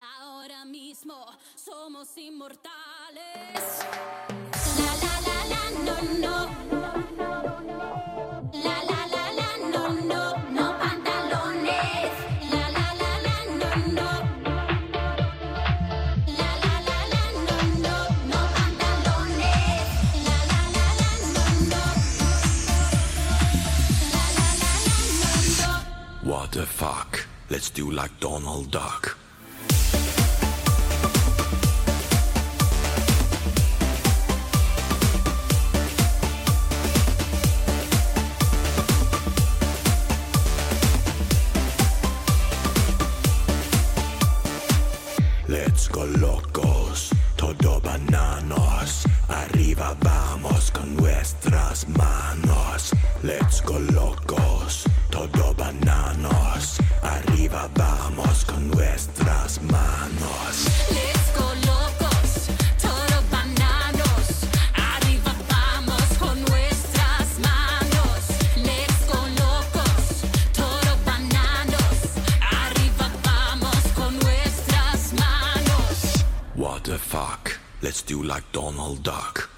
Ahora mismo somos inmortales. La la la la no no. What the fuck? Let's do like Donald Duck. Nuestras manos. Let's go locos, todo bananos. Arriba vamos con nuestras manos. Let's go locos, todo bananos. Arriba vamos con nuestras manos. Let's go locos, todo bananos. Arriba vamos con nuestras manos. What the fuck? Let's do like Donald Duck.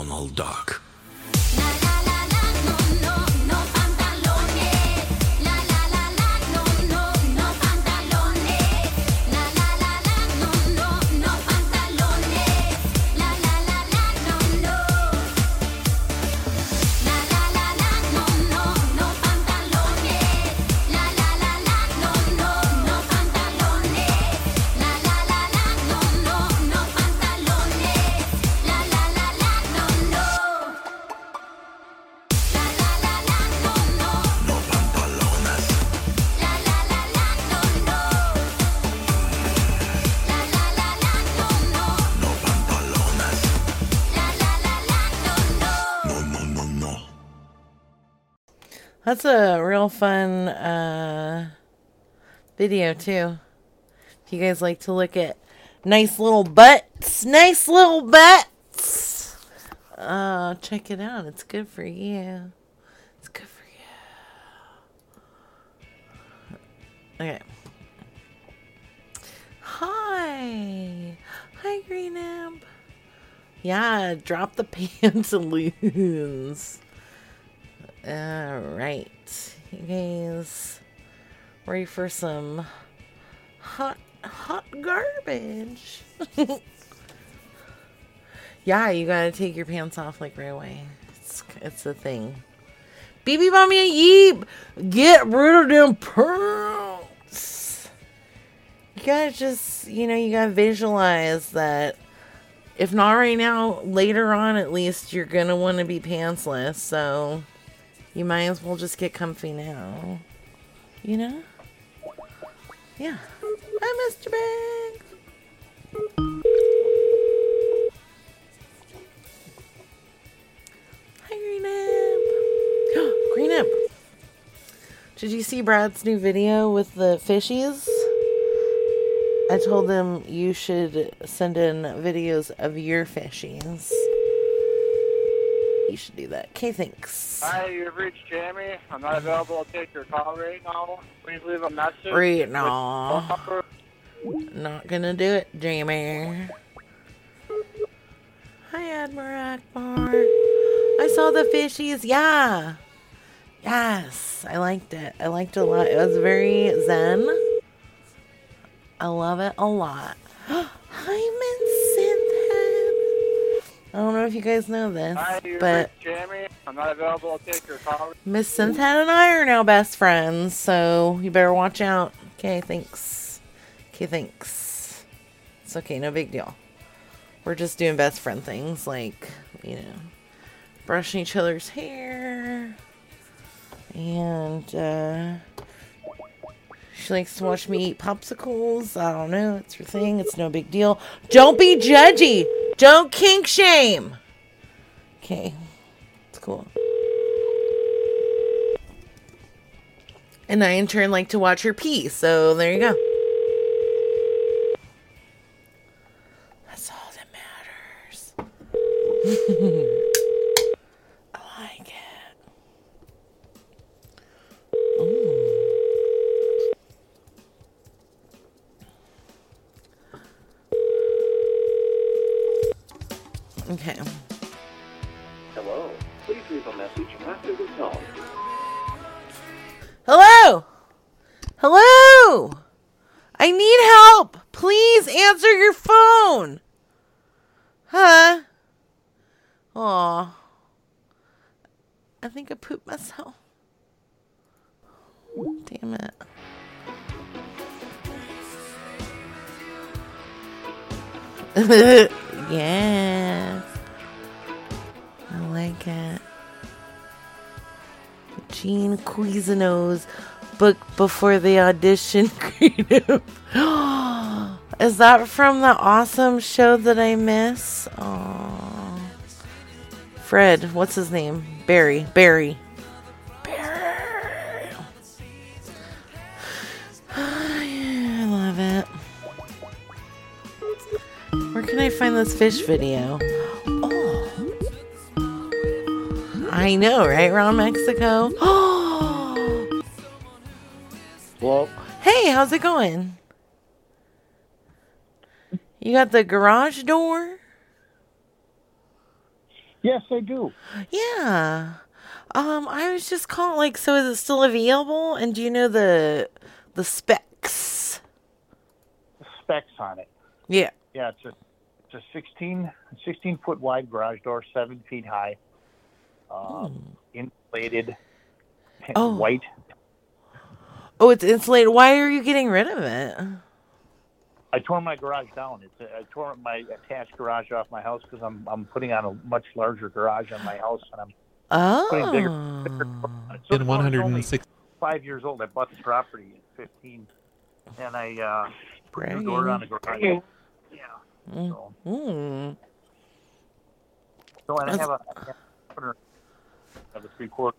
Donald Duck. That's a real fun uh, video too. If you guys like to look at nice little butts, nice little butts, uh, check it out. It's good for you. It's good for you. Okay. Hi, hi, Green Amp. Yeah, drop the pantaloons. All right, you guys, ready for some hot, hot garbage? yeah, you gotta take your pants off like right away. It's it's a thing. BB Mommy and get rid of them pants. You gotta just, you know, you gotta visualize that if not right now, later on at least, you're gonna want to be pantsless. So you might as well just get comfy now. You know? Yeah. Hi, Mr. Big. Hi, Green Imp. Green Imp. Did you see Brad's new video with the fishies? I told them you should send in videos of your fishies. You should do that. Okay, thanks. Hi, you've reached Jamie. I'm not available to take your call right now. Please leave a message. Right now. Not gonna do it, Jamie. Hi, Admiral Akbar. I saw the fishies. Yeah. Yes, I liked it. I liked it a lot. It was very zen. I love it a lot. Hi, Synthead. I don't know if you guys know this, Hi, but Jamie. I'm not available to take your call. Miss Synthead and I are now best friends, so you better watch out. Okay, thanks. Okay, thanks. It's okay, no big deal. We're just doing best friend things like, you know, brushing each other's hair. And, uh, she likes to watch me eat popsicles. I don't know. It's her thing. It's no big deal. Don't be judgy. Don't kink shame. Okay. It's cool. And I, in turn, like to watch her pee. So there you go. That's all that matters. I like it. Ooh. Okay. Hello. Please leave a message after the tone. Hello? Hello? I need help. Please answer your phone. Huh? Aw. I think I pooped myself. Damn it. yes. I like it. Gene Cuisino's book before the audition creative. Is that from the awesome show that I miss? Oh, Fred, what's his name? Barry. Barry. Where can I find this fish video? Oh. I know, right? Around Mexico. Oh. Well, hey, how's it going? You got the garage door? Yes, I do. Yeah. Um, I was just calling. Like, so is it still available? And do you know the the specs? The specs on it. Yeah. Yeah, it's a it's a 16, 16 foot wide garage door, seven feet high, um, insulated, Oh. white. Oh, it's insulated. Why are you getting rid of it? I tore my garage down. It's a, I tore my attached garage off my house because I'm I'm putting on a much larger garage on my house, and I'm putting bigger. bigger Oh. on it. In So it's only 106. five years old. I bought the property at 15, and I uh, put a new door on the garage. Mm. So, Mm. so and I have a, I have a quarter- I have a three quarter,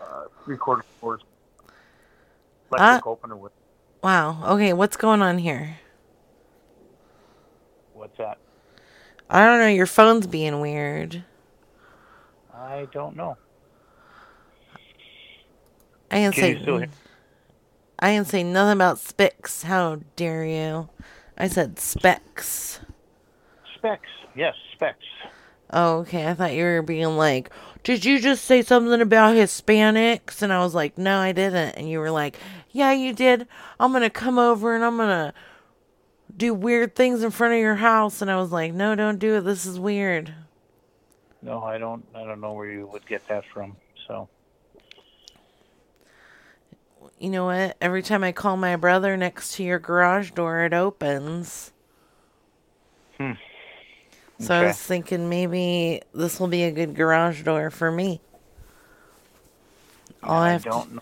uh, three quarter doors electric Ah. opener with Wow. Okay, what's going on here? what's that? I don't know. Your phone's being weird. I don't know. I didn't Can say. you? I didn't say nothing about specs. How dare you? I said specs. Specs, yes, specs. Oh, okay. I thought you were being like, did you just say something about Hispanics? And I was like, no, I didn't. And you were like, yeah, you did. I'm going to come over and I'm going to do weird things in front of your house. And I was like, no, don't do it. This is weird. No, I don't. I don't know where you would get that from. So You know what? Every time I call my brother next to your garage door, it opens. Hmm. So I was thinking maybe this will be a good garage door for me. All I, I have to, don't know.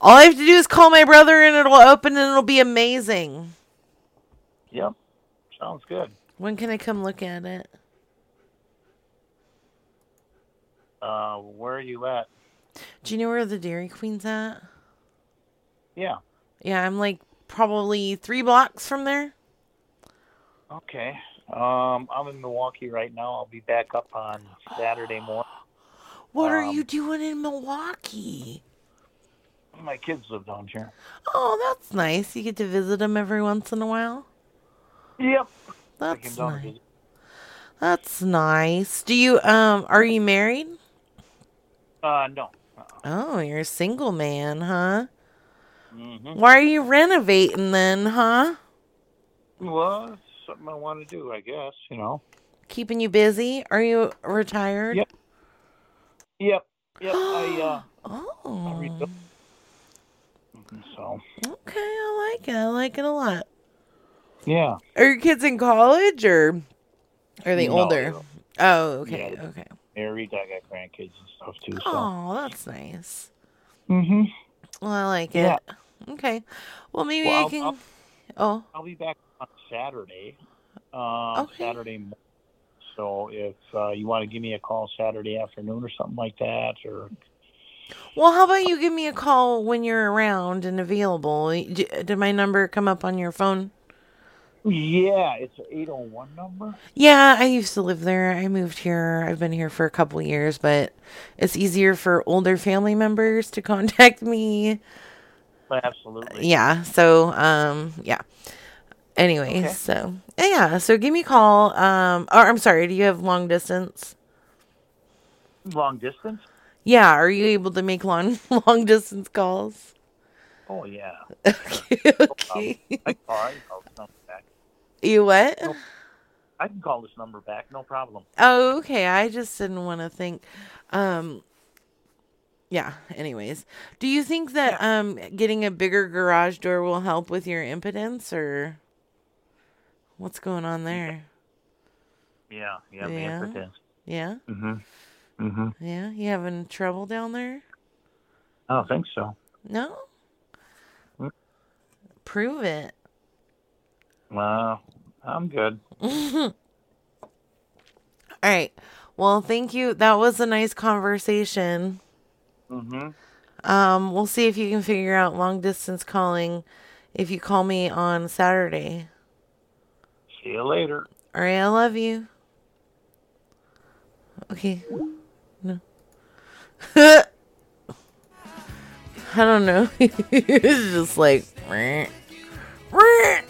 all I have to do is call my brother and it'll open and it'll be amazing. Yep, sounds good. When can I come look at it? Uh, where are you at? Do you know where the Dairy Queen's at? Yeah. Yeah, I'm like probably three blocks from there. Okay. Um, I'm in Milwaukee right now. I'll be back up on Saturday morning. What are Um, you doing in Milwaukee? My kids live down here. Oh, that's nice. You get to visit them every once in a while. Yep. That's came down to nice. That's nice. Do you um are you married? Uh, no. Uh, Oh, you're a single man, huh? Mm-hmm. Why are you renovating then, huh? Well, it's something I want to do, I guess. You know. Keeping you busy? Are you retired? Yep. Yep. Yep. I uh. Oh. rebuilt. So Okay, I like it. I like it a lot. yeah. Are your kids in college or are they No, older? Oh, okay, Yeah. okay. married. I got grandkids and stuff too. So. Oh, that's nice. Mm-hmm. Well, I like Yeah. it. Okay. Well, maybe Well, I can. I'll- Oh, I'll be back on Saturday. Uh, Okay. Saturday. mo- So if uh, you want to give me a call Saturday afternoon or something like that, or well, how about you give me a call when you're around and available? Did my number come up on your phone? yeah, it's an eight hundred one number. Yeah, I used to live there. I moved here. I've been here for a couple years, but it's easier for older family members to contact me. Absolutely. Yeah, so um yeah. Anyway, Okay. so yeah, so give me a call. Um or I'm sorry, do you have long distance? Long distance. Yeah, are you able to make long long distance calls? Oh yeah. Okay, okay. I can call, I call this number back. You what? Nope. I can call this number back. No problem. Oh, okay. I just didn't want to think. Um, yeah. Anyways, do you think that um getting a bigger garage door will help with your impotence, or what's going on there? Yeah. Yeah. Yeah. The impotence. Yeah, Mm-hmm. Mm-hmm. yeah. You having trouble down there? I don't think so. No. Mm. Prove it. Well, I'm good. All right. Well, thank you. That was a nice conversation. Mm-hmm. Um, we'll see if you can figure out long distance calling if you call me on Saturday. See you later. All right, I love you. Okay. No. I don't know. it's just like. "Meh. Meh."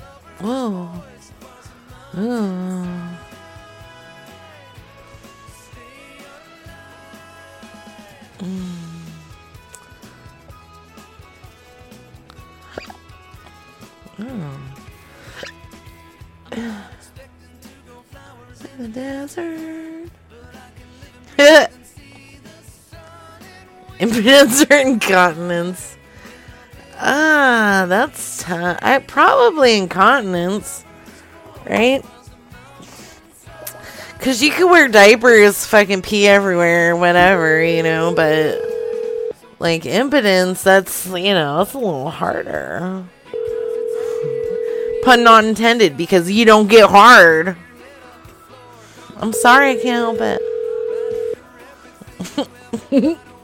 Whoa. Oh. In the desert. Impotence or incontinence? Ah, that's tough. I probably incontinence, right? Cause you can wear diapers, fucking pee everywhere, whatever, you know. But like impotence, that's you know, that's a little harder. Pun not intended, because you don't get hard. I'm sorry, I can't help it.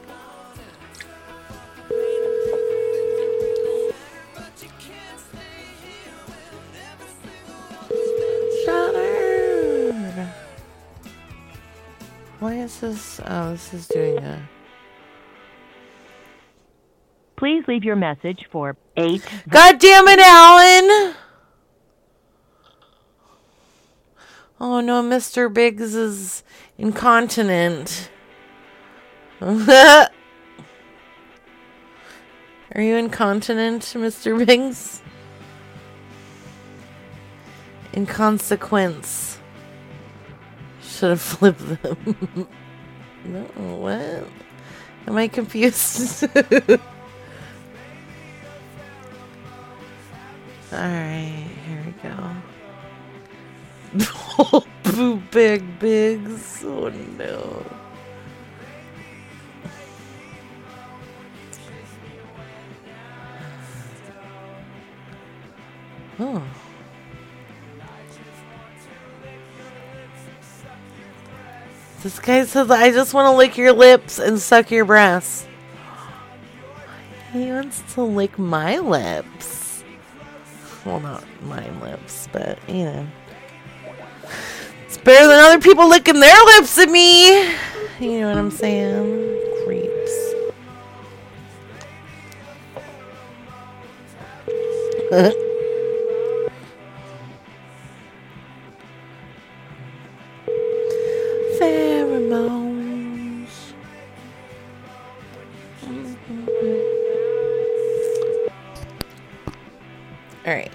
Why is this? Oh, this is doing a. Please leave your message for 8 God damn it, Alan! Oh no, Mr. Biggs is incontinent. Are you incontinent, Mr. Biggs? In consequence. Should have flipped them. no, what? Am I confused? Alright, here we go. Boo big bigs. Oh no. Oh. This guy says, I just want to lick your lips and suck your breasts. He wants to lick my lips. Well, not my lips, but, you know better than other people licking their lips at me. You know what I'm saying? Creeps. Pheromones. All right.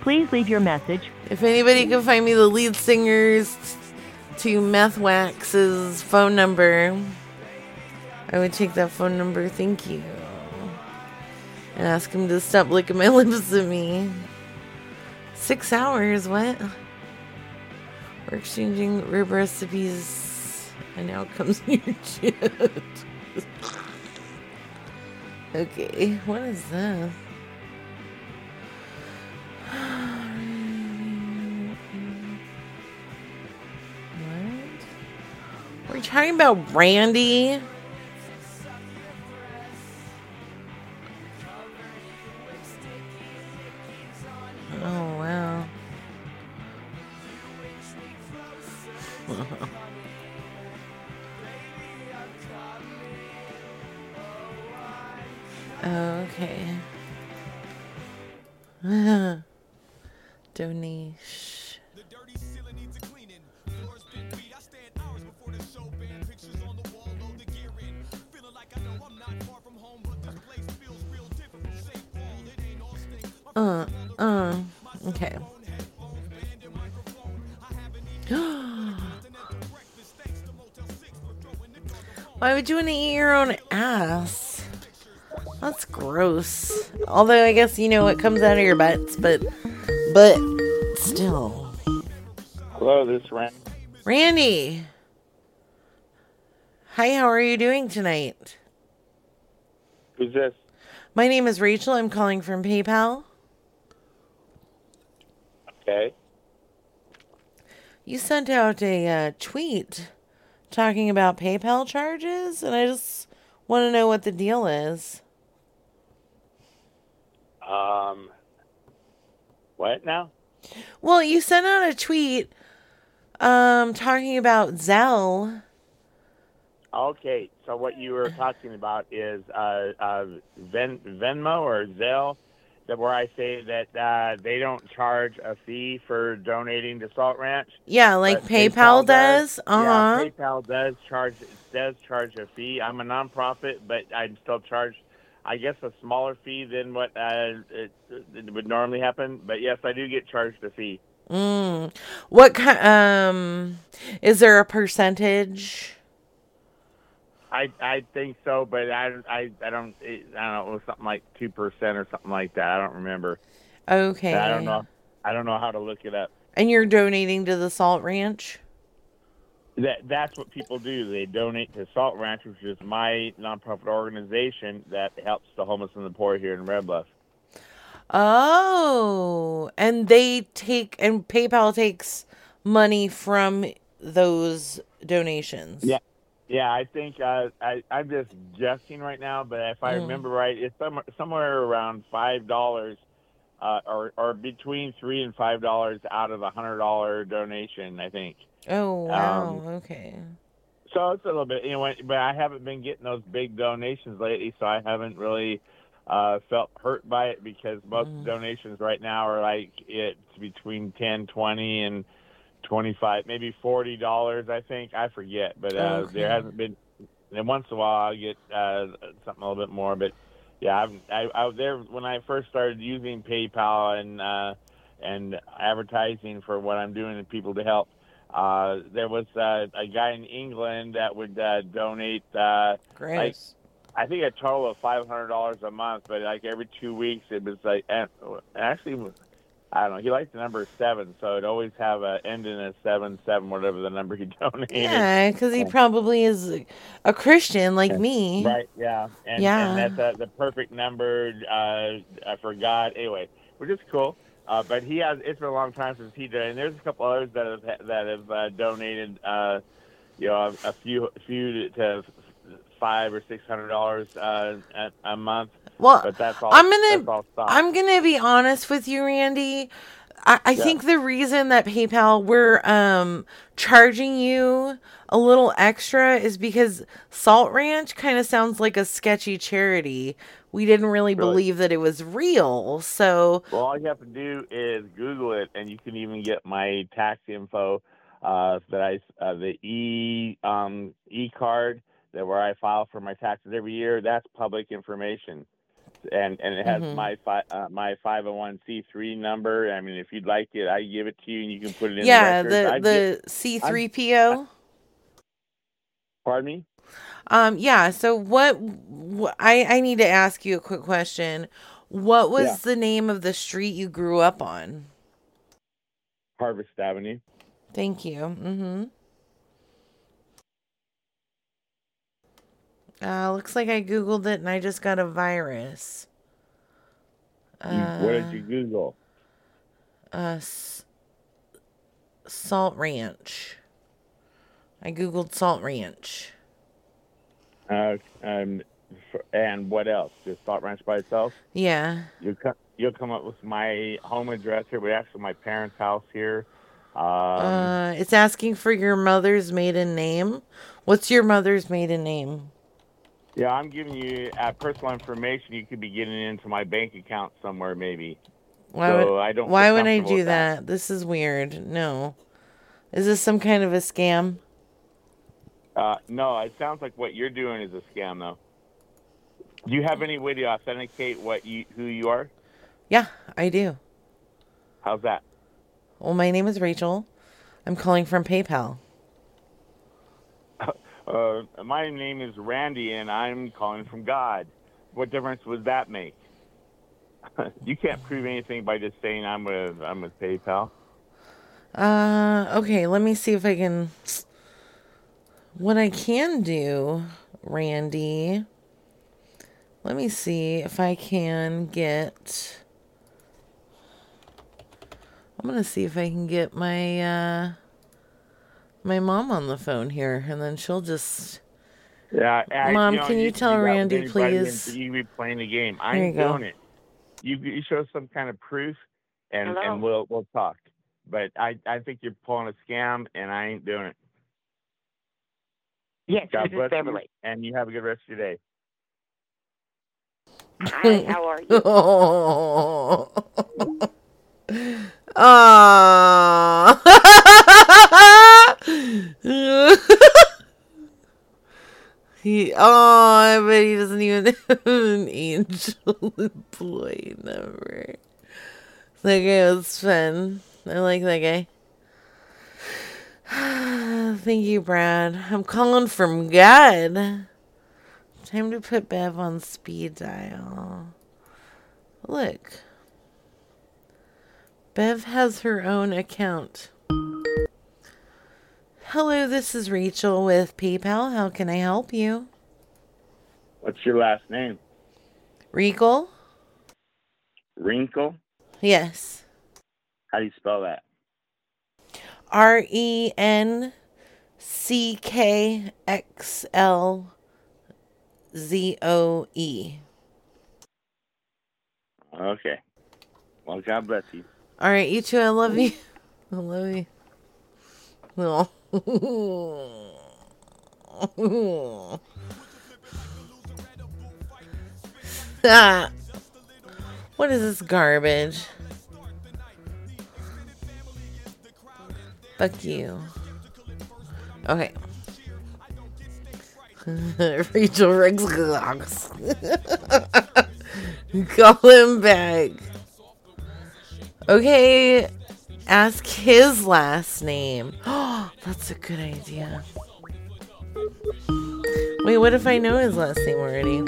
Please leave your message If anybody can find me the lead singer's to Meth Wax's phone number, I would take that phone number. Thank you. And ask him to stop licking my lips at me. Six hours, what? We're exchanging rib recipes, and now comes your chat. Okay, what is this? What? We're talking about Randy. Oh wow. okay. Donation. Uh, uh, okay. Why would you want to eat your own ass? That's gross. Although I guess you know what comes out of your butts, but but still. Hello, this is Rand. Randy. Hi, how are you doing tonight? Who's this? My name is Rachel. I'm calling from PayPal. Okay. You sent out a uh, tweet talking about PayPal charges, and I just want to know what the deal is. Um. What now? Well, you sent out a tweet um, talking about Zelle. Okay, so what you were talking about is uh, uh, Ven- Venmo or Zelle, that where I say that uh, they don't charge a fee for donating to Salt Ranch. Yeah, like but PayPal, does. Uh huh. Yeah, PayPal does charge does charge a fee. I'm a nonprofit, but I'm still charge, I guess, a smaller fee than what uh, it, it would normally happen. But yes, I do get charged a fee. Mm. What kind? Um, is there a percentage? I I think so, but I I, I don't I don't know it was something like two percent or something like that. I don't remember. Okay. I don't know. I don't know how to look it up. And you're donating to the Salt Ranch. That that's what people do. They donate to Salt Ranch, which is my nonprofit organization that helps the homeless and the poor here in Red Bluff. Oh, and they take and PayPal takes money from those donations. Yeah. Yeah, I think uh, I I'm just guessing right now, but if I Mm. remember right, it's somewhere somewhere around five dollars, uh, or or between three and five dollars out of a hundred dollar donation. I think. Oh wow. Um, okay. So it's a little bit, you know, but I haven't been getting those big donations lately, so I haven't really uh, felt hurt by it because most Mm. donations right now are like it's between ten, twenty, and twenty-five, maybe forty dollars. I think I forget, but uh, Okay. there hasn't been. And once in a while, I get uh, something a little bit more, but yeah, I've, I, I was there when I first started using PayPal and uh, and advertising for what I'm doing and people to help. Uh, there was uh, a guy in England that would uh, donate. Uh, Great. like, I think a total of five hundred dollars a month, but like every two weeks, it was like and actually, I don't know. He liked the number seven, so it'd always have a end in a seven seven, whatever the number he donated. yeah, because he probably is a Christian like me. Right. Yeah. And, Yeah. and that's uh, the perfect number uh, uh, for God. Anyway, which is cool. Uh, but he has. It's been a long time since he did. And there's a couple others that have that have uh, donated. Uh, you know, a, a few few to five or six hundred dollars uh, a, a month. Well, but that's all. I'm gonna all. I'm gonna be honest with you, Randy. I, I think the reason that PayPal we're um charging you a little extra is because Salt Ranch kind of sounds like a sketchy charity. We didn't really, believe that it was real. So Well, all you have to do is Google it, and you can even get my tax info. Uh, that I uh, the e um, e card that where I file for my taxes every year. That's public information, and and it has Mhm. my fi- uh, my five hundred one c three number. I mean, if you'd like it, I give it to you, and you can put it in. yeah, the the records. I'd get- the C three PO. pardon me. Um, yeah. So what, wh- I I need to ask you a quick question. What was Yeah. the name of the street you grew up on? Harvest Avenue. Thank you. Mm-hmm. Uh, looks like I googled it and I just got a virus. You- what did you Google? Uh, s- Salt Ranch. I googled Salt Ranch. Uh, um, f- and what else? Just Thought Ranch by itself? Yeah. You co- you'll come up with my home address here. We actually my parents' house here. Um, Uh, it's asking for your mother's maiden name. What's your mother's maiden name? yeah, I'm giving you uh, personal information. You could be getting into my bank account somewhere, maybe. Why So would I don't Why would I do that. that? This is weird. No. Is this some kind of a scam? Uh, no, it sounds like what you're doing is a scam, though. Do you have any way to authenticate what you who you are? Yeah, I do. How's that? Well, my name is Rachel. I'm calling from PayPal. Uh, my name is Randy, and I'm calling from God. What difference would that make? you can't prove anything by just saying I'm with I'm with PayPal. Uh, okay, let me see if I can. What I can do, Randy. Let me see if I can get. I'm gonna see if I can get my uh my mom on the phone here, and then she'll just. Yeah, I, Mom, you know, can you tell got Randy, please? You be playing the game. I There ain't you go. doing it. You you show some kind of proof, and Hello? and we'll we'll talk. But I I think you're pulling a scam, and I ain't doing it. Yes, God this is bless you, and you have a good rest of your day. Hi, how are you? Oh. Aww. he, oh, I bet he doesn't even have an angel employee number. That guy was fun. I like that guy. Thank you, Brad. I'm calling from God. Time to put Bev on speed dial. Look. Bev has her own account. Hello, this is Rachel with PayPal. How can I help you? What's your last name? Regal? Wrinkle. Yes. How do you spell that? R E N C K X L Z O E. Okay. Well, God bless you. All right, you too. I love you. I love you. No. ah. What is this garbage? Fuck you. Okay. Rachel Riggs. Call him back. Okay, ask his last name. Oh, that's a good idea. Wait, what if I know his last name already?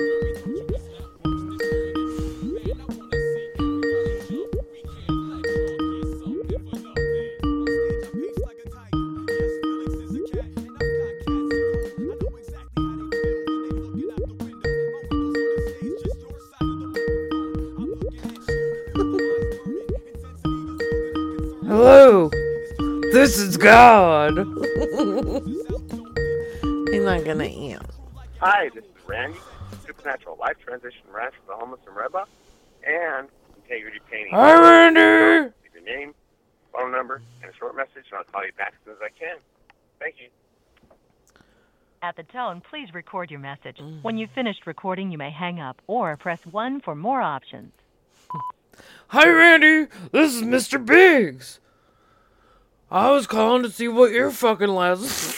Hello, this is God. He's not gonna answer. Hi, this is Randy, Supernatural Life Transition Ranch for the Homeless in Red Bluff, and Integrity Painting. Hi, Randy. Leave your name, phone number and a short message, and I'll call you back as soon as I can. Thank you. At the tone, please record your message. Mm. When you've finished recording, you may hang up or press 1 for more options. Hi, Randy. This is Mr. Biggs. I was calling to see what your fucking last.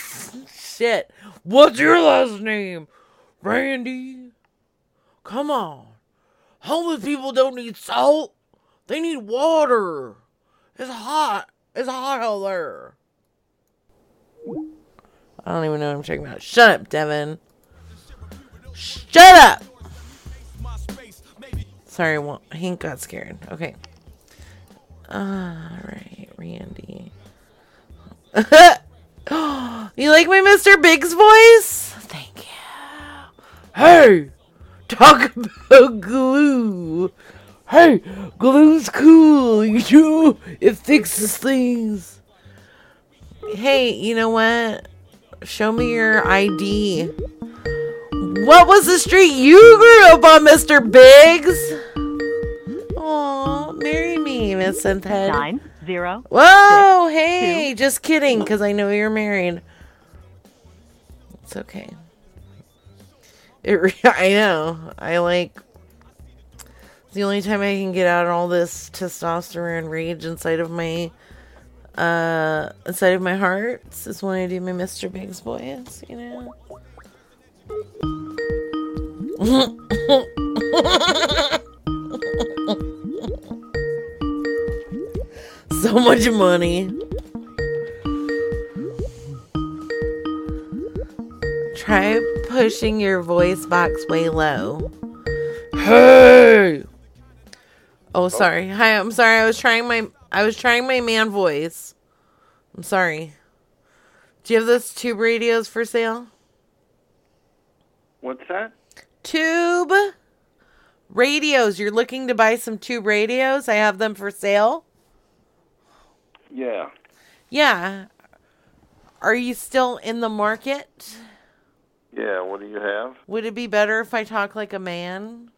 Shit. What's your last name? Randy. Come on. Homeless people don't need salt. They need water. It's hot. It's hot out there. I don't even know what I'm talking about. Shut up, Devin. Shut up. Sorry, well, Hank got scared. Okay. Ah, Alright, Randy. you like my Mr. Biggs voice? Thank you. Hey! Talk about glue. Hey, glue's cool. You it fixes things. Hey, you know what? Show me your ID. What was the street you grew up on, Mr. Biggs? Aw, marry me, Miss Synthead. 9 0 Whoa, hey, just kidding, because I know you're married. It's okay. It, re- I know. I like. It's the only time I can get out all this testosterone rage inside of my, uh, inside of my heart is when I do my Mr. Biggs voice, you know. so much money. Try pushing your voice box way low. Hey. Oh, oh, sorry. Hi, I'm sorry. I was trying my I was trying my man voice. I'm sorry. Do you have those tube radios for sale? What's that? Tube radios. You're looking to buy some tube radios? I have them for sale. Yeah. Yeah. Are you still in the market? Yeah, what do you have? Would it be better if I talk like a man?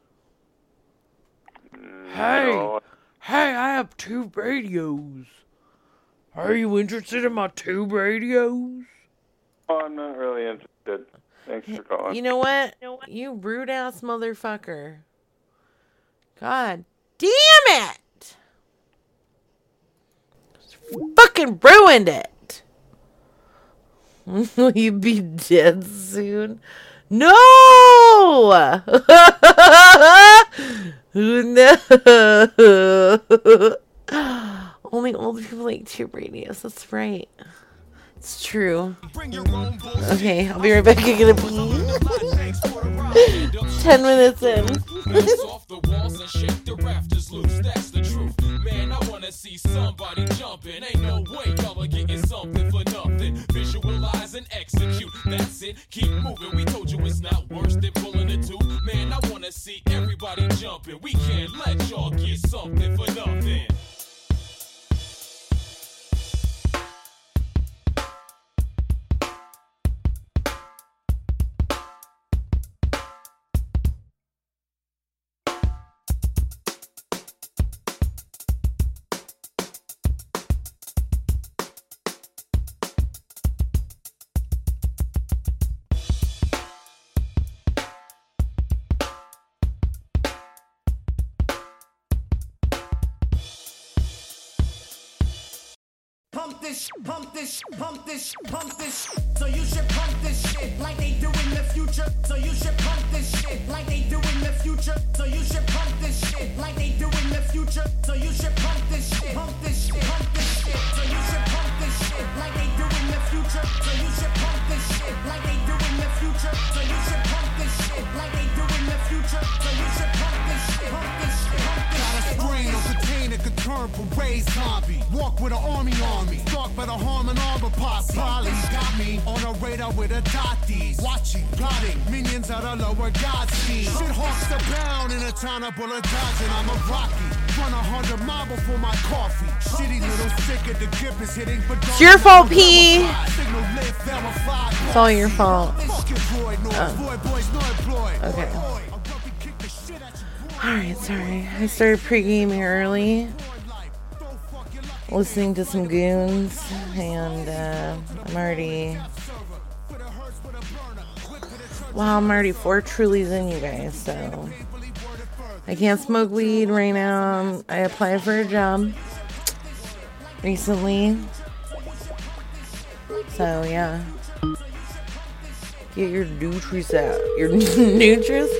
Mm, hey, hey, I have tube radios. Are you interested in my tube radios? oh, I'm not really interested. Thanks for calling. You know what? You rude ass motherfucker. God damn it! Fucking ruined it. Will you be dead soon? No! no! Only old people like tube radios. That's right. It's true. Okay, I'll be right back. I'm gonna pee. Ten minutes in. off the walls and shake the rafters loose. That's the truth. Man, I wanna see somebody jumping. Ain't no way y'all are getting something for nothing. Visualize and execute. That's it. Keep moving. We told you it's not worse than pulling a tooth. Man, I wanna see everybody jumping. We can't let y'all get something for nothing. This, pump this, pump this, pump this. So you should pump this shit like they do in the future. So you should pump this shit like they do in the future. So you should pump this shit like they do in the future. So you should pump this shit, pump this shit, pump this shit. So you should pump this shit like they do in future. So you should pump this shit like they do in the future. So you should pump this shit like they do in the future. So you should pump this shit, pump this shit, pump this Got a shit. strain on container could turn parade zombie. Walk with an army on me. Stalked by the harm and armor pop. Polly got me on a radar with a dotties. Watching, plotting, minions of the lower god scene. Shit hawks abound in a town of bullet dodging. I'm a rocky. Run a hundred mile before my coffee. Shitty little sick at the grip is hitting for It's your fault, P. Signal lit, verified. It's all your fault. Fuck your droid noise. Oh. Boy, boys, no employed. Okay. Boy, I'll rugby kick the shit at you. Alright, sorry. I started pre-gaming early. listening to some goons, and uh, I'm already. Wow, I'm already four Trulies in, you guys. So I can't smoke weed right now. I applied for a job recently. So yeah, get your nutris out. Your nutris.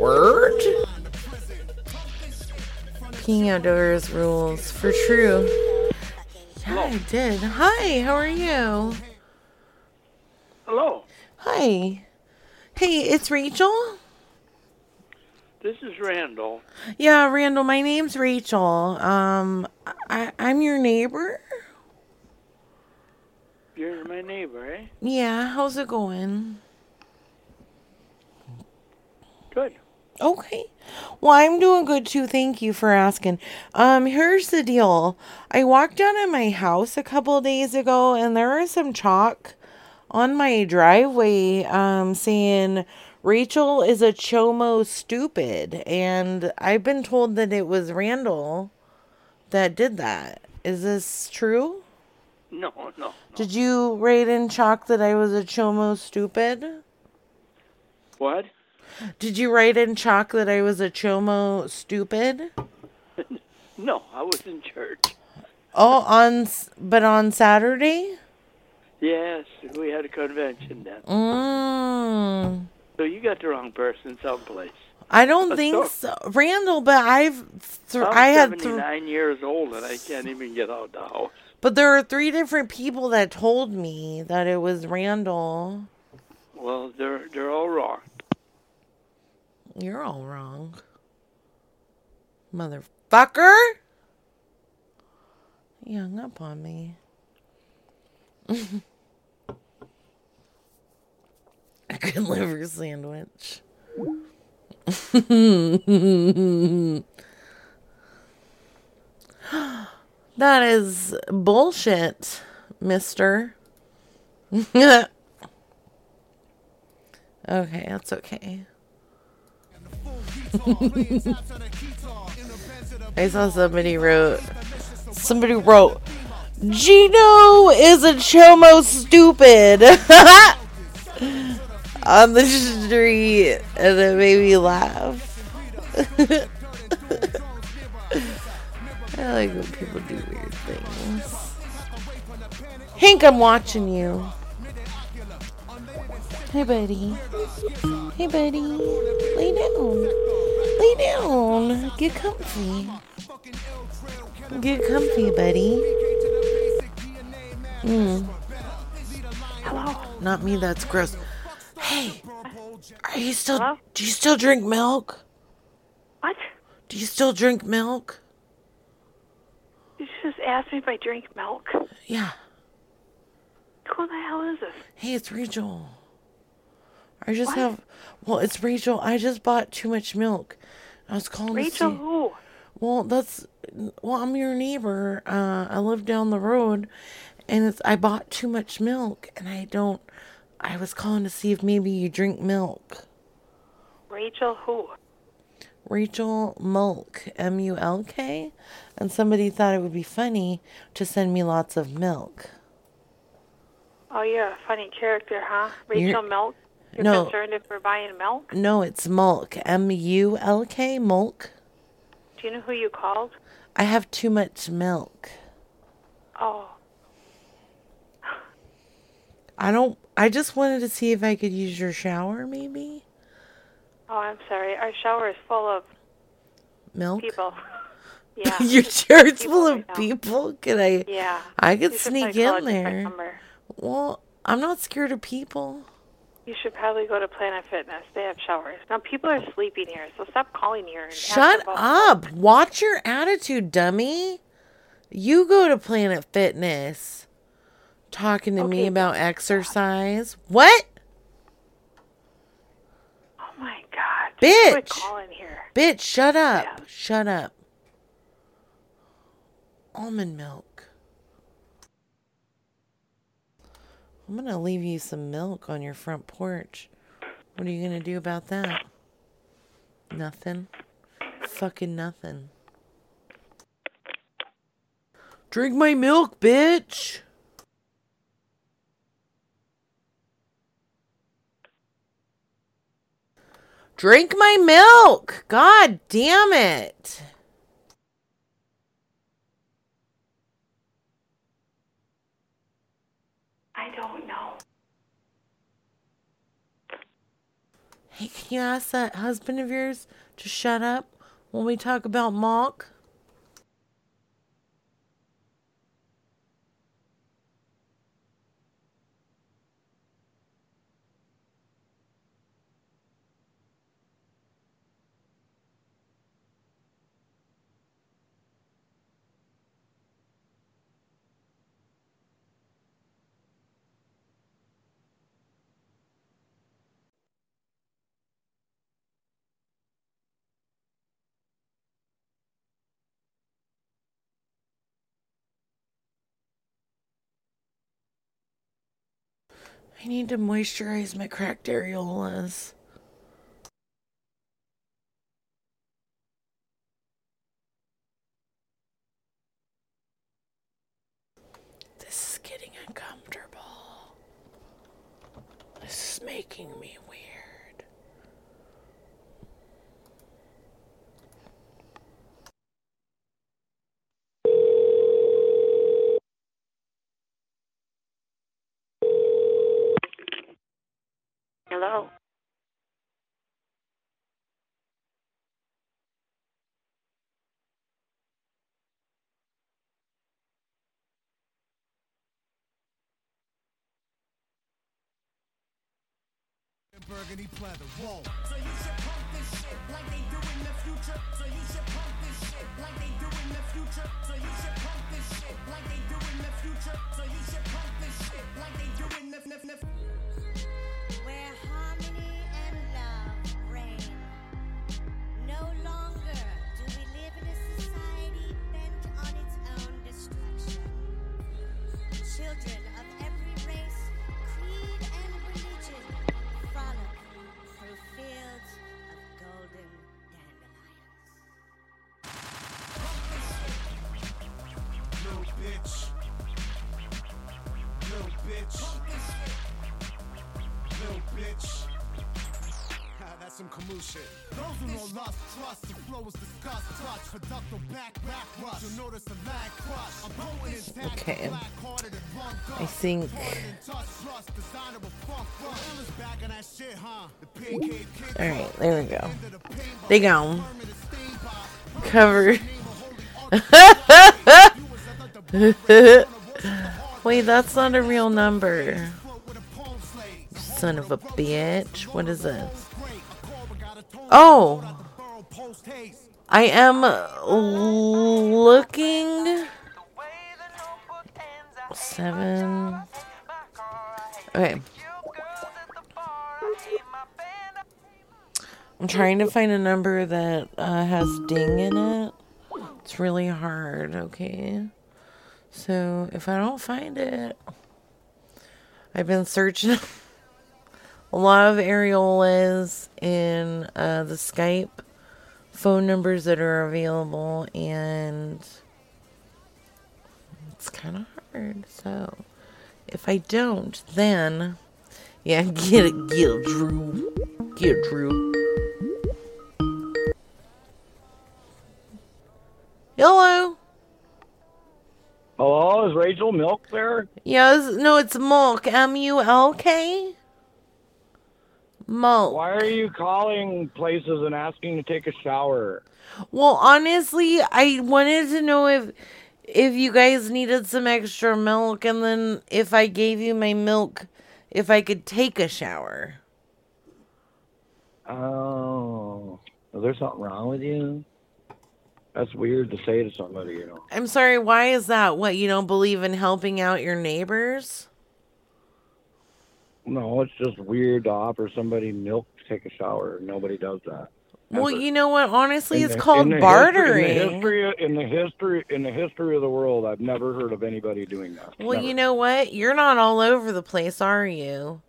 Word. Peeing outdoors rules for true. Yeah, I did. Hi, how are you? Hello, Hi. Hey, it's Rachel. this is Randall. Yeah, Randall, my name's Rachel. Um, I, I'm your neighbor. You're my neighbor, eh? Yeah, how's it going? Good. Okay. Well, I'm doing good too. Thank you for asking. Um, here's the deal. I walked down in my house a couple days ago and there was some chalk on my driveway um saying Rachel is a chomo stupid and I've been told that it was Randall that did that. Is this true? No, no. Did you write in chalk that I was a chomo stupid? What? Did you write in chalk that I was a chomo stupid? No, I was in church. Oh, on s- but on Saturday? Yes, we had a convention then. Mm. So you got the wrong person someplace. I don't A think sto- so, Randall. But I've th- I'm I had, th- years old and I can't even get out the house. but there are three different people that told me that it was Randall. Well, they're they're all wrong. You're all wrong, motherfucker. He hung up on me. a good liver sandwich. that is bullshit, mister. okay, that's okay. I saw somebody wrote somebody wrote Gino is a chomo stupid on the street and it made me laugh. I like when people do weird things. Hank, I'm watching you. Hey, buddy. Hey, buddy. Lay down. Lay down. Get comfy. Get comfy, buddy. Mm. Hello. Not me, that's gross. Hey, are you still, do you still drink milk? What? Do you still drink milk? You just asked me if I drink milk. Yeah. Who the hell is this? Hey, it's Rachel. I just What? have, well, it's Rachel. I just bought too much milk. I was calling Rachel to see. who? Well, that's well, I'm your neighbor. Uh, I live down the road, and it's I bought too much milk, and I don't. I was calling to see if maybe you drink milk. Rachel who? Rachel Mulk, M U L K, and somebody thought it would be funny to send me lots of milk. Oh, you're a funny character, huh? Rachel Milk? You're No. concerned if we're buying milk? No, it's Mulk, M U L K, Mulk. Do you know who you called? I have too much milk. Oh, I don't. I just wanted to see if I could use your shower, maybe oh, I'm sorry. Our shower is full of milk. people. Yeah. your chair's People full of now. people. Can I? Yeah. I could sneak in there. Well, I'm not scared of people. You should probably go to Planet Fitness. They have showers. Now, people are sleeping here, so stop calling here. Shut up. Watch your attitude, dummy. You go to Planet Fitness talking to me about exercise. What? Oh, my God. Bitch. Quit calling here. Bitch, shut up. Shut up. Almond milk. I'm going to leave you some milk on your front porch. What are you going to do about that? Nothing. fucking nothing. Drink my milk, bitch. Drink my milk. God damn it. I don't know. Hey, can you ask that husband of yours to shut up when we talk about milk? I need to moisturize my cracked areolas. This is getting uncomfortable. This is making me weird. Hello. Burgundy pleather, whoa. So you should pump this shit like they do in the future. So you should pump this shit like they do in the future. So you should pump this shit like they do in the future. So you should pump this shit like they do in the f- Those who know lust, trust, the flow is disgust, productive back, back rush. You'll notice the lag crush. I'm potent intact, Okay. and run I think touch, trust, designer with funk, funk. Illest back on that shit, huh? The pig cave. All right, there we go. They gone. Covered. Wait, that's not a real number. Son of a bitch. What is this? Oh. I am looking. Seven. Okay. I'm trying to find a number that uh, has ding in it. It's really hard, okay? So if I don't find it, I've been searching a lot of areolas in uh, the Skype phone numbers that are available, and it's kind of hard. So if I don't, then yeah, get it, get it, Drew, get it, Drew. Hello. Hello, is Rachel Milk there? Yes, no, it's Mulk. M U L K. Mulk. Why are you calling places and asking to take a shower? Well, honestly, I wanted to know if if you guys needed some extra milk, and then if I gave you my milk, if I could take a shower. Oh, is there something wrong with you? That's weird to say to somebody, you know. I'm sorry. Why is that? What you don't believe in helping out your neighbors? No, it's just weird to offer somebody milk to take a shower. Nobody does that. Well, you know what? Honestly, In it's the- called in bartering. History, in the history, in the history, in the history of the world, I've never heard of anybody doing that. Well, Never. you know what? You're not all over the place, are you?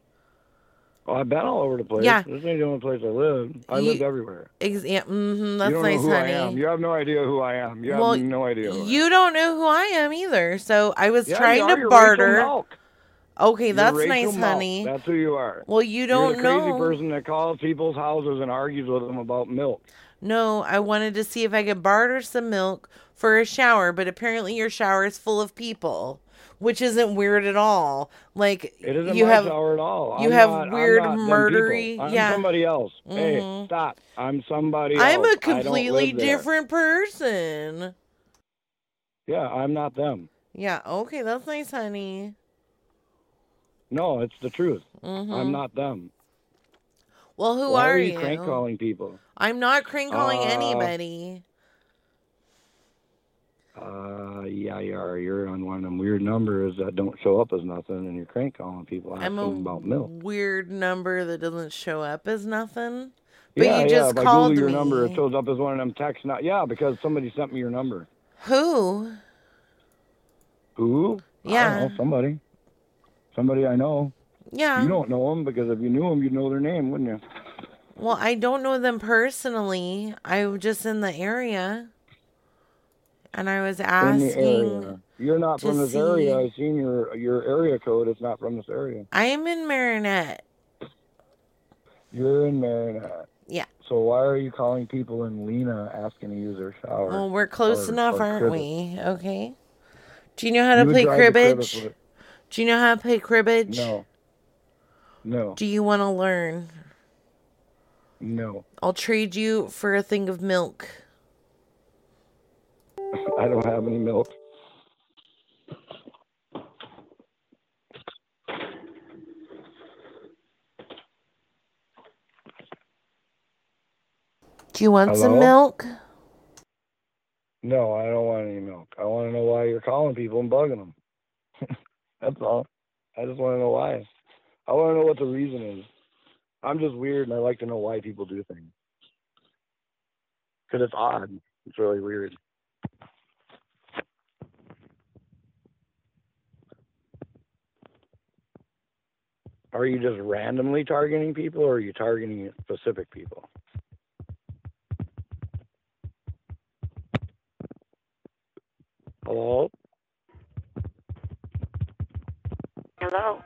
Oh, I've been all over the place. Yeah. This ain't the only place I live. I You- lived everywhere. Ex- mm-hmm, that's you don't nice, know who honey. I am. You have no idea who I am. You Well, have no idea. I am. You don't know who I am either. So I was Yeah, trying you to barter. Okay, You're that's Rachel nice, honey. That's who you are. Well, you You're don't know the crazy know. person that calls people's houses and argues with them about milk. No, I wanted to see if I could barter some milk for a shower, but apparently your shower is full of people, which isn't weird at all. Like It isn't you my have shower at all. you I'm have not- weird murdery. I'm yeah, somebody else. Hey, Mhm. stop. I'm somebody I'm else. a completely there. different person. Yeah, I'm not them. Yeah, okay, that's nice, honey. No, it's the truth. Mhm. I'm not them. Well, who Why are, are you? you crank calling people? I'm not crank calling Uh, anybody. Uh, yeah, you are. You're on one of them weird numbers that don't show up as nothing, and you're crank calling people asking I'm a about milk. weird number that doesn't show up as nothing. But yeah, you yeah. just If I called Google your me. number, it shows up as one of them texts. Not yeah, because somebody sent me your number. Who? Who? I Yeah. don't know, somebody. Somebody I know. Yeah. You don't know them because if you knew them, you'd know their name, wouldn't you? Well, I don't know them personally. I'm just in the area. And I was In the asking. area. You're not from this see- area. I've seen your your area code. It's not from this area. I am in Marinette. You're in Marinette. Yeah. So why are you calling people in Lena asking to use their shower? Well, we're close or- enough, or aren't cribbage? we? Okay. Do you know how to You play cribbage Do you know how to play cribbage? No. No. Do you want to learn? No. I'll trade you for a thing of milk. I don't have any milk. Do you want some milk? No, I don't want any milk. I want to know why you're calling people and bugging them. That's all. I just want to know why. I want to know what the reason is. I'm just weird, and I like to know why people do things. Because it's odd. It's really weird. Are you just randomly targeting people, or are you targeting specific people? Hello? Hello.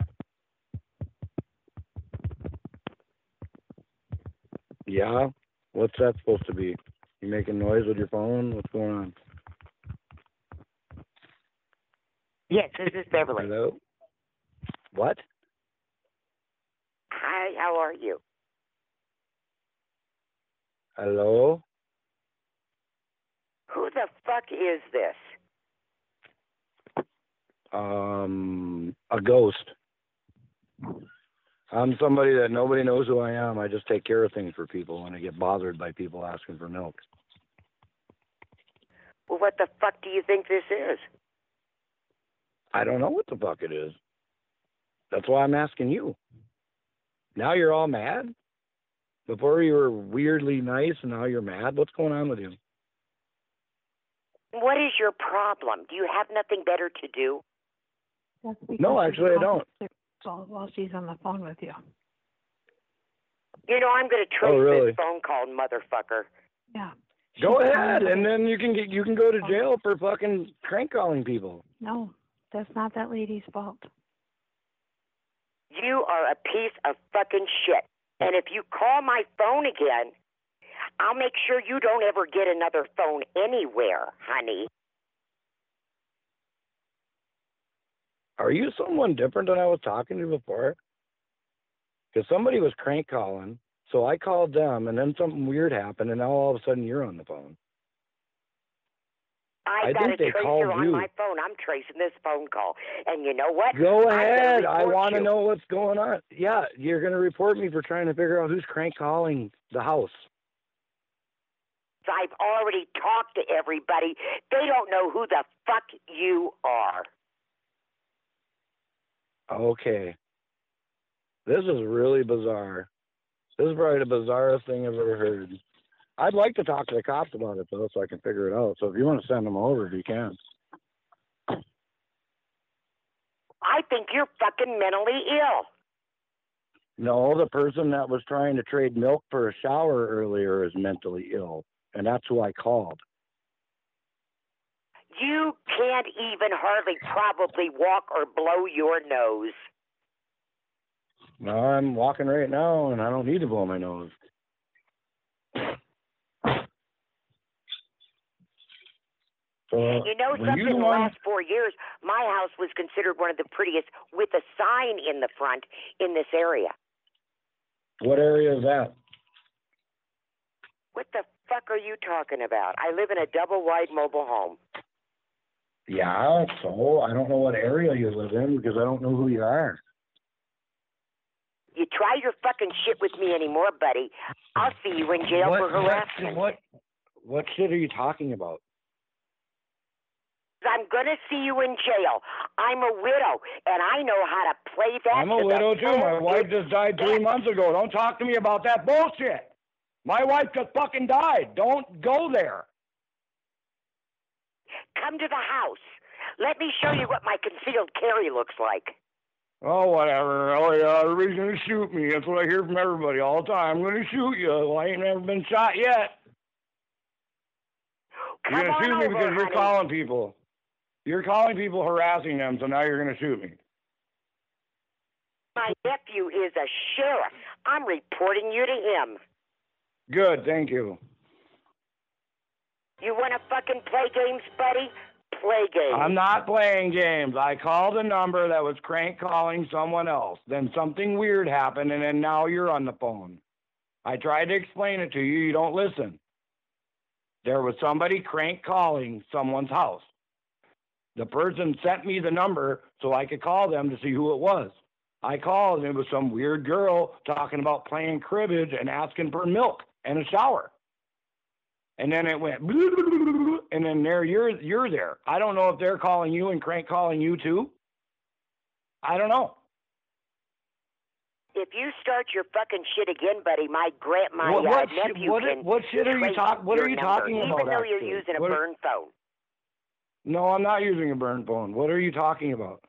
Yeah? What's that supposed to be? You making noise with your phone? What's going on? Yes, this is Beverly. Hello? What? Hi, how are you? Hello? Who the fuck is this? Um, a ghost. I'm somebody that nobody knows who I am. I just take care of things for people and I get bothered by people asking for milk. Well, what the fuck do you think this is? I don't know what the fuck it is. That's why I'm asking you. Now you're all mad? Before you were weirdly nice and now you're mad? What's going on with you? What is your problem? Do you have nothing better to do? No, actually, I don't. While, while she's on the phone with you. You know, I'm going to trace Oh, really? this phone call, motherfucker. Yeah. Go She's ahead, calling and then you can get you can go to jail for fucking crank calling people. No, that's not that lady's fault. You are a piece of fucking shit. And if you call my phone again, I'll make sure you don't ever get another phone anywhere, honey. Are you someone different than I was talking to before? Because somebody was crank calling, so I called them, and then something weird happened, and now all of a sudden you're on the phone. I've I got think a they tracer called on you. my phone. I'm tracing this phone call. And you know what? Go ahead. I want to know what's going on. Yeah, you're going to report me for trying to figure out who's crank calling the house. I've already talked to everybody. They don't know who the fuck you are. Okay. This is really bizarre. This is probably the bizarrest thing I've ever heard. I'd like to talk to the cops about it though, so I can figure it out. So if you want to send them over, you can. I think you're fucking mentally ill. No, the person that was trying to trade milk for a shower earlier is mentally ill, and that's who I called. You can't even hardly probably walk or blow your nose. No, I'm walking right now, and I don't need to blow my nose. So You know something? you In the last four years, my house was considered one of the prettiest with a sign in the front in this area. what area is that? What the fuck are you talking about? I live in a double wide mobile home. Yeah, so I don't know what area you live in because I don't know who you are. You try your fucking shit with me anymore, buddy. I'll see you in jail for harassment. what what shit are you talking about? I'm gonna see you in jail. I'm a widow, and I know how to play that. I'm a widow too. My wife just died three months ago. Don't talk to me about that bullshit. My wife just fucking died. Don't go there. Come to the house. Let me show you what my concealed carry looks like. Oh, whatever. Oh, yeah, everybody's gonna shoot me. That's what I hear from everybody all the time. I'm gonna shoot you. Well, I ain't never been shot yet. You're gonna shoot me over, because you're calling people. You're calling people, harassing them, so now you're gonna shoot me. My nephew is a sheriff. I'm reporting you to him. Good, thank you. You want to fucking play games, buddy? Play games. I'm not playing games. I called a number that was crank calling someone else. Then something weird happened, and then now you're on the phone. I tried to explain it to you. You don't listen. There was somebody crank calling someone's house. The person sent me the number so I could call them to see who it was. I called, and it was some weird girl talking about playing cribbage and asking for milk and a shower. And then it went, and then there you're you're there. I don't know if they're calling you and crank calling you too. I don't know. If you start your fucking shit again, buddy, my grand my What- uh, what shit- nephew what- can what shit are you trace talk- what are you number, talking even about, though you're actually? using a What are- phone. No, I'm not using a burn phone. What are you talking about?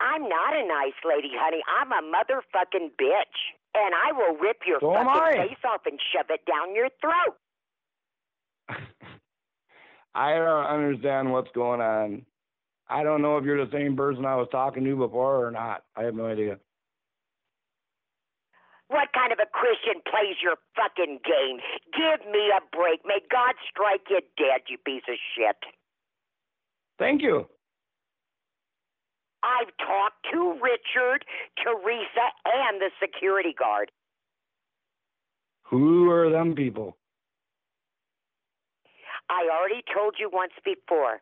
I'm not a nice lady, honey. I'm a motherfucking bitch, and I will rip your So fucking face off and shove it down your throat. I don't understand what's going on. I don't know if you're the same person I was talking to before or not. I have no idea. What kind of a Christian plays your fucking game? Give me a break. May God strike you dead, you piece of shit. Thank you. I've talked to Richard, Teresa, and the security guard. Who are them people? I already told you once before.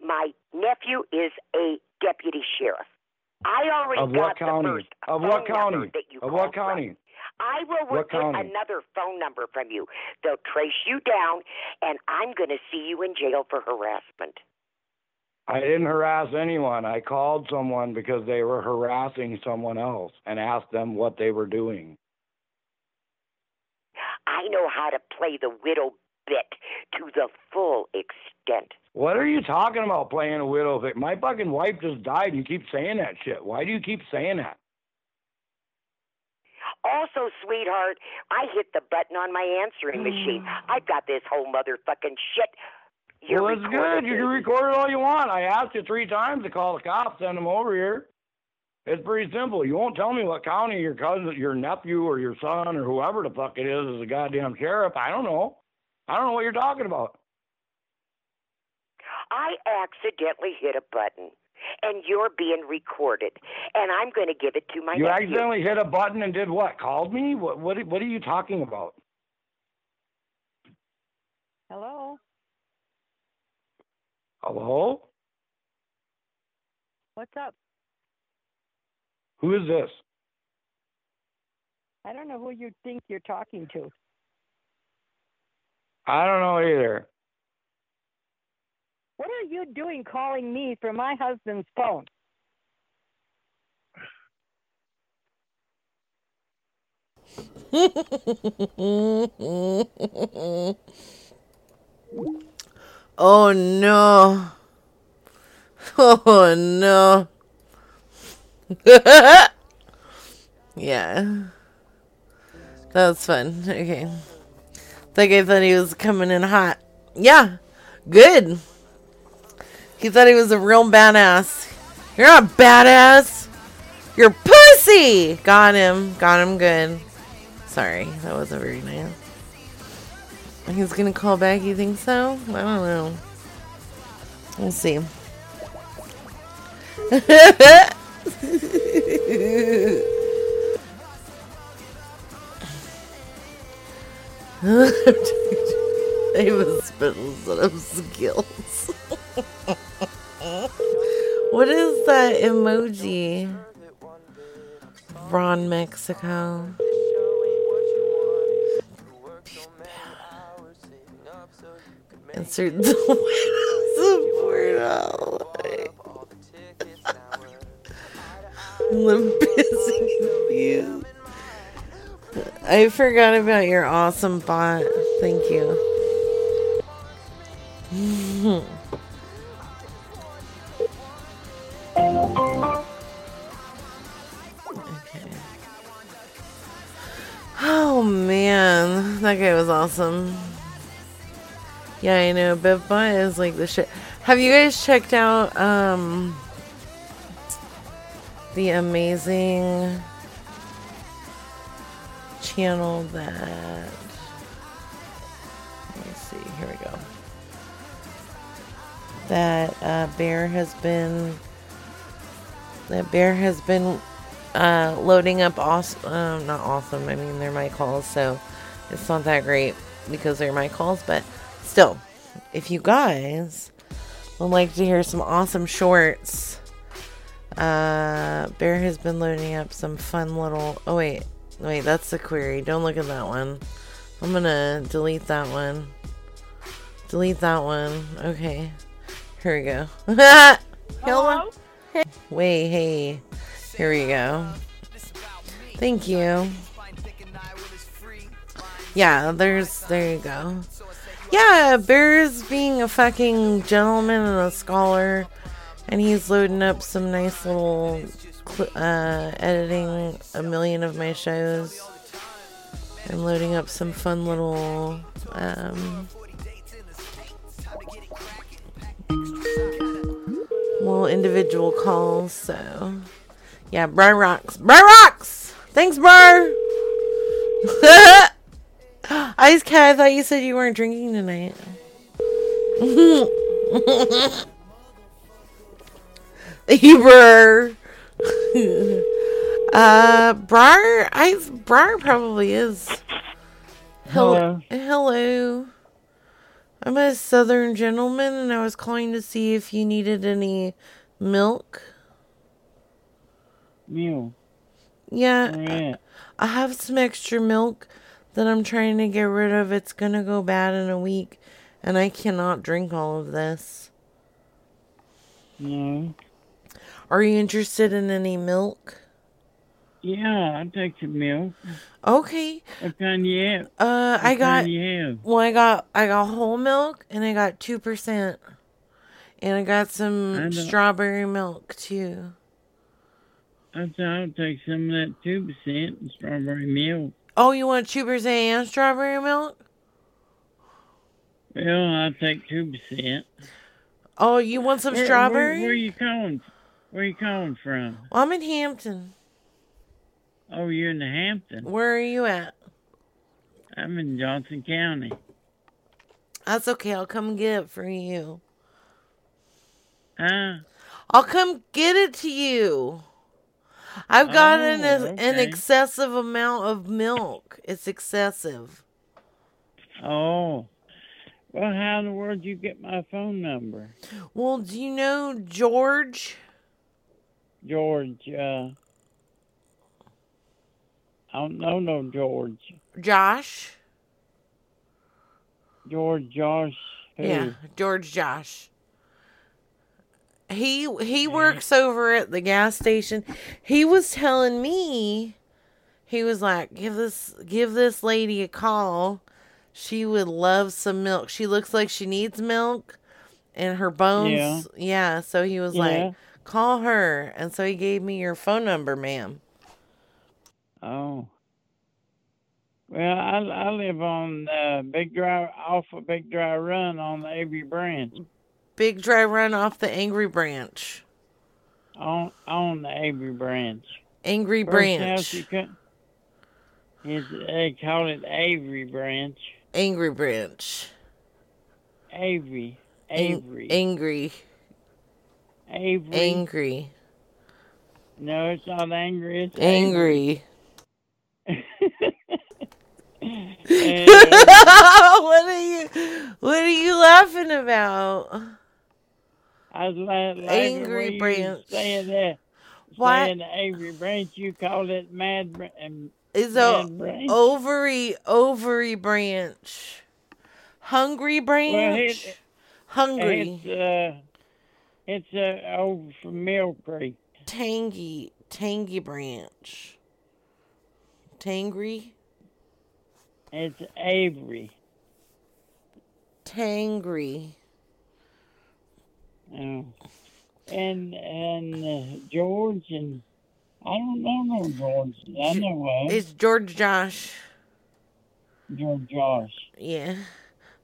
My nephew is a deputy sheriff. I already Of got what the county? first Of what county? that you Of what from. county? I will What get county? another phone number from you. They'll trace you down, and I'm going to see you in jail for harassment. I didn't harass anyone. I called someone because they were harassing someone else and asked them what they were doing. I know how to play the widow bit to the full extent. What are you talking about playing a widow? bit? My fucking wife just died and you keep saying that shit. Why do you keep saying that? Also, sweetheart, I hit the button on my answering machine. I've got this whole motherfucking shit. You're well, it's good. You can record it all you want. I asked you three times to call the cops, send them over here. It's pretty simple. You won't tell me what county your cousin, your nephew, or your son, or whoever the fuck it is, is a goddamn sheriff. I don't know. I don't know what you're talking about. I accidentally hit a button, and you're being recorded, and I'm going to give it to my you nephew. accidentally hit a button and did what? Called me? What? What? What are you talking about? Hello? Hello? What's up? Who is this? I don't know who you think you're talking to. I don't know either. What are you doing calling me from my husband's phone? oh no. Oh no. Yeah. That was fun. Okay. That guy thought he was coming in hot. Yeah. Good. He thought he was a real badass. You're not badass. You're pussy. Got him. Got him good. Sorry. That wasn't very nice. He's gonna call back, you think so? I don't know. We'll see. Ava Spittle set up skills. what is that emoji? Ron Mexico. Insert the support all. Limp Bizkit views. I forgot about your awesome bot. Thank you. Oh man, that guy was awesome. Yeah, I know. BevBot is like the shit. Have you guys checked out um the amazing channel that let me see here we go that uh, bear has been that bear has been uh, loading up awesome uh, not awesome i mean they're my calls so it's not that great because they're my calls but still if you guys would like to hear some awesome shorts uh, Bear has been loading up some fun little. Oh wait, wait, that's the query. Don't look at that one. I'm gonna delete that one. Delete that one. Okay, here we go. Hello. Hey. Wait, hey. Here we go. Thank you. Yeah, there's. There you go. Yeah, Bear's being a fucking gentleman and a scholar and he's loading up some nice little uh, editing a million of my shows and loading up some fun little um, little individual calls so yeah Brian rocks Brian rocks! Thanks bro Ice Cat I thought you said you weren't drinking tonight Eber. uh, Briar, I Briar probably is. Hello. Hello. I'm a Southern gentleman, and I was calling to see if you needed any milk. Milk. Yeah, Where at? I have some extra milk that I'm trying to get rid of. It's gonna go bad in a week, and I cannot drink all of this. No. Are you interested in any milk? Yeah, I'll take some milk. Okay. What kind you have? Uh, What I got. you have? Well, I got I got whole milk and I got two percent, and I got some don't- strawberry milk too. I thought I'll take some of that two percent and strawberry milk. Oh, you want two percent and strawberry milk? Well, I'll take two percent. Oh, you want some strawberry? Where, where you calling? Where are you calling from? Well, I'm in Hampton. Oh, you're in the Hampton. Where are you at? I'm in Johnson County. That's okay. I'll come get it for you. Huh? I'll come get it to you. I've gotten an Oh, an okay. excessive amount of milk. It's excessive. Oh. Well, how in the world did you get my phone number? Well, do you know George? George, uh. I don't know no George. Josh? George Josh. Who? Yeah, George Josh. He he works over at the gas station. He was telling me he was like, "Give this give this lady a call. She would love some milk. She looks like she needs milk and her bones. Yeah, so he was Yeah. like, "Call her." And so he gave me your phone number, ma'am. Oh. Well, I I live on uh, Big Dry off of Big Dry Run on the Avery Branch. Big dry run off the Angry Branch. On on the Angry Branch. Angry First Branch. cut- It's, they call it Avery Branch. Angry Branch. Avery. Avery. angry. Avery. Angry. No, it's not angry. It's Angry. And- uh, what are you what are you laughing about? I was laughing Angry Branch. Saying that. Why- Saying the Avery Branch, you call it Mad um, Is a Branch. ovary ovary branch. Hungry branch. Well, it- Hungry. It's uh, it's uh, over from Mill Creek. Tangy tangy branch. Tangry. It's Avery. Tangry. Oh. And and uh, George and I don't know no George. I know It's George Josh. George Josh. Yeah.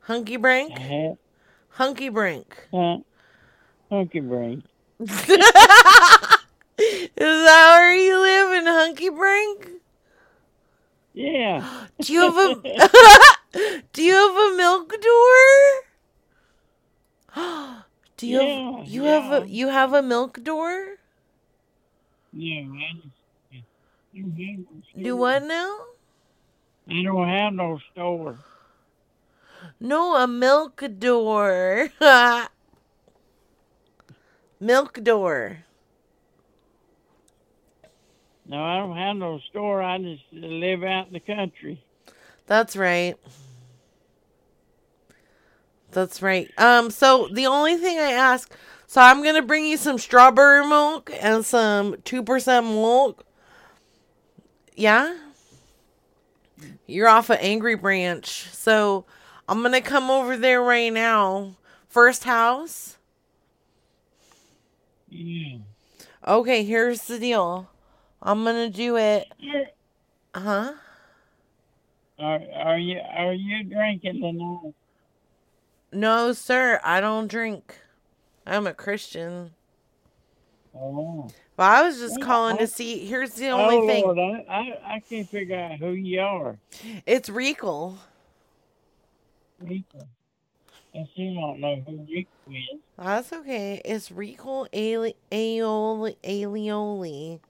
Hunky Brink? Uh-huh. Hunky Brink. Huh? Hunky Brink. Is that where you live in Hunky Brink? Yeah. Do you have a Do you have a milk door? Do you Yeah, have you have a you have a milk door? Yeah, I just, I don't have no Do what now? I don't have no store. No, a milk door. milk door. No, I don't have no store. I just live out in the country. That's right. That's right. Um, so the only thing I ask, so I'm gonna bring you some strawberry milk and some two percent milk. Yeah. You're off of Angry Branch, so I'm gonna come over there right now. First house. Yeah. Okay, here's the deal. I'm gonna do it. Huh? Are are you are you drinking tonight? No, sir. I don't drink. I'm a Christian. Oh. But I was just calling I- to oh. see. Here's the only oh, thing. Lord, I, I I can't figure out who you are. It's Regal. Rico. I still don't know who Rico is. That's okay. It's Regal Aioli. Aioli.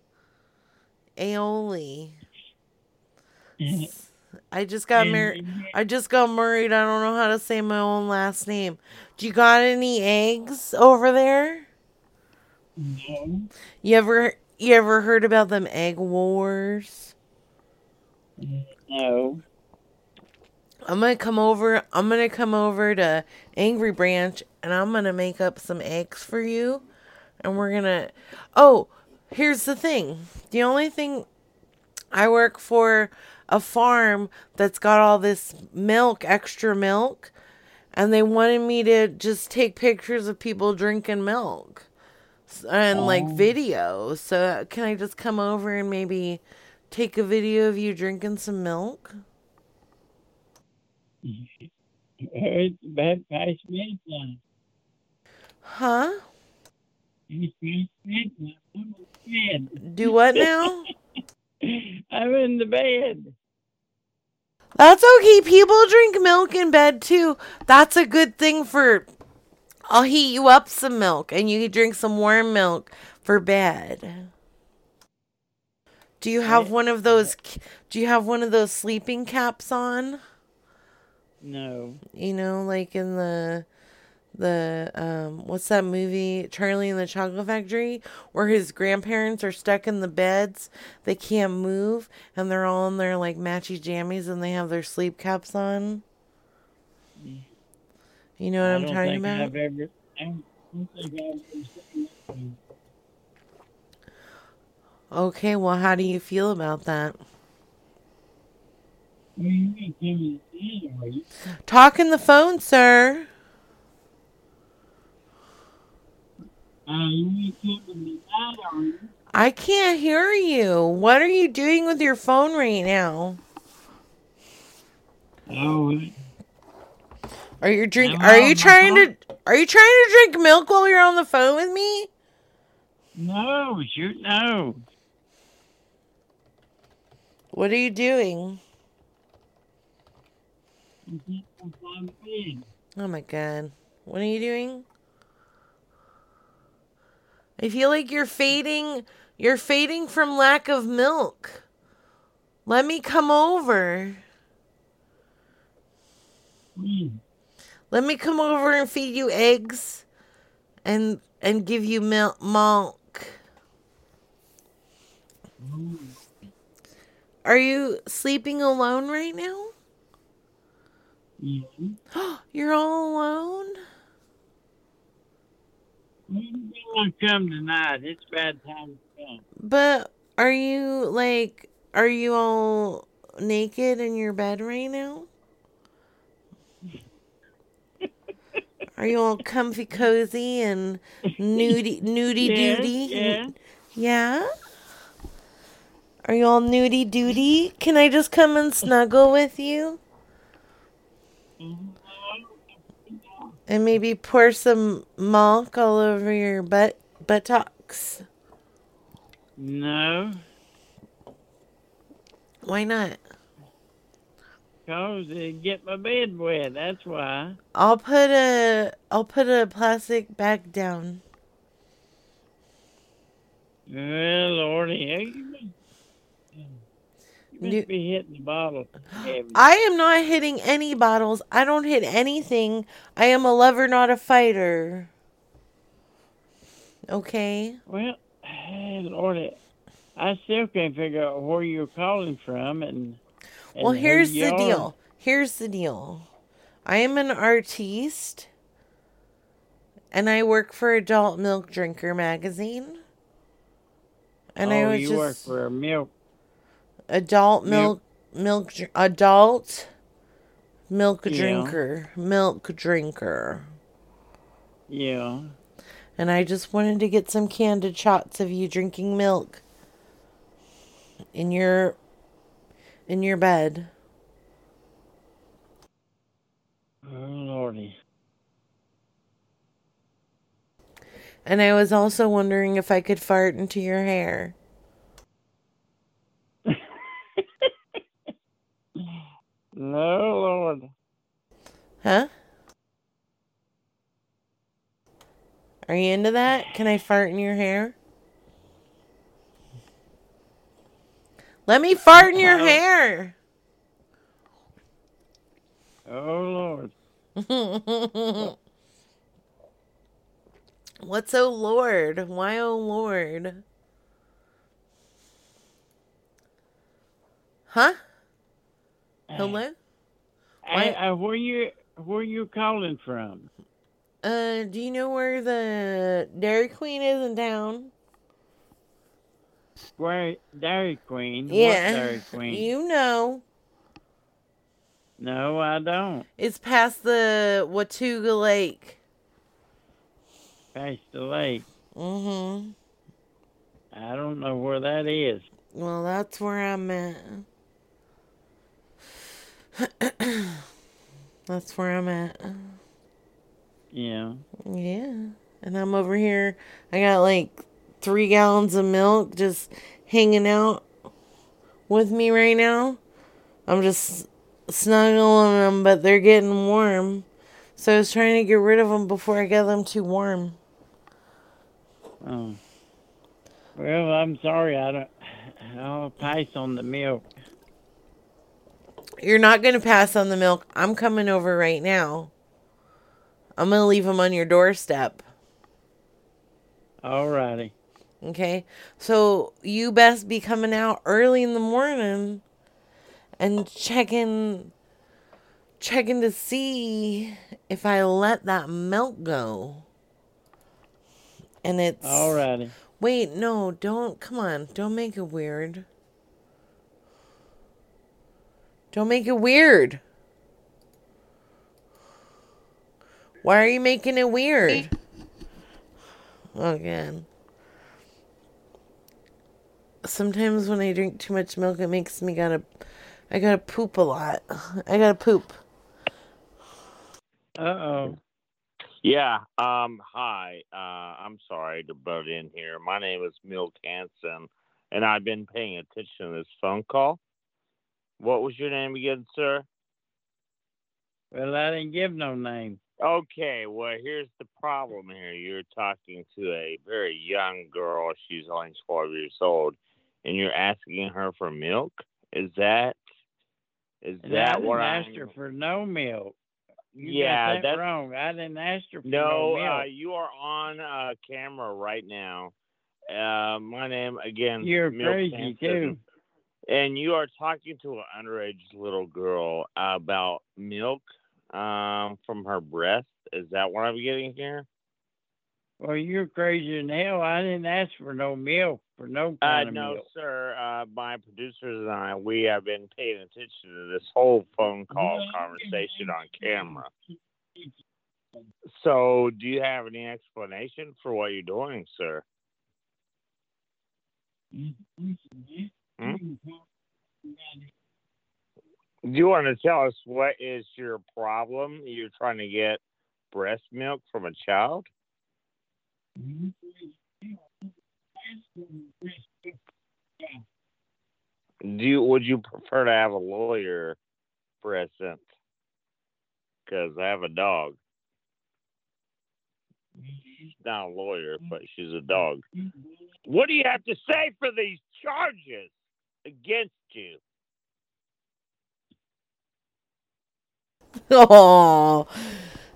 Aioli. Mm-hmm. I just got married. I just got married. I don't know how to say my own last name. Do you got any eggs over there? No. You ever you ever heard about them egg wars? No. I'm gonna come over. I'm gonna come over to Angry Branch, and I'm gonna make up some eggs for you, and we're gonna. Oh, here's the thing. The only thing I work for a farm that's got all this milk, extra milk, and they wanted me to just take pictures of people drinking milk and like Oh. videos. So uh, can I just come over and maybe take a video of you drinking some milk? It's bad past. Huh? It's past bedtime. I'm in bed. Do what now? I'm in the bed. That's okay. People drink milk in bed too. That's a good thing for. I'll heat you up some milk and you can drink some warm milk for bed. Do you have one of those? Do you have one of those sleeping caps on? No. You know, like in the the um what's that movie Charlie and the Chocolate Factory where his grandparents are stuck in the beds, they can't move and they're all in their like matchy jammies and they have their sleep caps on. You know what I I'm talking about? I've ever, I I've ever seen that. Okay, well how do you feel about that? Well, you ain't tell me that, are you? Talk in the phone, sir. Uh, you ain't telling me that, are you? I can't hear you. What are you doing with your phone right now? Oh, Are you drink? Are you trying phone. to? Are you trying to drink milk while you're on the phone with me? no, you no. What are you doing? Oh my god. What are you doing? I feel like you're fading. You're fading from lack of milk. Let me come over. Let me come over and feed you eggs and and give you milk milk. Are you sleeping alone right now? Mm-hmm. You're all alone? When I come tonight, it's bad time to come. But are you like are you all naked in your bed right now? Are you all comfy cozy and nudie nudie Yes, doody? yes. Yeah? Are you all nudie doody? Can I just come and snuggle with you? Mm-hmm. And maybe pour some milk all over your butt buttocks. No, Why not? cause it get my bed wet. That's why. I'll put a I'll put a plastic bag down. Well, Lordy, you be hitting the bottle. heavy. I am not hitting any bottles. I don't hit anything. I am a lover, not a fighter. Okay. Well, hey, Lordy, I still can't figure out where you're calling from, and, and Well, here's the are. deal. Here's the deal. I am an artiste and I work for Adult Milk Drinker magazine. And I oh, was you just work for a milk. Adult milk Milk- milk adult milk Yeah. drinker, milk drinker. Yeah. And I just wanted to get some candid shots of you drinking milk in your in your bed. Oh, Lordy. And I was also wondering if I could fart into your hair. No, Lord. Huh? Are you into that? Can I fart in your hair? Let me fart in your hair. Oh, Lord. What's oh Lord? Why oh Lord? Huh? Hello? I, I, where you where you calling from? Uh, do you know where the Dairy Queen is in town? Where Dairy Queen? Yeah. What Dairy Queen? You know. No, I don't. It's past the Watauga Lake. Past the lake. Mm-hmm. I don't know where that is. Well, that's where I'm at. that's where I'm at. Yeah. Yeah. And I'm over here. I got like three gallons of milk just hanging out with me right now. I'm just snuggling them, but they're getting warm. So I was trying to get rid of them before I got them too warm. Oh. Well, I'm sorry. I don't. I'll pass on the milk. You're not going to pass on the milk. I'm coming over right now. I'm going to leave them on your doorstep. Alrighty. Okay. So you best be coming out early in the morning and checking checking to see if I let that milk go. And it's Alrighty. Wait, no, don't come on. Don't make it weird. Don't make it weird. Why are you making it weird? Again. sometimes when I drink too much milk, it makes me gotta, I gotta poop a lot. I gotta poop. Uh oh. Yeah. Um. Hi. Uh. I'm sorry to butt in here. My name is Milk Hansen, and I've been paying attention to this phone call. What was your name again, sir? Well, I didn't give no name. Okay. Well, here's the problem here. You're talking to a very young girl. She's only 12 years old, and you're asking her for milk. Is that? Is And I that didn't what ask I'm? her for no milk. You Yeah, got that that's- wrong. I didn't ask her for no, No, milk. uh, you are on uh, camera right now. Uh, my name again. You're crazy Hansen, too. And you are talking to an underage little girl about milk um, from her breast. Is that what I'm getting here? Well, you're crazy in hell. I didn't ask for no milk for no Uh, kind of no, milk. sir. Uh, my producers and I, we have been paying attention to this whole phone call conversation on camera. So, do you have any explanation for what you're doing, sir? Hmm? Do you want to tell us what is your problem? You're trying to get breast milk from a child? Do you would you prefer to have a lawyer present? Because I have a dog. She's not a lawyer, but she's a dog. What do you have to say for these charges against you? Oh,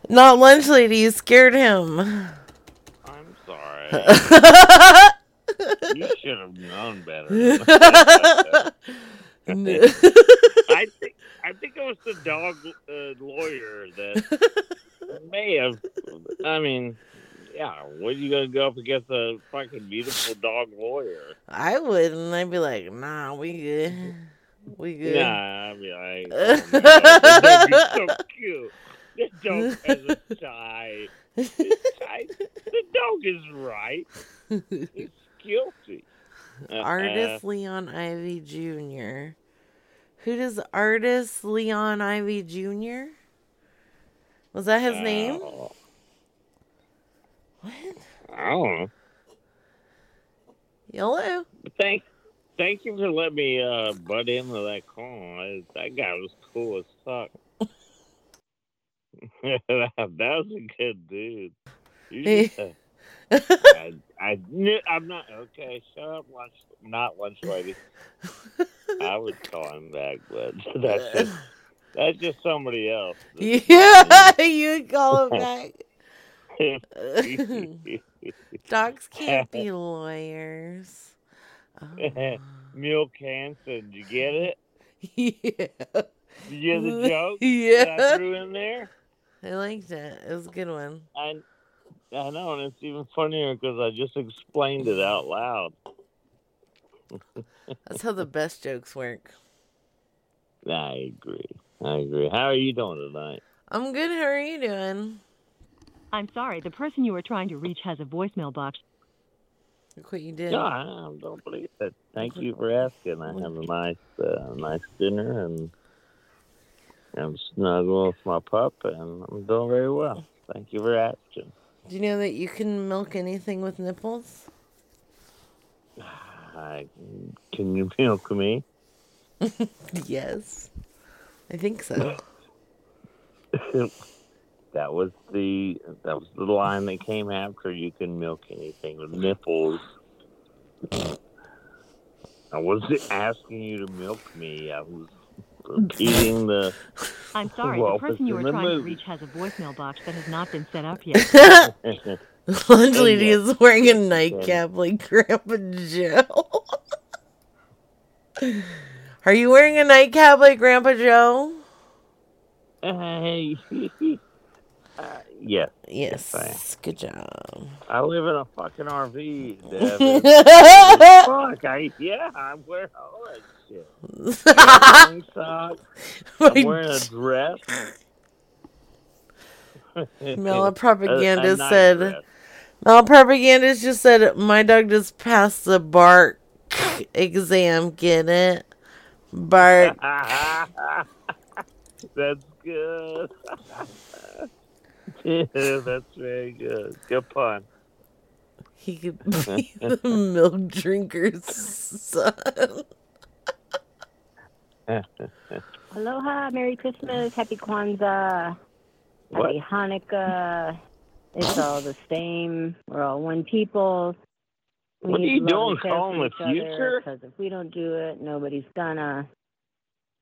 not lunch lady. You scared him. I'm sorry. you should have known better. I think I think it was the dog uh, lawyer that may have. I mean, yeah. What are you gonna go up against a fucking beautiful dog lawyer? I wouldn't. I'd be like, nah, we good. We good. Nah, I'd be like, oh my God, that dog is so cute. The dog has a tie. The dog is right. He's guilty. Uh, Artist Leon Ivy Jr. Who does Artist Leon Ivy Jr.? Was that his name? What? I don't know. Hello. Thank, thank you for letting me uh, butt into that call. I, that guy was cool as fuck. that, was a good dude. Hey. uh, I, I knew, I'm not okay. Shut up, lunch. Not lunch lady. I would call him back, but that's just that's just somebody else. Yeah, you call him back. Dogs can't be lawyers. Milk Hansen, did you get it? Yeah. Did you get the joke? Yeah. That I threw in there. I liked it. It was a good one. I, I know, and it's even funnier because I just explained it out loud. That's how the best jokes work. I agree. I agree. How are you doing tonight? I'm good. How are you doing? I'm sorry, the person you were trying to reach has a voicemail box. Look what you did. No, I don't believe it. Thank you for asking. I have a nice, uh, nice dinner, and I'm snuggling with my pup, and I'm doing very well. Thank you for asking. Do you know that you can milk anything with nipples? I, can you milk me? yes. I think so. that was the that was the line that came after you can milk anything with nipples. I wasn't asking you to milk me. I was repeating the. I'm sorry, Well, the person you were it's in the trying to reach has a voicemail box that has not been set up yet. Lunch lady is wearing a nightcap like Grandpa Joe. Are you wearing a nightcap like Grandpa Joe? Hey. Uh, yes. Yes. Good job. I live in a fucking RV. Devin. Fuck. I, yeah, I'm wearing all that shit. I'm wearing socks. I'm wearing a dress. Mela A- Propaganda a said, dress. Mela Propaganda just said, my dog just passed the bark. exam. Get it? Bark. That's good. yeah, that's very good. Good pun. He could be the milk drinker's son. Aloha, Merry Christmas, Happy Kwanzaa, What? Happy Hanukkah. It's all the same. We're all one people. We What are need you doing, and care calling the future? Because if we don't do it, nobody's gonna.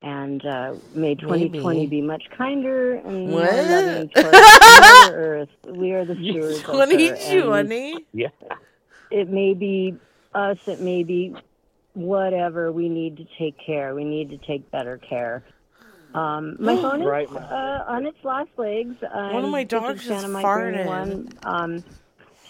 And uh, may 2020 Maybe. be much kinder and more What? loving towards Mother Earth. We are the stewards of her, and 2020? Yeah. it may be us, it may be whatever. We need to take care. We need to take better care. Um, my phone is Right, uh, on its last legs. One of my I'm such a dogs fan just farted. One. Um,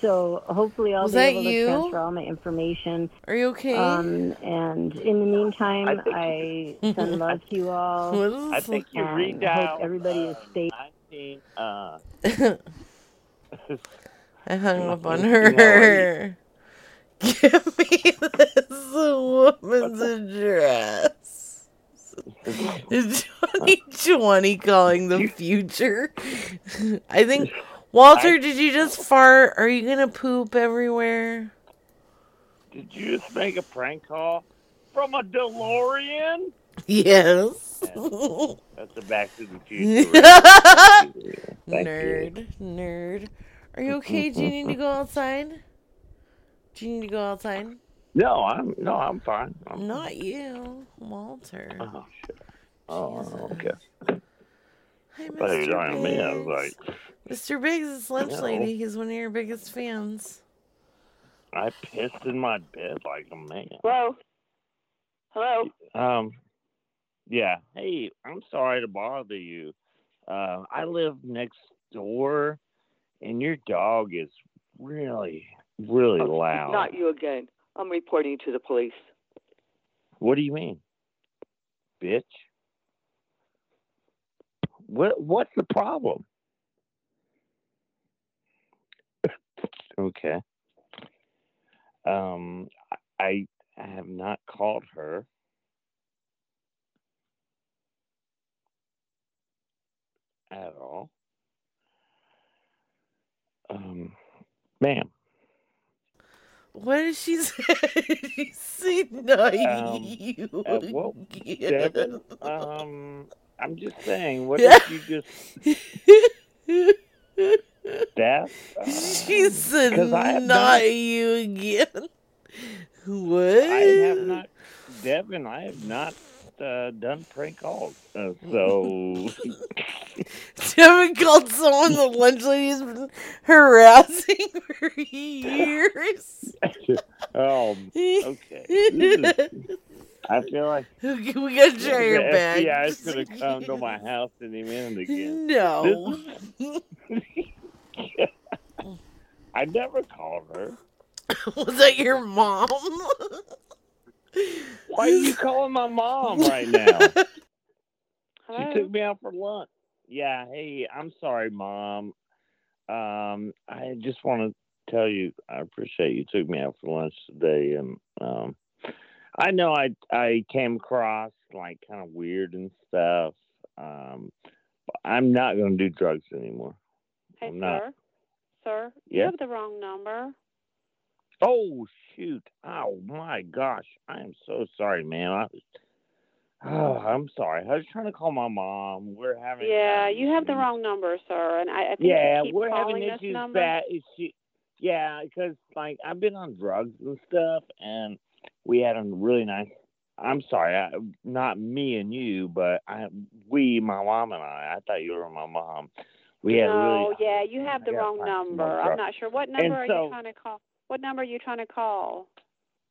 so hopefully I'll Was be able you? to transfer all my information. Are you okay? Um, and in the meantime, I, send love to you all. I think you and redialed. hope everybody is safe. 19, uh, I hung up on her. Give me this woman's address. 2020 calling the future. I think Walter, I- did you just fart? Are you gonna poop everywhere? Did you just make a prank call from a DeLorean? Yes. That's a Back to the Future. Thank you. nerd, nerd. Are you okay? Do you need to go outside? Do you need to go outside? No, I'm no, I'm fine. I'm, Not you, Walter. oh shit. Oh, okay. Hi, I thought you were Mr. talking to me. I was Biggs. like, Mr. Biggs is lunch No. lady. He's one of your biggest fans. I pissed in my bed like a man. Hello? Hello? Um, yeah. Hey, I'm sorry to bother you. Uh, I live next door, and your dog is really, really loud. Not you again. I'm reporting you to the police. What do you mean, bitch? What What's the problem? okay. Um, I I have not called her. At all. Um, ma'am. What did she say? she said no, Um, you well, again. Devin, um, I'm just saying, what did you just that? She said Because I have not not- you again. What? I have not, Devin. I have not uh, done prank calls, uh, so Devin called someone the lunch lady's been harassing for years. um, okay. I feel like we gotta try your the bags. FBI is gonna come to my house any minute again. No. I never called her. Was that your mom? Why are you calling my mom right now? She took me out for lunch. Yeah, hey, I'm sorry, mom. Um, I just want to tell you I appreciate you took me out for lunch today, and um, I know I I came across like kind of weird and stuff. Um, but I'm not going to do drugs anymore. Hey, I'm not. sir. Sir, you have the wrong number. Oh shoot! Oh my gosh! I am so sorry, man. I was. Oh, I'm sorry. I was trying to call my mom. We're having. Yeah, you have the wrong number, sir. And I, I think yeah, we're having issues. number. Bad. She, yeah, because like I've been on drugs and stuff, and we had a really nice. I'm sorry, I, not me and you, but I, we, my mom and I. I thought you were my mom. We had no, really. yeah, you have the wrong my- number. I'm not sure. What And number are so- you trying to call? What number are you trying to call?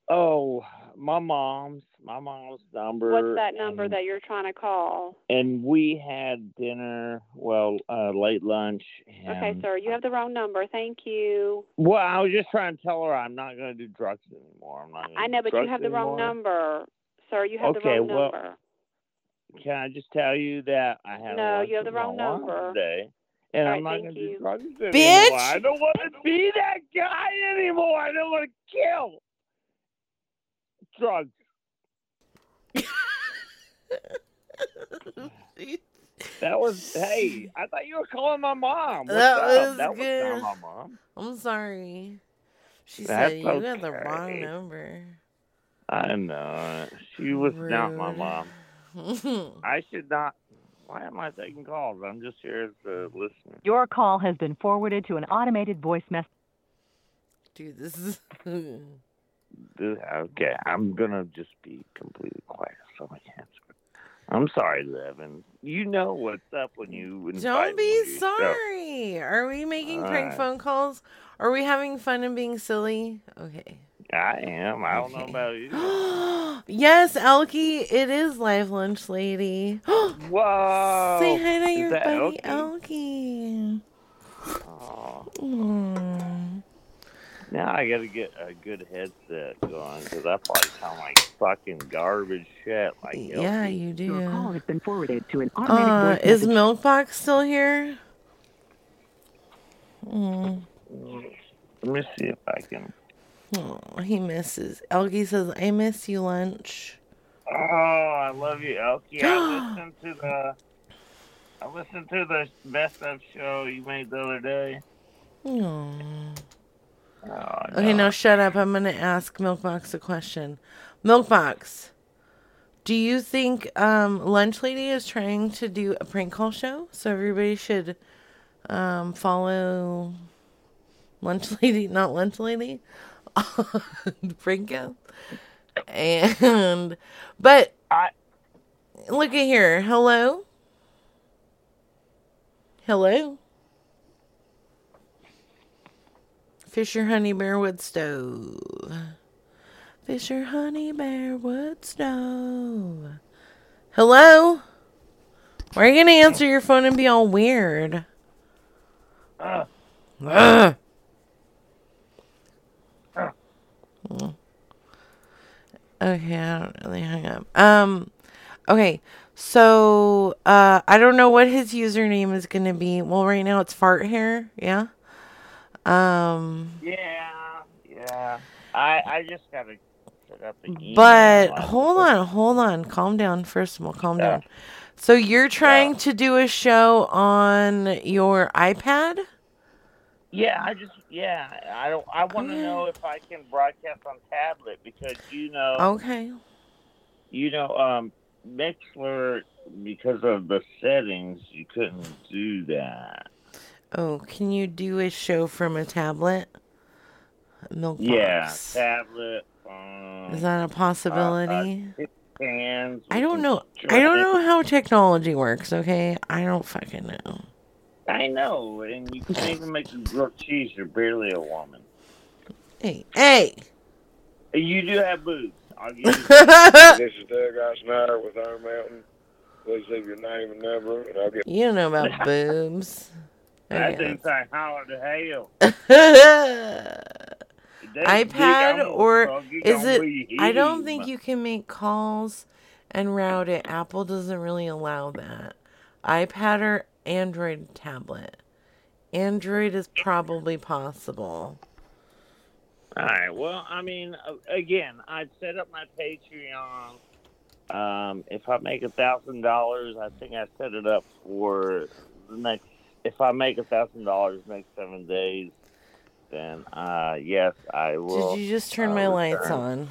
Oh, my mom's, my mom's number. What's that number and- that you're trying to call? and we had dinner well uh late lunch Okay, sir, you have the wrong number. Thank you. well i was just trying to tell her i'm not going to do drugs anymore i'm not gonna I know, but you drugs have the wrong number. Sir, you have Okay, the wrong well, number. can i just tell you that i had a No, you have the wrong number. today and All i'm not thank going to you. do drugs anymore Bitch! i don't want to be that guy anymore i don't want to kill drugs. That was hey. I thought you were calling my mom. What's That up? was that good. was not my mom. I'm sorry. She That's said you got the wrong number. I know. it. She was not my mom. I should not. Why am I taking calls? I'm just here as a listener. Your call has been forwarded to an automated voice message. Dude, this is. Okay, I'm gonna just be completely quiet so I can answer. I'm sorry, Levin. You know what's up when you Don't be show. sorry. Are we making prank Alright. phone calls? Are we having fun and being silly? Okay. I am. I don't know about you. yes, Elkie, it is Live Lunch Lady. Whoa! Say hi to Is your buddy Elkie? Elkie. Aw. Mm. Now I gotta get a good headset going because I probably sound like fucking garbage shit. Like Yeah, you do. Your call has been forwarded to an Uh, voice is message. Milkbox still here? Mm. Let me see if I can. Oh, he misses. Elkie says, I miss you, lunch. Oh, I love you, Elkie. I listened to the. I listened to the best of show you made the other day. Aw. Oh, Okay, now shut up. I'm going to ask Milkbox a question. Milkbox, do you think um, Lunch Lady is trying to do a prank call show? So everybody should um, follow Lunch Lady, not Lunch Lady, prank call. And, but, I look at here. Hello? Hello? Fisher Honey Bear Wood Stove. Fisher Honey Bear Wood Stove. Hello? Why are you gonna answer your phone and be all weird? Uh, uh. Okay, I don't really hung up. Um, okay, so uh, I don't know what his username is gonna be. Well, right now it's fart hair. Yeah. Um, yeah, yeah. I I just gotta set up the but hold on, hold on. Calm down. First of all, calm down. So you're trying to do a show on your iPad? Yeah, I just yeah. I don't. I want to know if I can broadcast on tablet because you know. Okay. You know, um, Mixlr because of the settings, you couldn't do that. Oh, can you do a show from a tablet? Milk Yeah, box. tablet, phone. Is that a possibility? Uh, uh. I don't know. I don't know how technology works. Okay, I don't fucking know. I know, and you can't even make a grilled cheese. You're barely a woman. Hey, hey. You do have boobs. I'll give you this is Doug Snyder with Iron Mountain. Please leave your name and number, and I'll get. You don't know about boobs. That Okay. thing's like holler to hell. iPad or is it? I don't think you can make calls and route it. Apple doesn't really allow that. iPad or Android tablet. Android is probably possible. All right. Well, I mean, uh, again, I'd set up my Patreon. Um, if I make a thousand dollars, I think I set it up for the next. If I make a thousand dollars next seven days, then uh, yes, I will. Did you just turn uh, my lights return.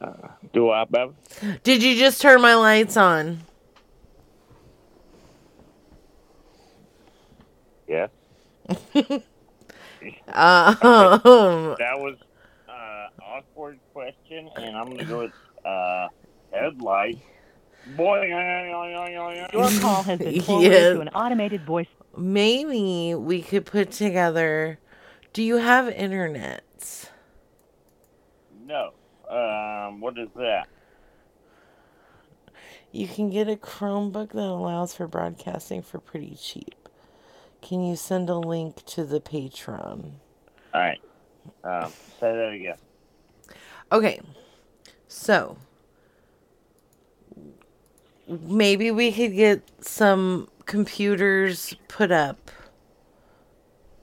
on? Uh, do I, Bev? Did you just turn my lights on? Yes. Um, that was uh, awkward question, and I'm gonna go with uh, headlight. Boy, Your call has been forwarded Yes. to an automated voice. Maybe we could put together. Do you have internet? No. Um, what is that? You can get a Chromebook that allows for broadcasting for pretty cheap. Can you send a link to the Patreon? All right. Um, say that again. Okay. So maybe we could get some computers put up.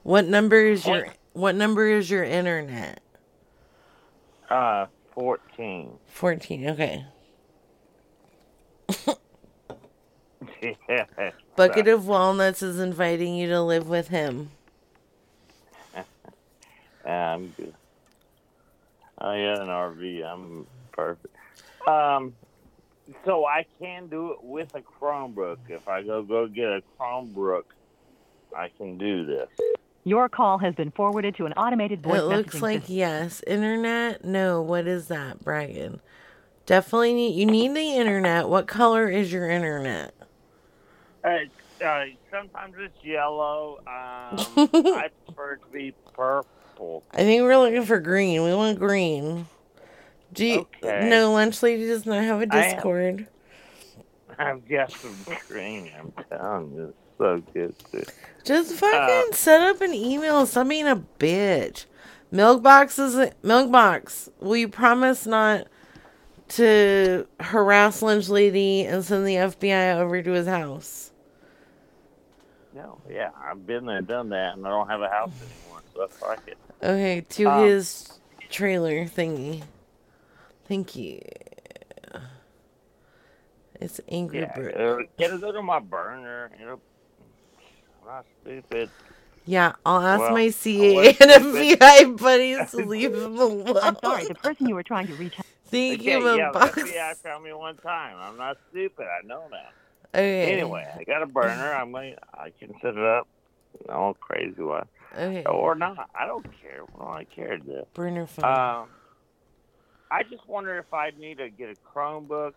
What number is your what number is your internet? Uh, 14. 14. Okay. yeah. Bucket of Walnuts is inviting you to live with him. I'm good. I got an RV. I'm perfect. Um, so I can do it with a Chromebook. If I go go get a Chromebook, I can do this. Your call has been forwarded to an automated voice It looks like system. yes. Internet? No. What is that, Brian? Definitely need you need the internet. What color is your internet? Uh, uh, sometimes it's yellow. Um, I prefer it to be purple. I think we're looking for green. We want green. Do you, Okay. no, lunch lady does not have a I am- Discord. I've got some green. I'm telling you, it's so good. Too. Just fucking set up an email. Stop being a bitch. Milkbox is Milkbox. Will you promise not to harass lunch lady and send the FBI over to his house? No, yeah, I've been there, done that, and I don't have a house anymore, so that's like it. Okay, to Um, his trailer thingy. Thank you. It's Angry Yeah, Bird. it'll, it'll go to my burner. It'll, I'm not stupid. Yeah, I'll ask Well, my I CA and. FBI buddies to leave him alone. I'm sorry, the person you were trying to reach. Thank Okay, you, yeah, the Milkbox. FBI found me one time. I'm not stupid. I know that. Okay. Anyway, I got a burner. I'm going. I can set it up. All crazy one. Okay. Or not. I don't care. What do I care to do? Burner phone. Um, I just wonder if I need to get a Chromebook,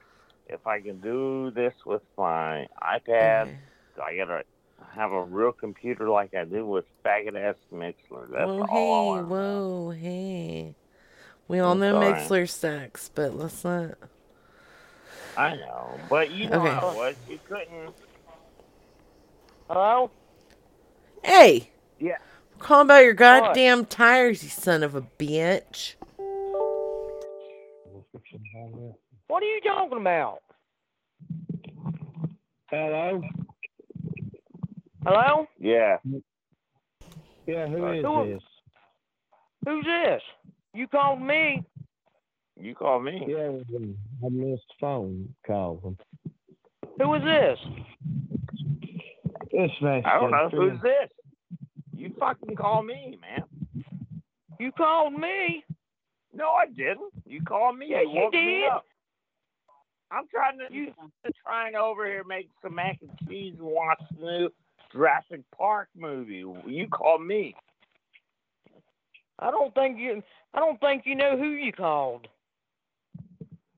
if I can do this with my iPad. Mm-hmm. I gotta have a real computer like I do with faggot ass Mixlr. That's Whoa, all. Hey, whoa, hey. We all I'm know sorry. Mixlr sucks, but let's not. I know, but you know Okay. how it was. You couldn't. Hello? Hey! Yeah. Calling about your goddamn tires, you son of a bitch. What are you talking about? Hello? Hello? Yeah. Yeah, who is Who- this? Who's this? You called me. You called me. Yeah, I missed phone call. Who is this? This man. I don't know who's this. You fucking call me, man. You called me. No, I didn't. You called me. Yeah, you woke me did. up. I'm trying to you trying over here make some mac and cheese and watch the new Jurassic Park movie. You called me. I don't think you. I don't think you know who you called.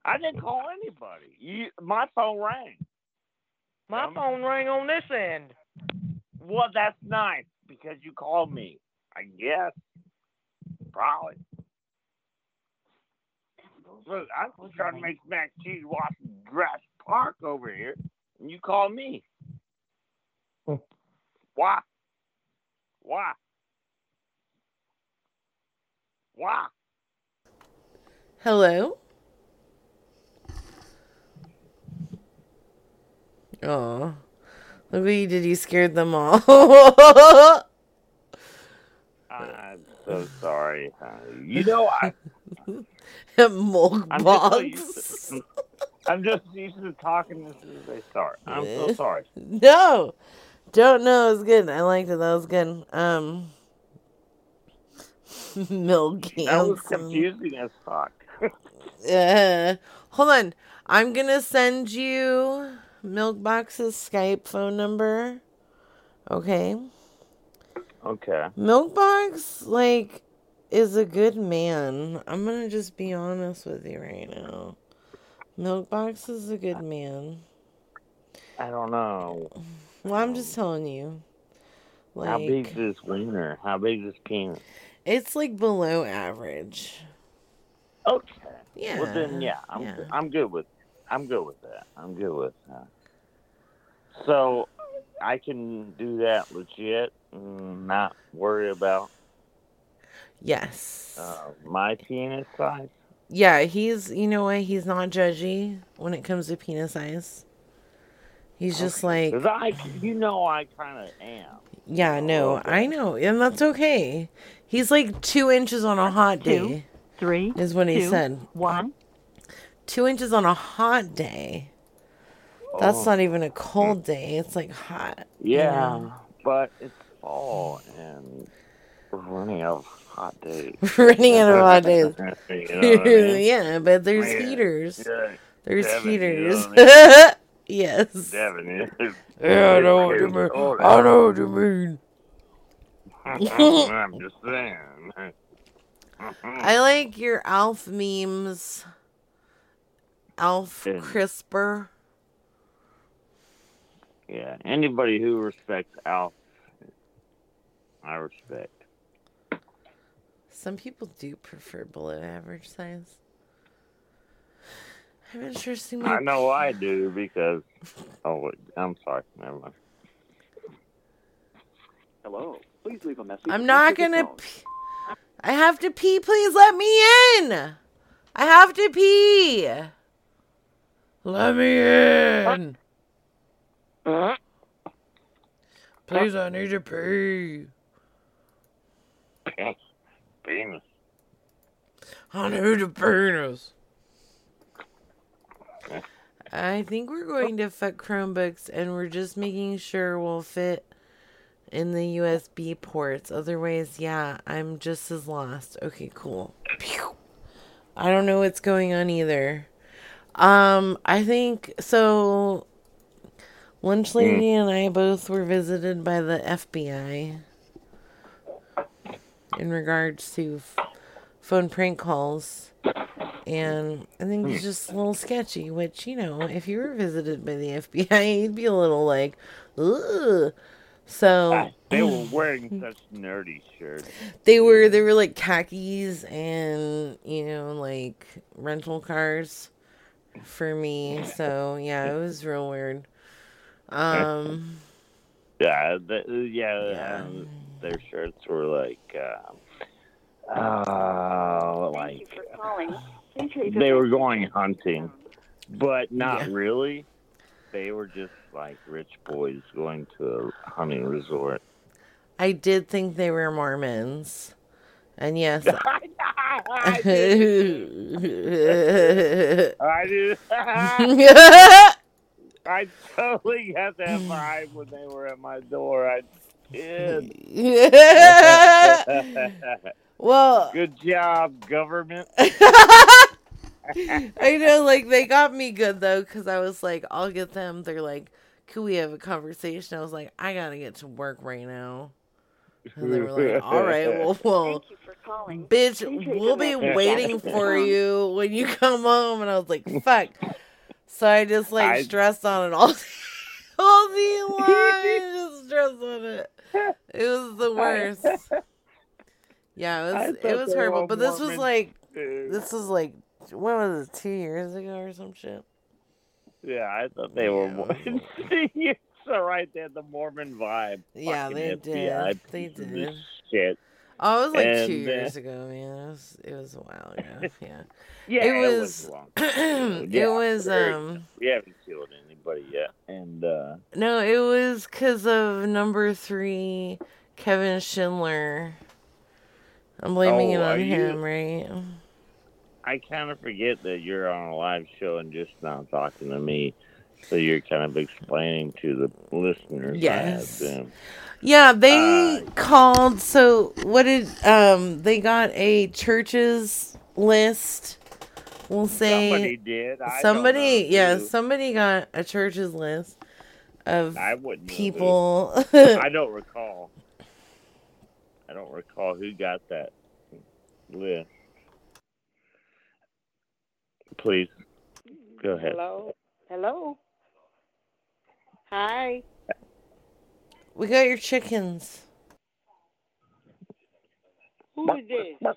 I didn't call anybody. You, my phone rang. My um, phone rang on this end. Well, that's nice because you called me. I guess. Probably. Look, I'm just trying to make some mac and cheese watching Jurassic Park over here, and you call me. Why? Why? Why? Hello? Oh. Look what you did. You scared them all. I'm so sorry. honey. You know, I, Milk I'm just so box. used to, I'm just used to talking as soon as they start. I'm so sorry. No. Don't know. It was good. I liked it. That was good. Um. Milk That was confusing as fuck. Uh, hold on. I'm gonna send you Milkbox's Skype phone number. Okay. Okay. Milkbox, like, is a good man. I'm gonna just be honest with you right now. Milkbox is a good man. I don't know. Well, I'm just telling you. Like, How big is this wiener? How big is this penis? it's like below average. Okay. Yeah. Well then, yeah, I'm yeah. I'm good with I'm good with that. I'm good with that. So I can do that legit, and not worry about Yes. uh, my penis size. Yeah, he's, you know what? He's not judgy when it comes to penis size. He's just like I, you know, I kind of am. yeah, no, I know, and that's okay. He's like two inches on a hot Two. day. three, is what he two, said. one. Two inches on a hot day. That's Oh. not even a cold day. It's like hot. you Yeah, know? but it's fall and we're running out of hot days. Running out of hot days. You know I mean? yeah, but there's Yeah, heaters. yeah. There's Devin, you know heaters. I mean? yes. Devin is. Yeah, I know what you mean. I know what you mean. I'm just saying. I like your Alf memes. Alf Yeah. Crisper. Yeah, anybody who respects Alf, I respect. Some people do prefer below average size. I'm been sure seen I know I do because. Oh, wait, I'm sorry. Never mind. Hello. Please leave a message. I'm not gonna. tone. Pee. I have to pee. Please let me in. I have to pee. Let me in. Please, I need to pee. Penis. I need a penis. I think we're going to fuck Chromebooks and we're just making sure we'll fit in the USB ports. Otherwise, yeah, I'm just as lost. Okay, cool. Pew. I don't know what's going on either. Um, I think so. Lunch Lady and I both were visited by the FBI in regards to f- phone prank calls. And I think it's just a little sketchy, which, you know, if you were visited by the FBI, you'd be a little like, ugh. So They were wearing such nerdy shirts. they were they were like khakis and you know like rental cars for me. So yeah, it was real weird. Um Yeah, the, yeah, Um, their shirts were like, um, uh, like they were going hunting, but not really. They were just like rich boys going to a hunting resort. I did think they were Mormons. And yes. I did. I totally got that vibe when they were at my door. I did. well, good job, government. I know, like they got me good though, because I was like, I'll get them. They're like, could we have a conversation? I was like, I gotta get to work right now. And they were like, all right, well, well bitch, we'll be waiting for you when you come home. And I was like, fuck. So I just like I- stressed on it all, all the line, just stressed on it. It was the worst. Yeah, it was it was horrible. But this was like too. this was like when was it, two years ago or some shit? Yeah, I thought they were more. so right there, the Mormon vibe. Yeah, they did. They pieces of did. Shit. Oh, it was like two And, uh, years ago, man. It was it was a while ago. Yeah. Yeah, it it was. was long time ago. it was um. We haven't killed anybody yet, and uh No, it was because of number three, Kevin Schindler. I'm blaming it Oh, on are you- him, right? I kind of forget that you're on a live show and just now talking to me. So you're kind of explaining to the listeners. Yes. Yeah, they Uh, called. So what did um? They got a churches list. We'll say Somebody did. I somebody, yeah, who. somebody got a church's list of I wouldn't people. I don't recall. I don't recall who got that list. Please go ahead. Hello? Hello? Hi. we got your chickens. Who is this?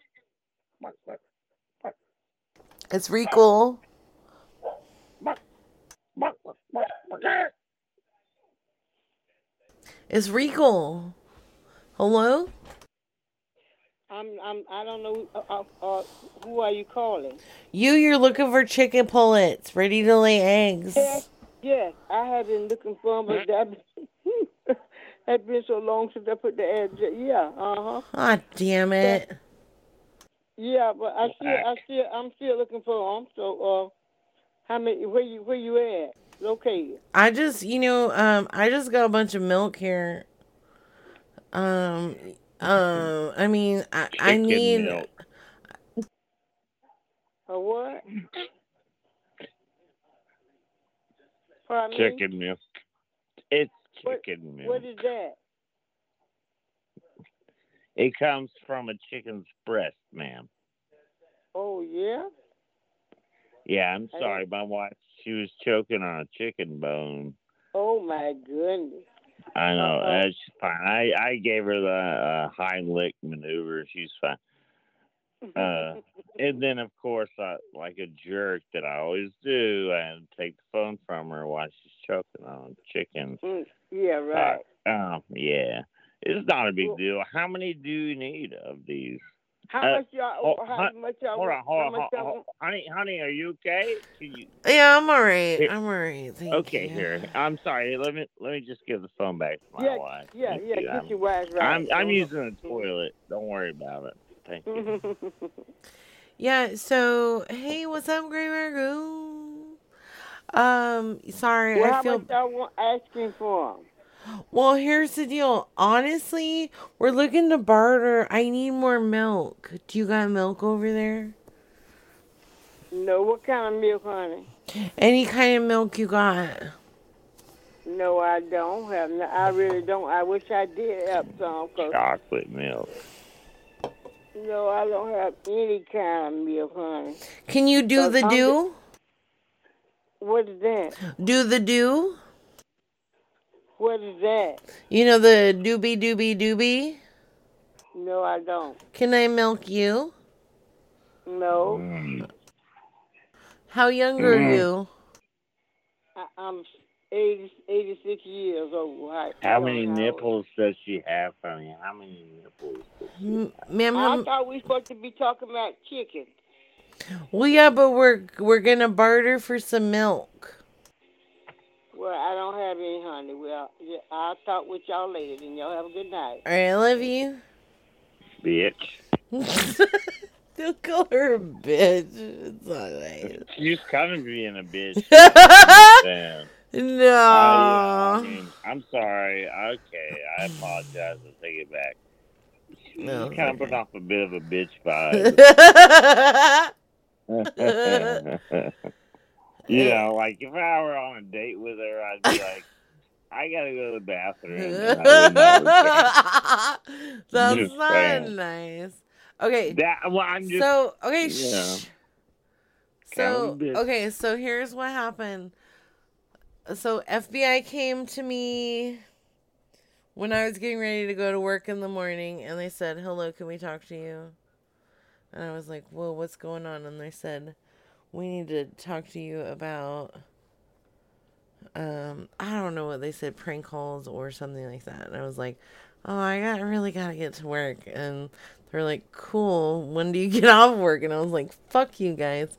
It's Regal. It's Regal. Hello? I'm I'm I don't know uh, uh, uh, who are you calling? You, you're looking for chicken pullets ready to lay eggs. Yes, yes. I have been looking for them, but that has been so long since I put the ad. Yeah, uh huh. Ah, damn it. Yeah, but I still, I still, I'm still looking for them. So, uh, how many? Where you, where you at? Located? I just, you know, um, I just got a bunch of milk here. Um, uh, I mean, I, I Chicken need. milk. A what? Pardon me? Chicken milk. It's What- chicken milk. What is that? It comes from a chicken's breast, ma'am. Oh yeah. Yeah, I'm sorry. My wife, she was choking on a chicken bone. Oh my goodness. I know. Uh-oh. That's fine. I, I gave her the uh, Heimlich maneuver. She's fine. Uh, and then, of course, I, like a jerk that I always do, I take the phone from her while she's choking on chicken. Mm, yeah, right. Uh, um, yeah. It's not a big deal. How many do you need of these? How Uh, much y'all? oh, how much y'all? Hold on, hold how on, much hold y'all on, hold on. honey, honey, are you okay? Can you? Yeah, I'm alright. Here- I'm alright. Thank okay, you. here. I'm sorry. Let me let me just give the phone back to my Yeah, wife. yeah, Thank yeah. you. Get I'm, your wires right. I'm I'm using the toilet. Don't worry about it. Thank you. Yeah, so hey, what's up, Grey Margot? Um, sorry, well, I how feel much y'all want asking for 'em? Well, here's the deal. Honestly, we're looking to barter. I need more milk. Do you got milk over there? No, what kind of milk, honey? Any kind of milk you got? No, I don't have. No, I really don't. I wish I did have some. Cause Chocolate milk. no, I don't have any kind of milk, honey. Can you do the I'm do? What is that? Do the do? What is that? You know the doobie doobie doobie? No, I don't. Can I milk you? No, Mm. How young are Mm. you? I, I'm 80, 86 years old. I, I How don't many know. nipples does she have, honey? How many nipples? Does she M- Ma'am, I how- thought we were supposed to be talking about chicken. well, yeah, but we're we're gonna barter for some milk. Well, I don't have any, honey. Well, yeah, I'll talk with y'all later. and y'all have a good night. All right, I love you. Bitch. Don't call her a bitch. It's not nice. She's kind of being a bitch. Man. No. I, I mean, I'm sorry. Okay, I apologize. I take it back. She's No, it's kind of putting off a bit of a bitch vibe. You know, like if I were on a date with her, I'd be like, I gotta go to the bathroom. and I would not return. That's not saying. nice. Okay. That well, I'm just so okay. yeah. Shh. So okay, so here's what happened. So FBI came to me when I was getting ready to go to work in the morning, and they said, "Hello, can we talk to you?" And I was like, "Whoa, what's going on?" And they said, "We need to talk to you about." Um, I don't know what they said, prank calls or something like that. And I was like, "Oh, I got really gotta get to work." And they're like, "Cool. When do you get off work?" And I was like, "Fuck you guys."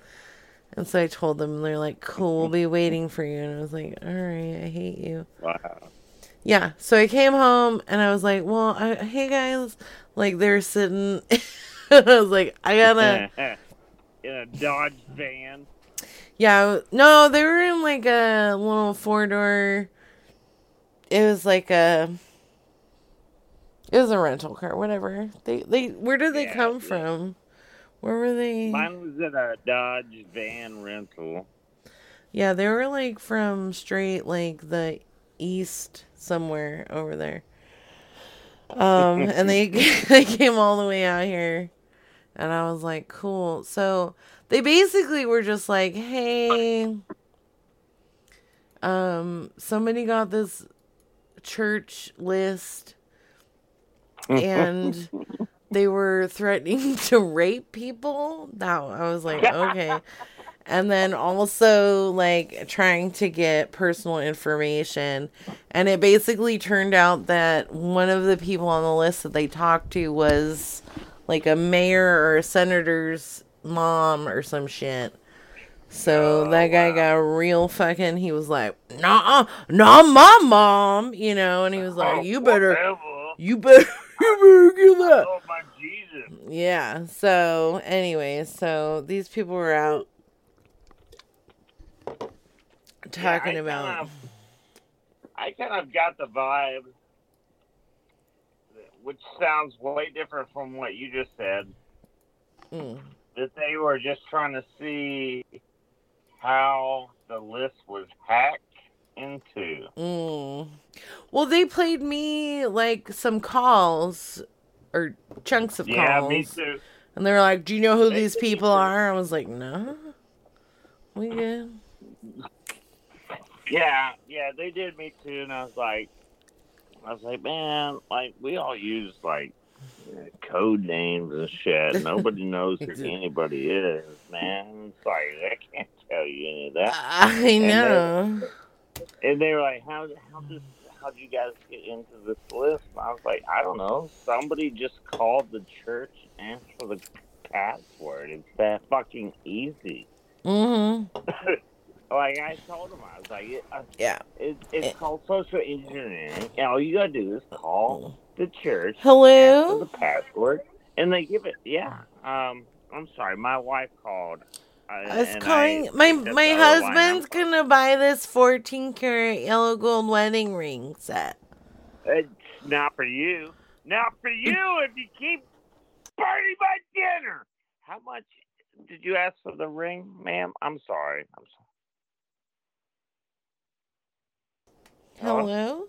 And so I told them, and they're like, "Cool, we'll be waiting for you." And I was like, "All right, I hate you." Wow. Yeah. So I came home and I was like, "Well, I, hey guys," like they're sitting. I was like, "I gotta." in a Dodge van. Yeah, no, they were in like a little four door. It was like a. It was a rental car, whatever. They they where did they Yeah, come yeah. from? Where were they? Mine was in a Dodge van rental. Yeah, they were like from straight like the east somewhere over there. Um, and they they came all the way out here, and I was like, cool. So they basically were just like, hey, um, somebody got this church list, and they were threatening to rape people. That I was like, okay. And then also like trying to get personal information. And it basically turned out that one of the people on the list that they talked to was like a mayor or a senator's mom or some shit. So oh, that guy got real fucking. He was like, "Nah, not my mom," you know, and he was like, oh, "You better, you better, you better get that." Oh my Jesus! Yeah. So anyway, so these people were out talking I about. Kind of, I kind of got the vibe, which sounds way different from what you just said, Mm. that they were just trying to see how the list was hacked into. Mm. Well, they played me like some calls or chunks of Yeah, calls. Yeah, me too. And they were like, "Do you know who They these people are?" I was like, "No, we good." Yeah, yeah, they did me too, and I was like, I was like, man, like we all use like code names and shit. Nobody knows who anybody is, man. It's like I can't tell you any of that. I know. And they were like, how how does how do you guys get into this list? And I was like, I don't know. Somebody just called the church and for the password. It's that fucking easy. Mm-hmm. like I told him, I was like, it, uh, Yeah. it, it's called social engineering. And all you gotta do is call the church, Hello? the password, and they give it. Yeah. Um, I'm sorry, my wife called. Uh, I was calling I my my the other line. husband's gonna buy this 14 karat yellow gold wedding ring set. It's not for you. Not for you if you keep burning my dinner. How much did you ask for the ring, ma'am? I'm sorry. I'm sorry. Hello?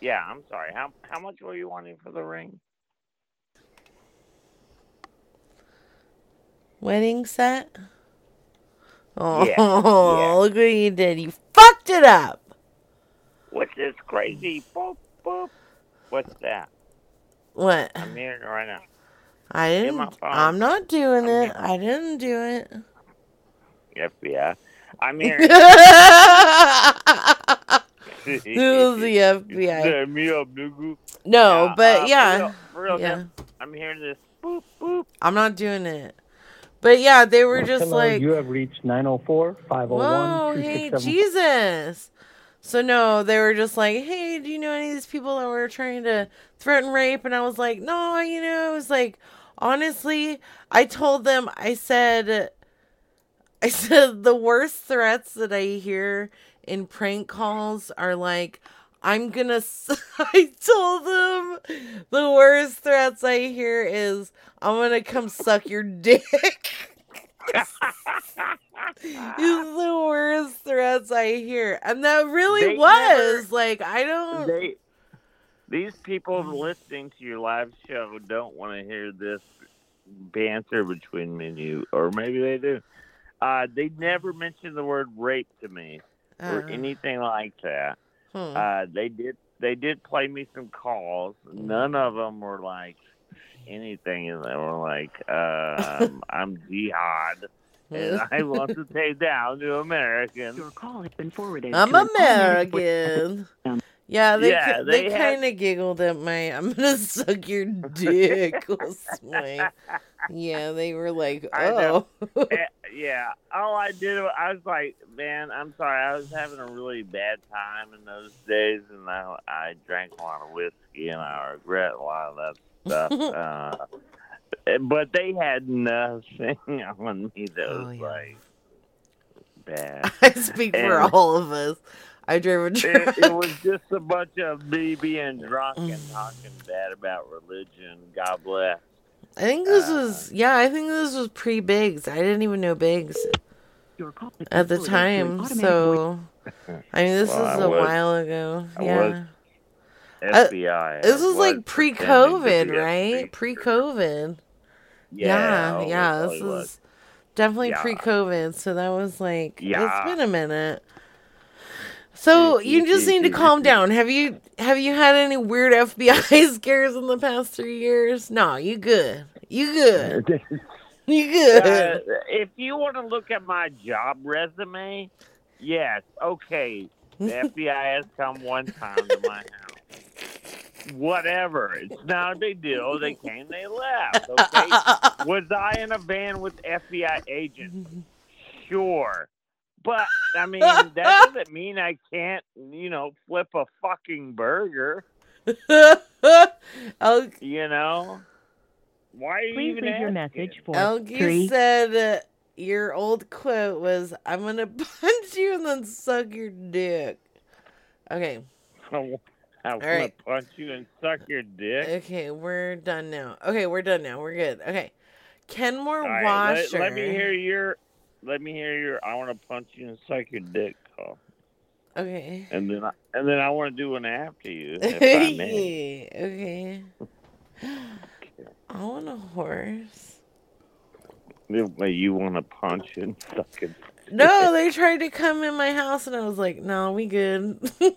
Yeah, I'm sorry. How how much were you wanting for the ring? Wedding set? Oh, Yeah, yeah. look what you did. You fucked it up. What's this crazy boop boop? What's that? What? I'm hearing it right now. I didn't. I'm not doing it. I didn't do it. FBI. I'm hearing. This is the FBI. Me up, nigga. No, Yeah, but uh, for yeah. real- for real, yeah. I'm hearing this boop boop. I'm not doing it. But yeah, they were just Hello, like, you have reached 904 Whoa, 501 hey, Jesus. So no, they were just like, hey, do you know any of these people that were trying to threaten rape? And I was like, no, you know, it was like, honestly, I told them, I said, I said the worst threats that I hear in prank calls are like, I'm gonna. s- I told them the worst threats I hear is I'm gonna come suck your dick. is the worst threats I hear, and that really They was never- like I don't. They, these people listening to your live show don't want to hear this banter between me and you, or maybe they do. Uh, they never mentioned the word rape to me or Uh. anything like that. Hmm. Uh, they did. They did play me some calls. None of them were like anything. They were like, um, "I'm jihad." And I want to take down to Americans. Your call has been forwarded. I'm American. Yeah, they Yeah, they, they kind of giggled at my "I'm gonna suck your dick" my. Yeah, they were like, "Oh." Eh, yeah. All I did, was- I was like, man, I'm sorry. I was having a really bad time in those days, and I, I drank a lot of whiskey, and I regret a lot of that stuff. uh, but they had nothing on me that was like bad. I speak for all of us. I drove a It, truck. it was just a bunch of me being drunk and talking bad about religion. God bless. I think this uh, was yeah. I think this was pre Biggs. I didn't even know Biggs at the time. So I mean, this Well, is I a was- while ago. I yeah. was Uh, FBI. this I was like pre-COVID, right? Pre COVID. Yeah, Yeah, yeah. This was. is definitely Yeah. pre COVID. So that was like Yeah. it's been a minute. So you just need to calm down. Have you have you had any weird FBI scares in the past three years? No, you good. You good. You good. Uh, if you want to look at my job resume, yes, okay. The FBI has come one time to my house. Whatever. It's not a big deal. They came, they left. Okay. Was I in a van with FBI agents? Sure. But I mean, that doesn't mean I can't, you know, flip a fucking burger. I'll, You know. Why are you Please even leave your asking? message for Elgie three. said uh, your old quote was, "I'm gonna punch you and then suck your dick." Okay. I want All to punch you and suck your dick. Okay, we're done now. Okay, we're done now. We're good. Okay. Kenmore All right, Washer. let, let me hear your. Let me hear your. I want to punch you and suck your dick call, Okay. and then I, and then I want to do one after you. If I may. okay. I want a horse. You want to punch and suck it? No, they tried to come in my house and I was like, no, we good. I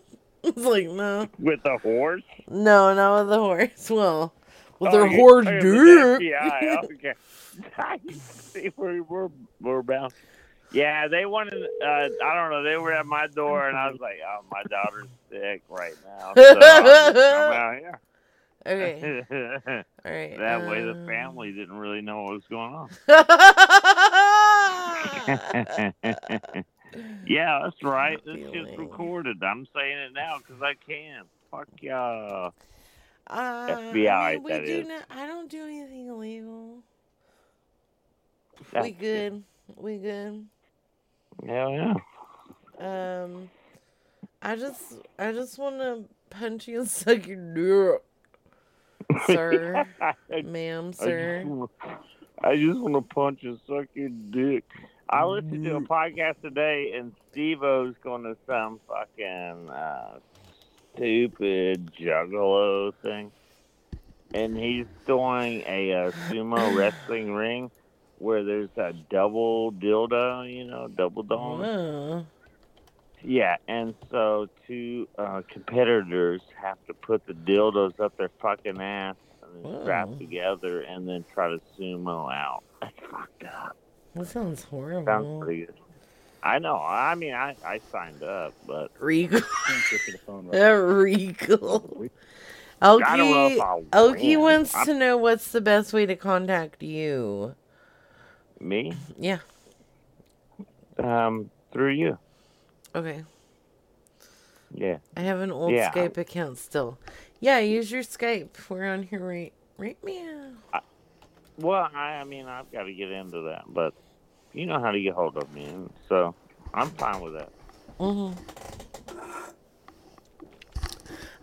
was like, no. With a horse? No, not with the horse. Well, with Oh, horse oh, with dick. FBI, okay. See, we're, we're, we're bound. Yeah, they wanted, uh, I don't know, they were at my door, and I was like, oh, my daughter's sick right now. So just out here. Okay. All right. That way the um, family didn't really know what was going on. yeah, that's right. It's shit's recorded. I'm saying it now because I can. Fuck yeah. Uh, FBI, I mean, we that do is. not. I don't do anything illegal. That's we good. We good. Hell yeah. Um, I just, I just want to punch you and suck your dick, sir, ma'am, sir. I just want to punch and suck your dick. I listened to a podcast today, and Steve-O's going to some fucking uh, stupid juggalo thing. And he's doing a uh, sumo wrestling ring where there's a double dildo, you know, double dong. Wow. Yeah, and so two uh, competitors have to put the dildos up their fucking ass and then strap together and then try to sumo out. That's fucked up. That sounds horrible. Sounds pretty good. I know. I mean, I, I signed up, but Regal. Regal. I don't know if Elkie, I'll Elkie win. wants I'm- to know what's the best way to contact you. me, Yeah. um, through you. Okay. Yeah. I have an old Yeah. Skype account still. Yeah, use your Skype. We're on here right right now. Well, I, I mean, I've got to get into that, but you know how to get hold of me, and so I'm fine with that. hmm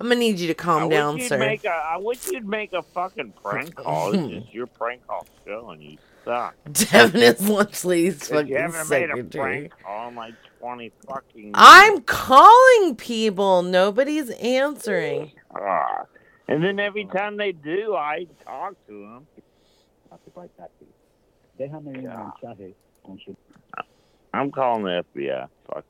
I'm gonna need you to calm wish down, you'd sir. Make a, I wish you'd make a fucking prank call. It's just your prank call show, and you suck. Devin is Lunch Lady's you fucking haven't made a prank call in like 20 fucking I'm calling people. Nobody's answering. Ah. And then every time they do, I talk to them. Déjame un mensaje con su I'm calling the FBI. Fuck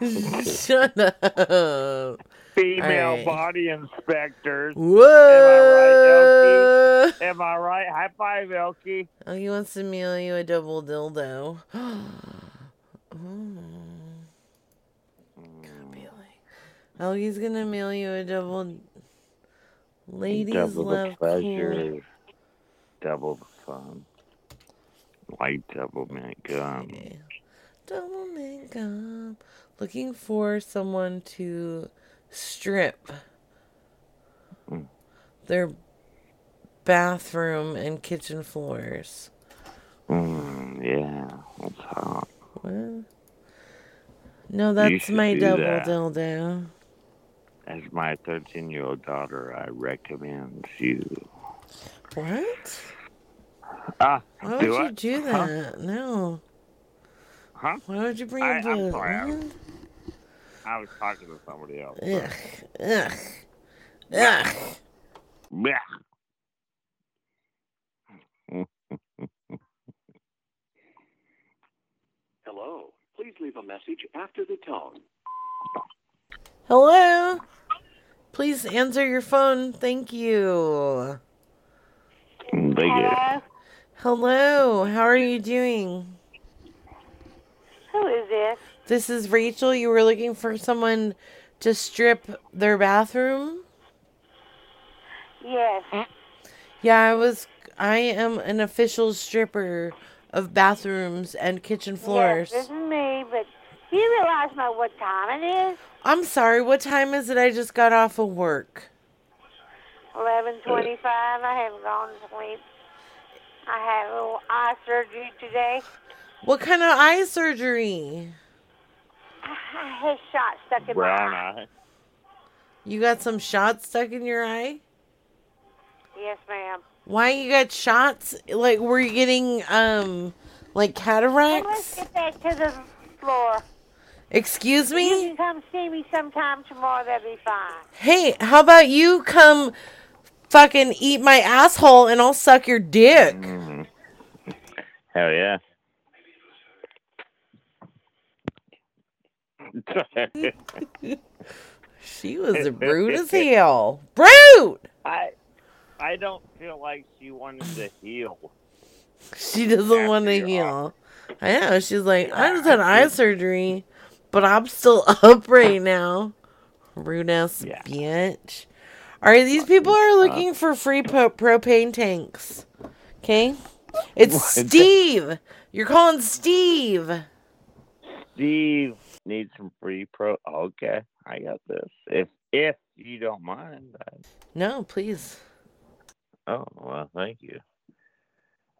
this. Shut up. Female Alright. body inspectors. Whoa. Am I right, Elkie? Am I right? High five, Elkie. Oh, he wants to mail you a double dildo. Oh, he's gonna mail you a double. Ladies double love the pleasure, cool. double the fun. White Doublemint gum. Double gum. Looking for someone to strip Mm. their bathroom and kitchen floors. Mm, yeah, that's hot. What? No, that's my double that. dildo. As my 13 year old daughter, I recommend you. What? Ah, Why would do you I? do Huh? that? No. Huh? Why would you bring I, up I'm sorry. I was. I was talking to somebody else. Ugh. Ugh. Ugh. Blech. Hello. Please leave a message after the tone. Hello? Please answer your phone. Thank you. Thank you. Hello. How are you doing? Who is this? This is Rachel. You were looking for someone to strip their bathroom? Yes. Yeah, I was I am an official stripper of bathrooms and kitchen floors. Yes, this is me, but you realize now what time it is? I'm sorry, what time is it? I just got off of work. Eleven twenty-five. I haven't gone to sleep. I had a little eye surgery today. What kind of eye surgery? I had shot stuck in Brown my eye. eye. You got some shots stuck in your eye? Yes, ma'am. Why you got shots? Like were you getting um like Well, let's cataracts? get back to the floor. Excuse me? You can come see me sometime tomorrow. That'll be fine. Hey, how about you come fucking eat my asshole and I'll suck your dick? Mhm. Hell yeah. She was rude as hell. Rude! I I don't feel like she wanted to heal. She doesn't want to heal. I know. She's like, I just had eye surgery, but I'm still up right now. Rude ass bitch. All right, these people are looking for free po- propane tanks. Okay? It's What? Steve. You're calling Steve. Steve needs some free pro. Okay, I got this. If if you don't mind. I... No, please. Oh well, thank you.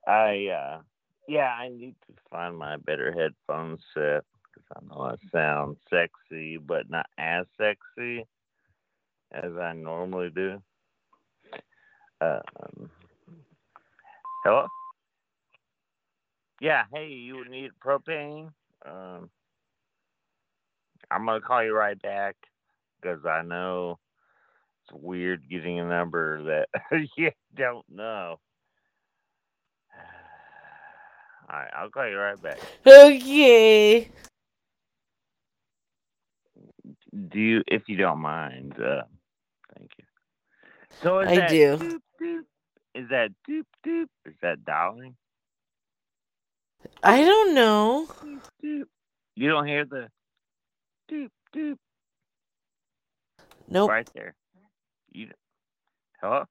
I uh yeah, I need to find my better headphone set because I know I sound sexy, but not as sexy as I normally do. Um, hello. Yeah, hey, you need propane? Um, I'm gonna call you right back because I know it's weird getting a number that you don't know. All right, I'll call you right back. Okay. Do you, if you don't mind? Uh. So is I that do. Doop, doop? Is that doop doop? Is that dialing? I don't know. Doop. You don't hear the doop doop Nope. right there. You hello?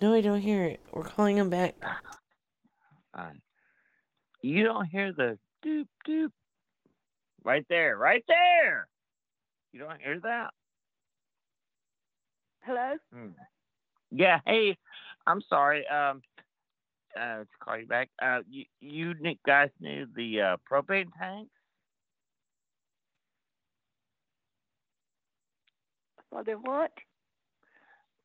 No, I don't hear it. We're calling him back. Uh, you don't hear the doop doop right there, right there. You don't hear that? Hello? Hmm. Yeah. Hey, I'm sorry. Um, uh, to call you back. Uh, you you guys need the uh, propane tank. For the what?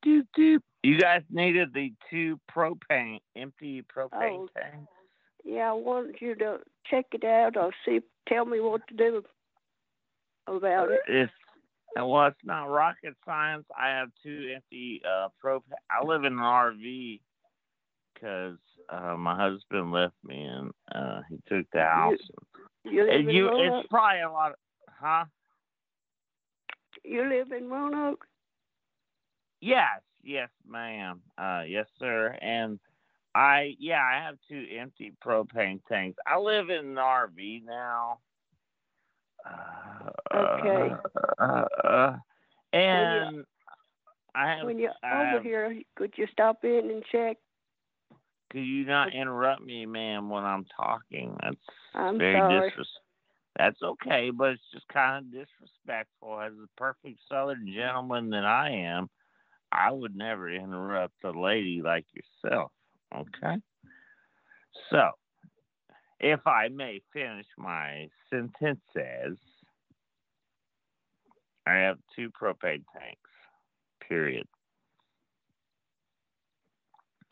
Doop doop. You guys needed the two propane, empty propane Oh. tanks. Yeah, I want you to check it out or see, tell me what to do about it. It's well, it's not rocket science. I have two empty uh propane. I live in an RV because uh, my husband left me and uh, he took the house. You live And in you, Roanoke? it's probably a lot. Of, huh? You live in Roanoke? Yes, yes, ma'am. Uh, yes, sir. And I, yeah, I have two empty propane tanks. I live in an RV now. Uh, Okay. Uh, uh, and I have. when you're I over have- here, could you stop in and check? Could you not interrupt me, ma'am, when I'm talking? That's I'm very sorry. disres- That's okay, but it's just kind of disrespectful. As a perfect Southern gentleman that I am, I would never interrupt a lady like yourself. Okay. So, if I may finish my sentences, I have two propane tanks. Period.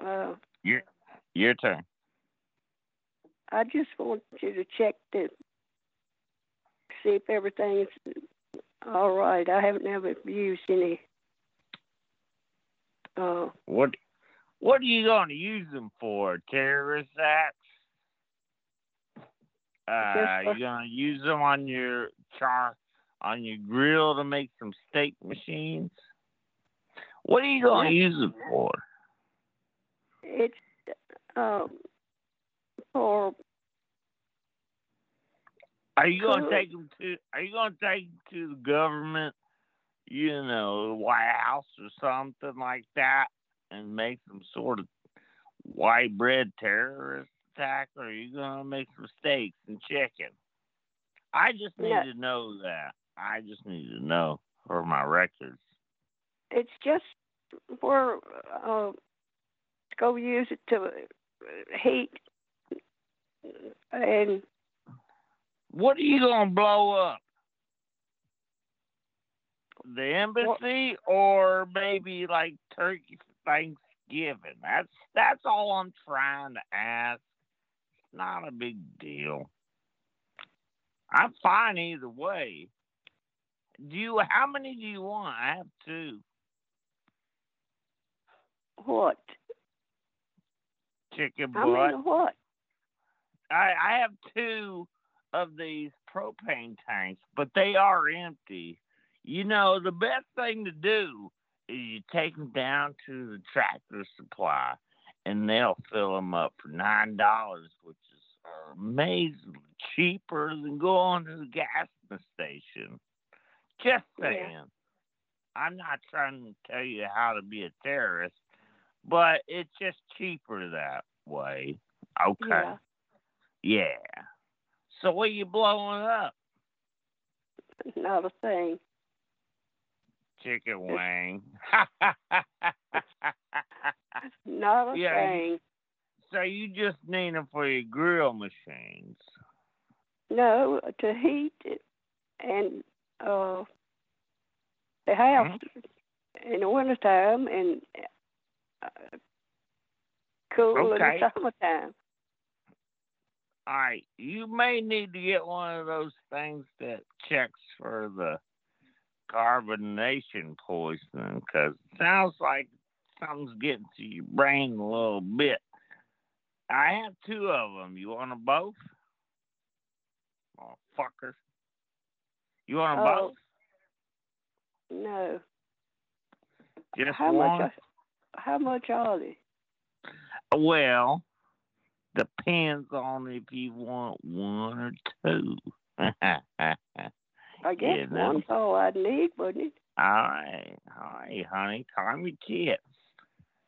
Uh, Your your turn. I just want you to check to see if everything's all right. I haven't ever used any. Uh, What what are you going to use them for? Terrorist acts? Uh, Just for- you going to use them on your char on your grill to make some steak machines? What are you going to Yeah. use them for? it's um for Are you going to take them to? Are you to take them to the government? You know, the White House or something like that, and make them sort of white bread terrorist attack, or are you going to make mistakes steaks and chicken? I just need Yeah. to know that. I just need to know for my records. it's just where uh, go use it to hate and What are you gonna blow up? The embassy or maybe like Turkey Thanksgiving? That's that's all I'm trying to ask. Not a big deal. I'm fine either way. Do you how many do you want? I have two. what? Chicken butt. many what? I, I have two of these propane tanks, but they are empty. You know, the best thing to do is you take them down to the tractor supply, and they'll fill them up for nine dollars, which is amazingly cheaper than going to the gas station. Just Yeah. saying. I'm not trying to tell you how to be a terrorist, but it's just cheaper that way. Okay. Yeah. Yeah. So what are you blowing up? Not a thing. Chicken wing. Not a Yeah, thing. so you just need them for your grill machines. No, to heat it and uh the house Mm-hmm. in the wintertime and uh, cool Okay. in the summertime. All right, you may need to get one of those things that checks for the carbonation poisoning because it sounds like something's getting to your brain a little bit. I have two of them. You want them both? Oh, fuckers. You want them Oh, both? no. Just how one? much? Are, how much are they? Well, depends on if you want one or two. I guess You know. one's all I'd need, wouldn't it? All right, all right, honey, Time your tits.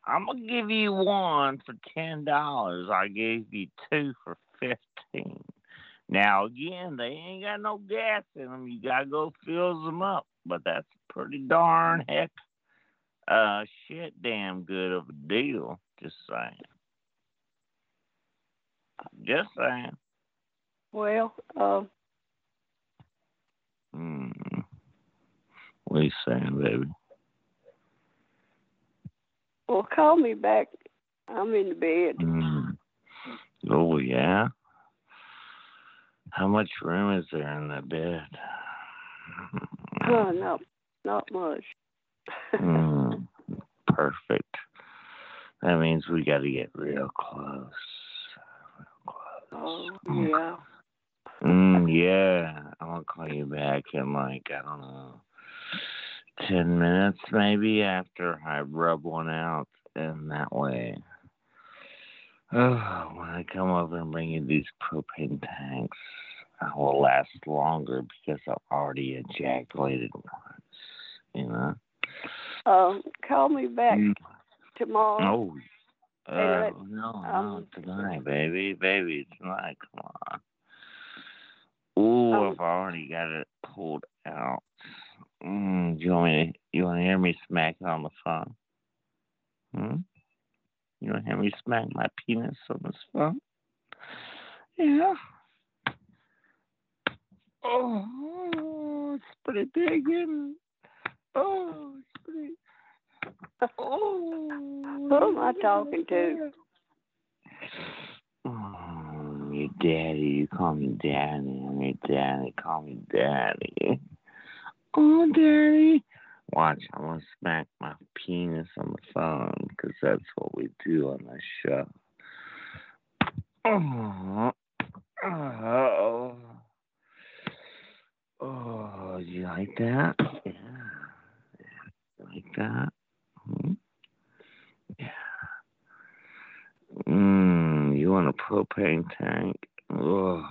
I'm gonna give you one for ten dollars. I gave you two for fifteen. Now again, they ain't got no gas in them. You gotta go fill them up, but that's pretty darn heck, uh, shit, damn good of a deal. Just saying. Just saying. Well, um, Hmm. What are you saying, baby? Well, call me back. I'm in the bed. Hmm. Oh yeah. How much room is there in the bed? Oh, no, not much. Hmm. Perfect. That means we got to get real close. Oh, yeah. Mm, yeah. I'm gonna call you back in like I don't know, ten minutes maybe after I rub one out, and that way. Oh, when I come over and bring you these propane tanks, I will last longer because I've already ejaculated once. You know. Um, call me back Mm. tomorrow. Oh. Uh, let- no, um, no, tonight, baby, baby, tonight. Come on. Ooh, Um, I've already got it pulled out. Mm, do you want me to? You want to hear me smack on the phone? Hmm. You want to hear me smack my penis on this phone? Yeah. Oh, it's pretty big, isn't? Oh, it's pretty. Oh. Who am I talking to? Oh, your daddy. You call me daddy. I'm your daddy. Call me daddy. Oh, daddy. Watch, I'm going to smack my penis on the phone because that's what we do on this show. Oh, oh, oh, you like that? Yeah. You like that? Hmm? Yeah. Mmm, you want a propane tank? Ugh,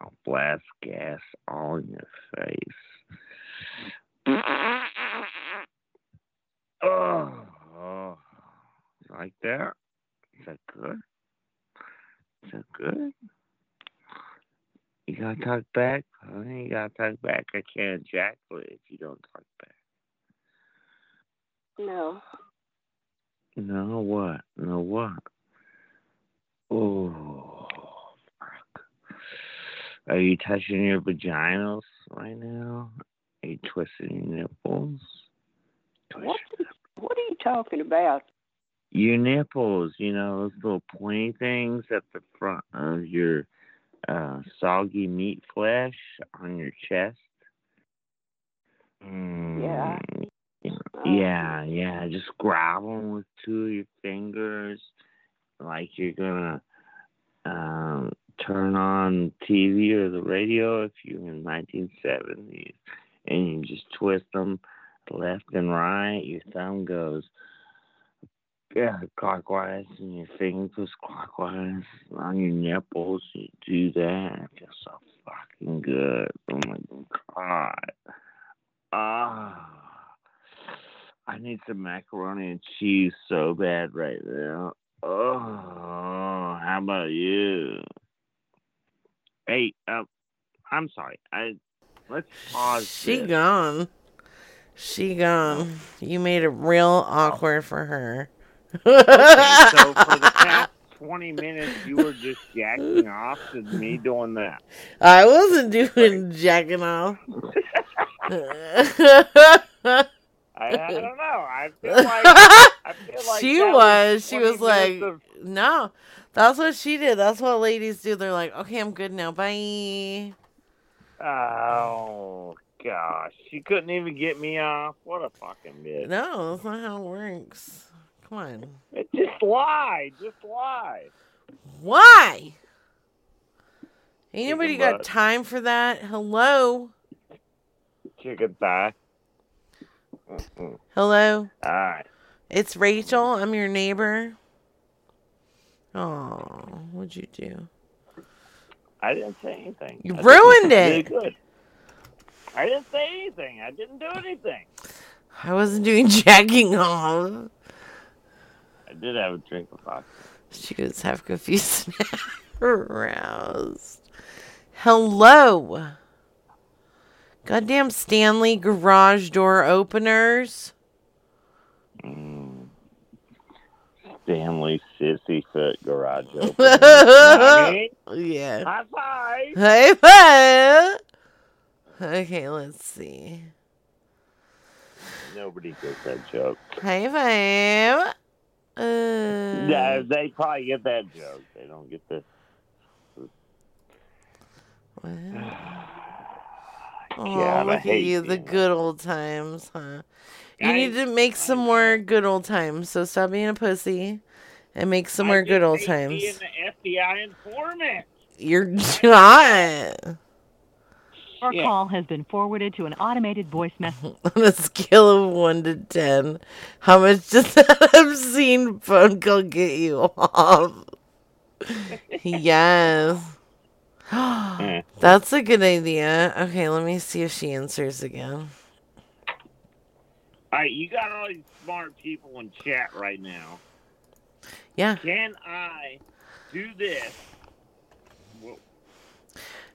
I'll blast gas all in your face. Oh, oh, like that? Is that good? Is that good? You gotta talk back, honey. You gotta talk back. I can't ejaculate if you don't talk back. No. No what? No what? Oh, fuck. Are you touching your vaginas right now? Are twisted nipples? What? What are you talking about? Your nipples, you know, those little pointy things at the front of your uh, soggy meat flesh on your chest. Mm, Yeah. Yeah, yeah. Just grab them with two of your fingers, like you're gonna um, turn on TV or the radio if you're in 1970s, and you just twist them left and right. Your thumb goes yeah clockwise, and your finger goes clockwise on your nipples. You do that. It feels so fucking good. Oh my god. Ah. I need some macaroni and cheese so bad right now. Oh, how about you? Hey, uh, I'm sorry. I let's pause. She this. gone. She gone. You made it real oh. awkward for her. Okay, so for the past 20 minutes, you were just jacking off to me doing that. I wasn't doing jacking off. I, I don't know. I feel like I feel like she that was. She was like, of- no. That's what she did. That's what ladies do. They're like, okay, I'm good now. Bye. Oh gosh, she couldn't even get me off. What a fucking bitch. No, that's not how it works. Come on. It Just lie. Just lie. Why? Ain't nobody got butt. time for that. Hello? Chicken. Mm-mm. Hello? All right. It's Rachel. I'm your neighbor. Oh, what'd you do? I didn't say anything. You I ruined really it. good. I didn't say anything. I didn't do anything. I wasn't doing jacking off. I did have a drink of vodka. She goes half confused, aroused. Hello. Goddamn Stanley garage door openers. Mm. Stanley Sissy Foot Garage. Mommy? yeah. High five. High five. Okay, let's see. Nobody gets that joke. High five. Uh, Yeah, they probably get that joke. They don't get the. Oh, God, I look at hate you, the being good old times, huh? You I- need to make some more good old times. So stop being a pussy and make some more good old times. Being the FBI informant. You're not. Your Yeah. call has been forwarded to an automated voice message. On a scale of one to ten, how much does that obscene phone call get you off? yes. Mm. That's a good idea. Okay, let me see if she answers again. All right, you got all these smart people in chat right now. Yeah. Can I do this? Well,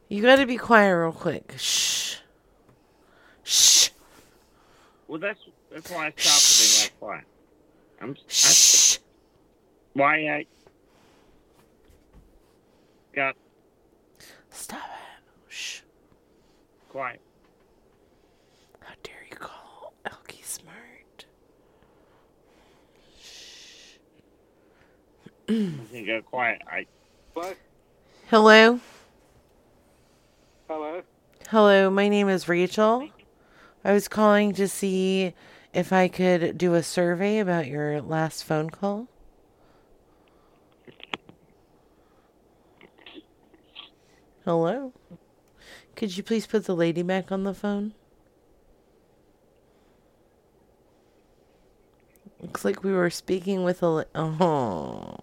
You gotta be quiet real quick. Shh. Shh. well that's that's why I stopped being like quiet. I'm I, why I got Stop it. Shh. quiet. How dare you call Elkie smart? Shh. think I got quiet. I What? Hello? Hello? Hello, my name is Rachel. I was calling to see if I could do a survey about your last phone call. Hello? Could you please put the lady back on the phone? Looks like we were speaking with a. la- Oh.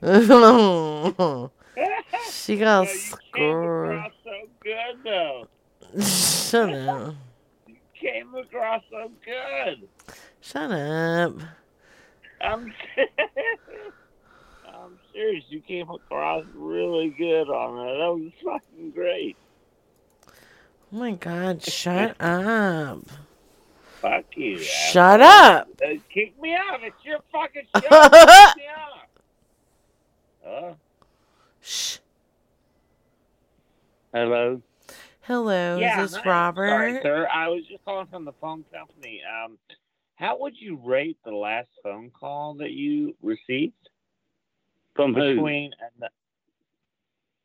she got scored. across so good though. Shut up. You came across so good. Shut up. I'm serious. You came across really good on that. That was fucking great. Oh my god, shut up. Fuck you. Shut up. Uh, kick me out. It's your fucking show. kick me. Uh, Shh. hello. Hello, yeah, is this hi. Robert? Sorry, sir. I was just calling from the phone company. Um, how would you rate the last phone call that you received? From who? between a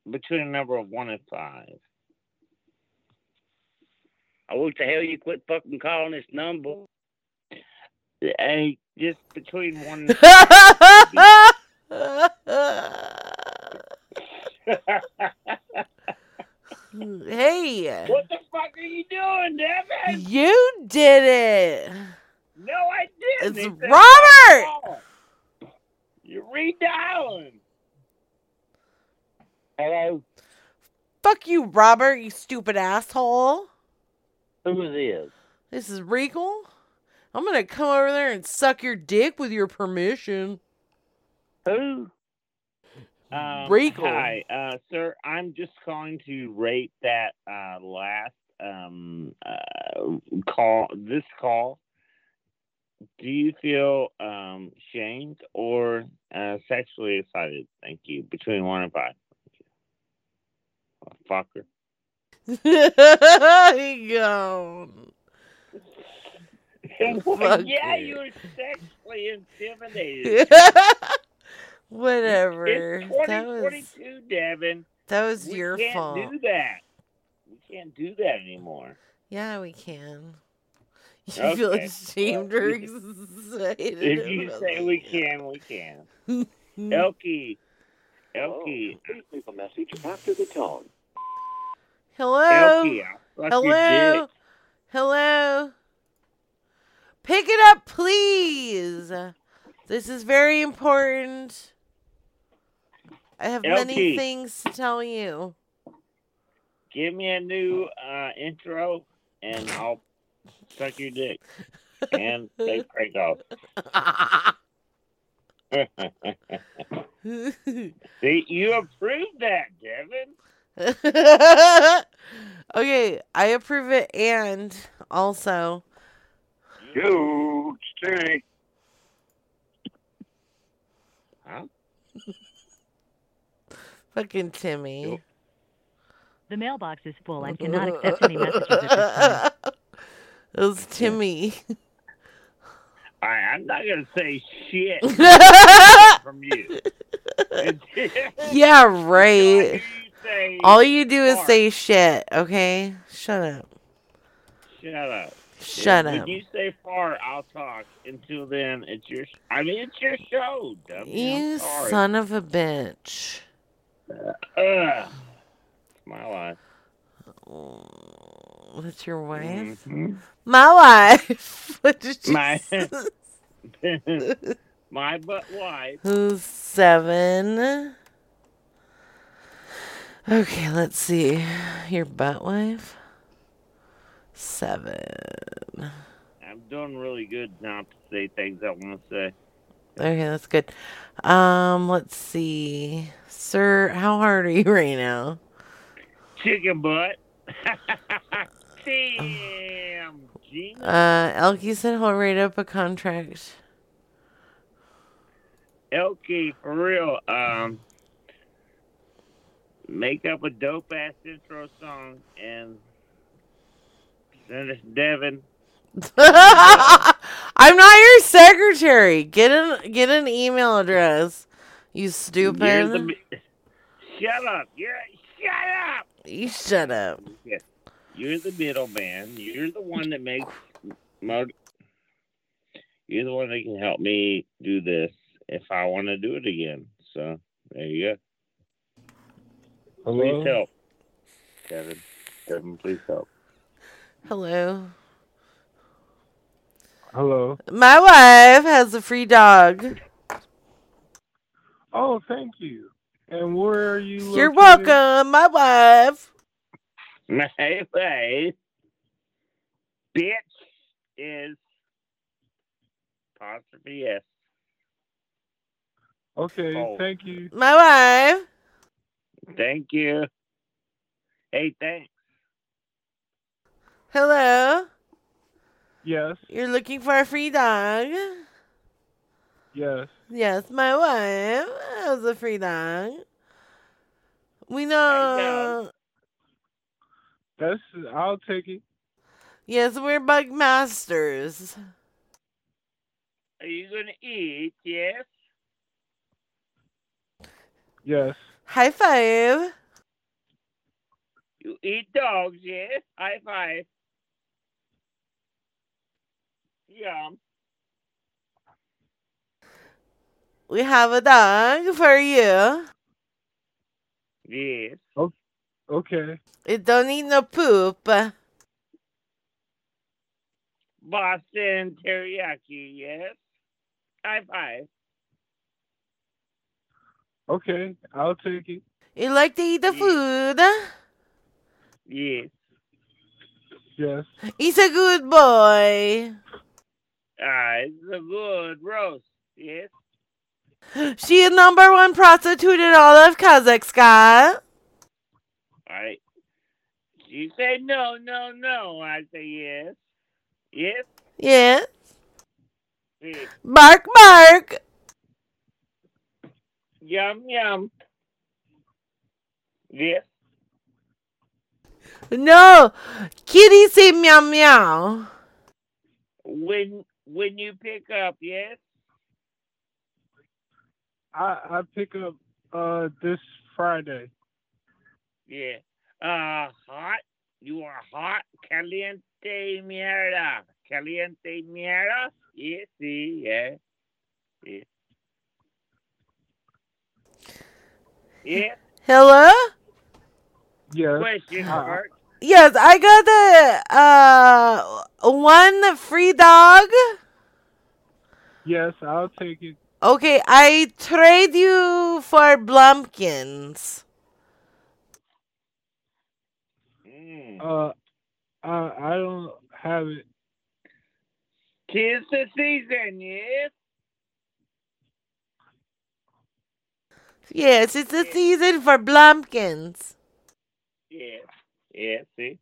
between a number of one and five. I wish the hell you quit fucking calling this number. Hey, just between one. and hey, What the fuck are you doing, Devin? you did it. No, I didn't. It's It said Robert. Call. You're redialing. Hello. Fuck you, Robert, you stupid asshole. Who is this? This is Regal. I'm gonna come over there and suck your dick with your permission. Who? Um, Regal. Hi, uh, sir. I'm just calling to rate that uh, last um, uh, call. This call. Do you feel um, shamed or uh, sexually excited? Thank you. Between one and five. Fucker. Gone. Well, yeah, you. you were sexually intimidated. Whatever. It's That was 2022, Devin. that was we your can't fault. do that. We can't do that anymore. Yeah, we can. You feel ashamed or excited? If you about say it. we can, we can. Elkie. Elkie. Please leave a message after the tone. Hello. Elkie, I'll suck your Hello. Hello. Pick it up, please. This is very important. I have many things to tell you. Give me a new uh, intro, and I'll suck your dick. And they break off. See, you approved that, Devin. okay, I approve it and also Yo, Timmy. Huh? fucking Timmy. The mailbox is full and cannot accept any messages at this time. It was Timmy. All right, I'm not gonna say shit from you. yeah, right. say All you do is fart. say shit, okay? Shut up. Shut up. Shut When up. you say fart, I'll talk. Until then, it's your. I mean, it's your show. I'm You son of a bitch. Uh, ugh. It's my life. Mm. What's your wife? Mhm. My wife. What did My my butt wife. Who's seven? Okay, let's see. Your butt wife? Seven. I'm doing really good not to say things I want to say. Okay, that's good. Um, let's see. Sir, how hard are you right now? Chicken butt. Damn. Uh, Elkie said he'll rate up a contract. Elkie, for real. Um, make up a dope ass intro song and send us Devin. I'm not your secretary. Get an get an email address. You stupid. the shut up. You're shut up. You shut up. Yeah. You're the middleman. You're the one that makes mo- You're the one that can help me do this if I want to do it again. So there you go. Hello? Please help, Kevin. Kevin, please help. Hello. Hello. My wife has a free dog. Oh, thank you. And where are you? You're located? welcome, my wife. My way, bitch is apostrophe S. Okay, Oh. thank you. My wife. Thank you. Hey, thanks. Hello. Yes. You're looking for a free dog? Yes. Yes, my wife has a free dog. We know. That's. I'll take it. Yes, we're bug masters. Are you gonna eat? Yes. Yes. High five. You eat dogs? Yes. High five. Yum. We have a dog for you. Yes. Okay. It don't need no poop. Boston teriyaki. Yes. High five. Okay. I'll take it. You like to eat the food? Yes. Yes. He's a good boy. Ah, it's a good roast. Yes. She is number one prostitute in all of Kazakhstan. I. She said no, no, no. I say yes. Yes. Yes. yes. Bark, bark. Yum, yum. Yes. No. Kitty say meow meow. When when you pick up, yes. I I pick up uh this Friday. Yeah. Uh, hot. You are hot. Caliente mierda. Caliente mierda. Yes, see, yeah. Yeah. Yeah. Hello? Yes. Question mark. Yes, I got the uh one free dog. Yes, I'll take it. Okay, I trade you for Blumpkins. Mm. Uh, I I don't have it. Tis the season, yes. Yes, it's the season for Blumpkins. Yes, yes, see.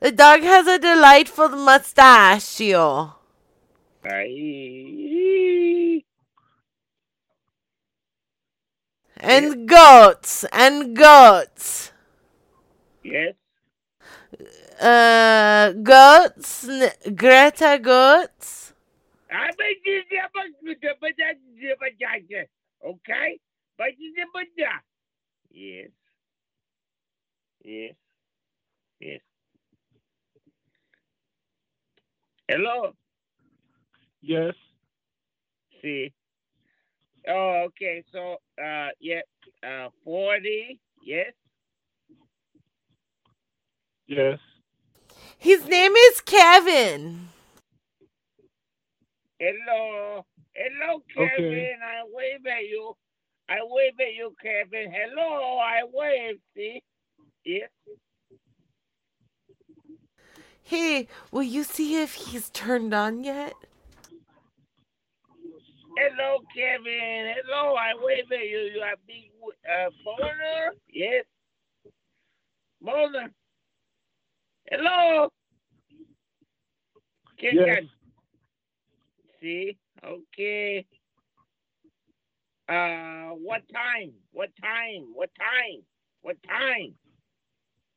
The dog has a delightful mustachio. Aye. And goats. And goats. Yes. Uh, goats. n- Greta goats. I bet you never but that's okay? But you never Yes. Yes. Yes. Hello. Yes. See. Oh, okay. So, uh, yeah, uh, forty. Yes. Yes. His name is Kevin. Hello. Hello, Kevin. Okay. I wave at you. I wave at you, Kevin. Hello. I wave. See. Yes. Hey, will you see if he's turned on yet? Hello, Kevin. Hello. I wave at you. You are big uh, boner. Yes. Boner. Hello. Kick Yes. See? Okay. Uh, what time? What time? What time? What time?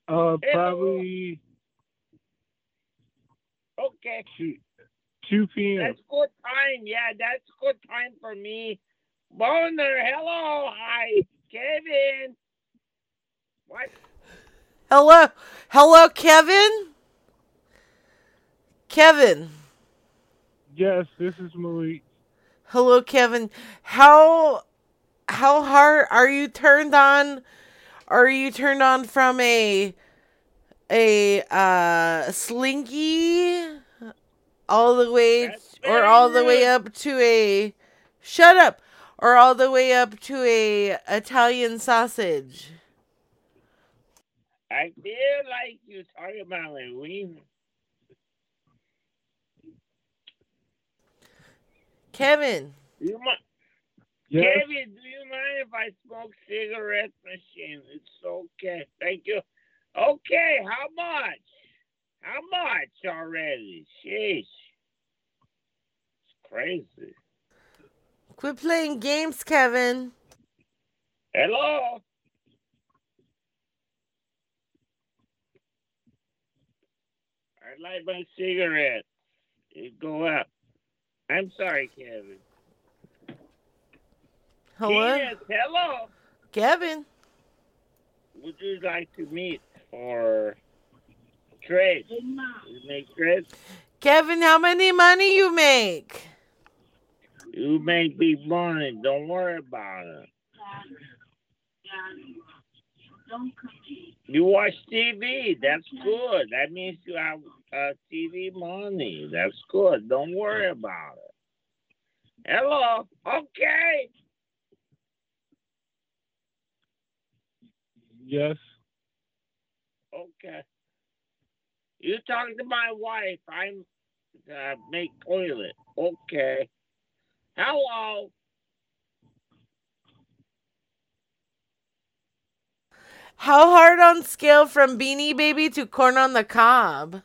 Uh, Hello. probably Okay. two, 2 p.m. That's good time. Yeah, that's good time for me. Boner, hello. Hi, Kevin. What? Hello, hello, Kevin. Kevin. Yes, this is Malik. Hello, Kevin. How how hard are you turned on? Are you turned on from a a uh slinky all the way or all the way up to a shut up or all the way up to a Italian sausage? I feel like you're talking about my wiener. Kevin. You mind? Yes. Kevin, do you mind if I smoke cigarette machine? It's okay. Thank you. Okay, how much? How much already? Sheesh. It's crazy. Quit playing games, Kevin. Hello? I'd like my cigarette. It go up. I'm sorry, Kevin. Hello? Yes, hello. Kevin. Would you like to meet for trade? You make trade? Kevin, how many money you make? You make big money. Don't worry about it. You watch TV. That's good. That means you have uh, TV money. That's good. Don't worry about it. Hello. Okay. Yes. Okay. You talk to my wife. I'm uh, make toilet. Okay. Hello. How hard on scale from Beanie Baby to Corn on the Cob?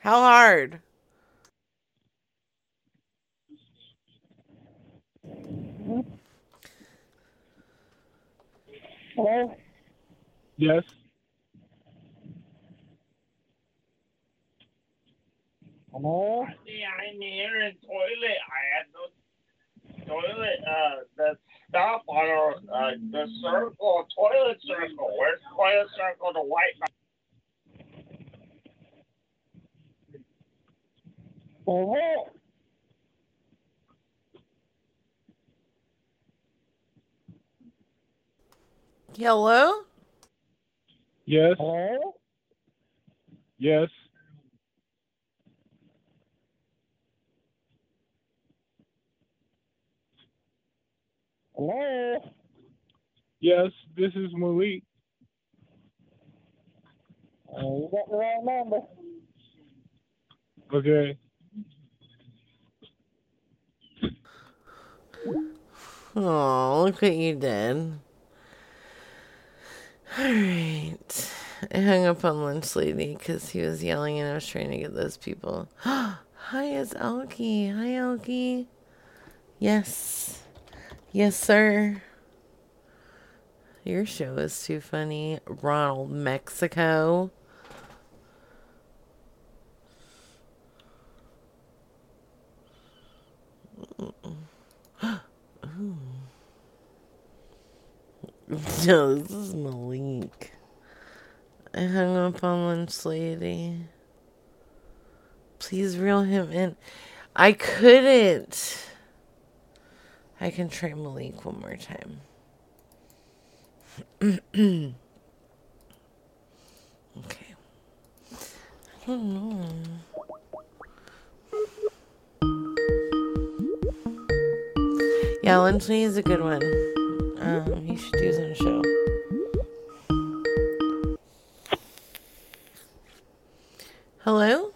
How hard? Hello? Yes. Hello? See, I'm here in toilet. I had the toilet, uh, the stuff on our, uh, the circle, toilet circle. Where's the toilet circle? The white. Hello? Hello? Yes. Hello? Yes. Hello? Yes. This is Malik. Uh, you got the wrong number. Okay. Oh, look what you did. Alright. I hung up on Lunch Lady because he was yelling and I was trying to get those people. Hi, it's Elkie. Hi, Elkie. Yes. Yes, sir. Your show is too funny. Ronald Mexico. No, this is Malik. I hung up on Lunch Lady. Please reel him in. I couldn't. I can try Malik one more time. okay. I don't know. Yeah, Lady is a good one. Um, he should use on a show. Hello.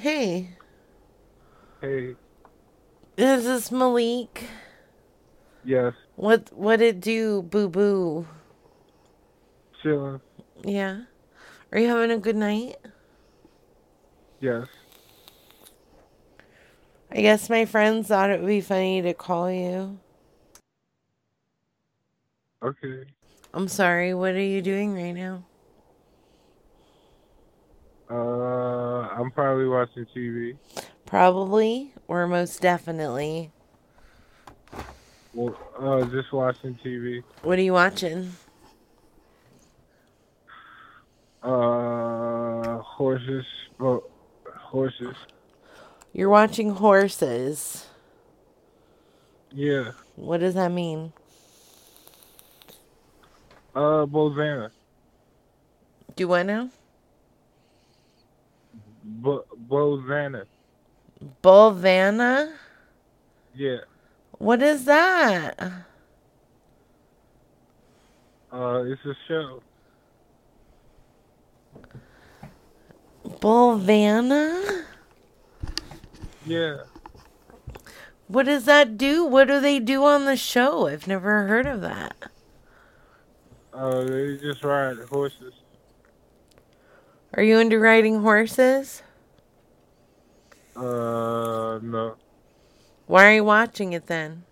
Hey, Hey. Malik? Yes. What what it do, boo boo? Chilling. Yeah. Are you having a good night? Yes. I guess my friends thought it would be funny to call you. Okay. I'm sorry, what are you doing right now? Uh, I'm probably watching TV. Probably, or most definitely. Well, uh, just watching TV. What are you watching? Uh, horses. Well, horses. You're watching horses. Yeah. What does that mean? Uh, Bozana. Do what now? Bo- Bozana. Bovana? Yeah. What is that? Uh, it's a show. Bovana? Yeah. What does that do? What do they do on the show? I've never heard of that. Uh, they just ride horses. Are you into riding horses? Uh, no. Why are you watching it then?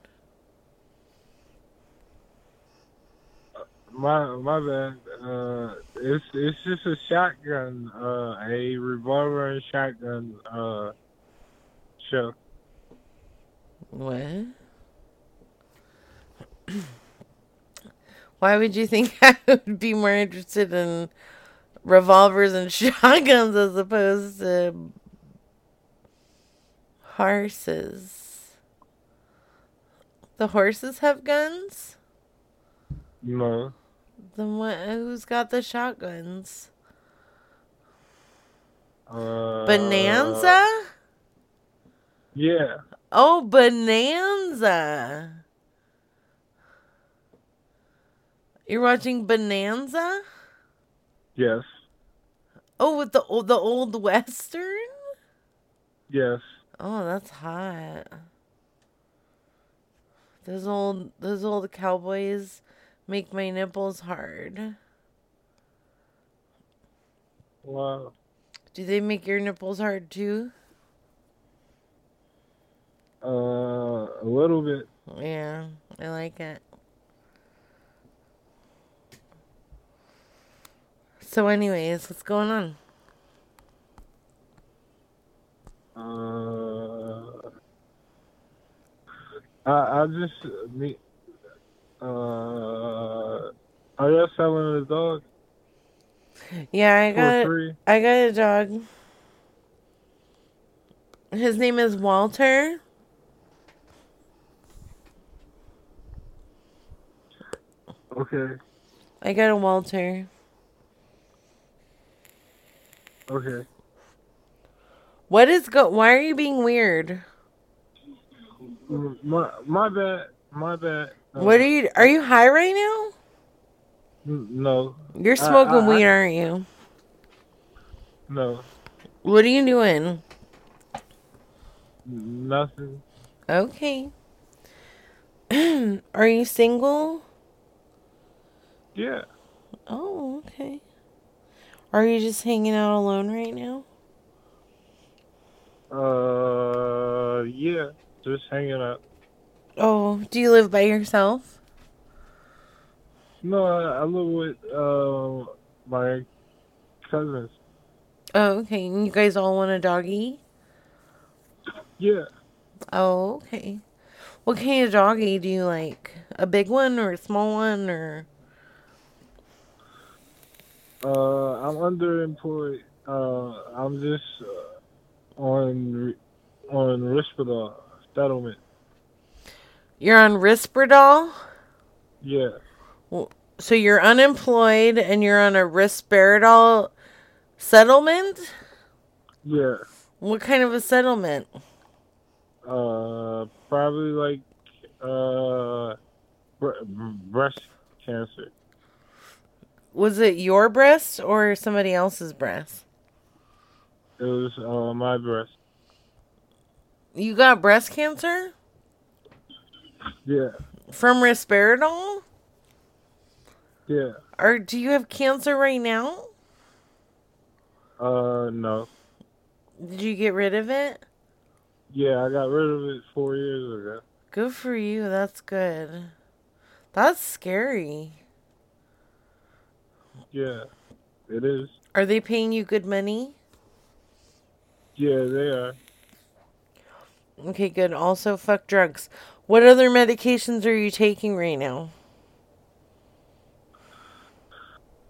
My my bad. Uh, it's it's just a shotgun, uh, a revolver and shotgun, uh, show. What? Why would you think I would be more interested in revolvers and shotguns as opposed to horses? The horses have guns? No. Then what, who's got the shotguns? Uh, Bonanza? Yeah. Oh, Bonanza. You're watching Bonanza? Yes. Oh, with the old, the old western? Yes. Oh, that's hot. Those old those old cowboys make my nipples hard. Wow. Do they make your nipples hard too? Uh, a little bit. Yeah, I like it. So, anyways, what's going on? Uh, I I just me. Uh, are you selling the dog? Yeah, I got? I got a dog. His name is Walter. Okay. I got a Walter. Okay. What is go? Why are you being weird? Mm, My my bad. My bad. Uh, What are you? Are you high right now? No. You're smoking I- I- weed, aren't you? No. What are you doing? Nothing. Okay. are you single? Yeah. Oh, okay. Are you just hanging out alone right now? Uh, yeah. Just hanging out. Oh, do you live by yourself? No, I, I live with uh my cousins. Oh, okay. And you guys all want a doggy? Yeah. Oh, okay. What kind of doggy do you like? A big one or a small one or? Uh, I'm underemployed. Uh, I'm just uh, on on Risperdal settlement. You're on Risperdal? Yeah. Well, So you're unemployed and you're on a Risperdal settlement? Yeah. What kind of a settlement? Uh, probably like uh bre- breast cancer. Was it your breast or somebody else's breast? It was uh my breast. You got breast cancer Yeah. from Risperdal? Yeah. Or do you have cancer right now? Uh, no. Did you get rid of it? Yeah, I got rid of it four years ago. Good for you. That's good. That's scary. Yeah, it is. Are they paying you good money? Yeah, they are. Okay, good. Also, fuck drugs. What other medications are you taking right now?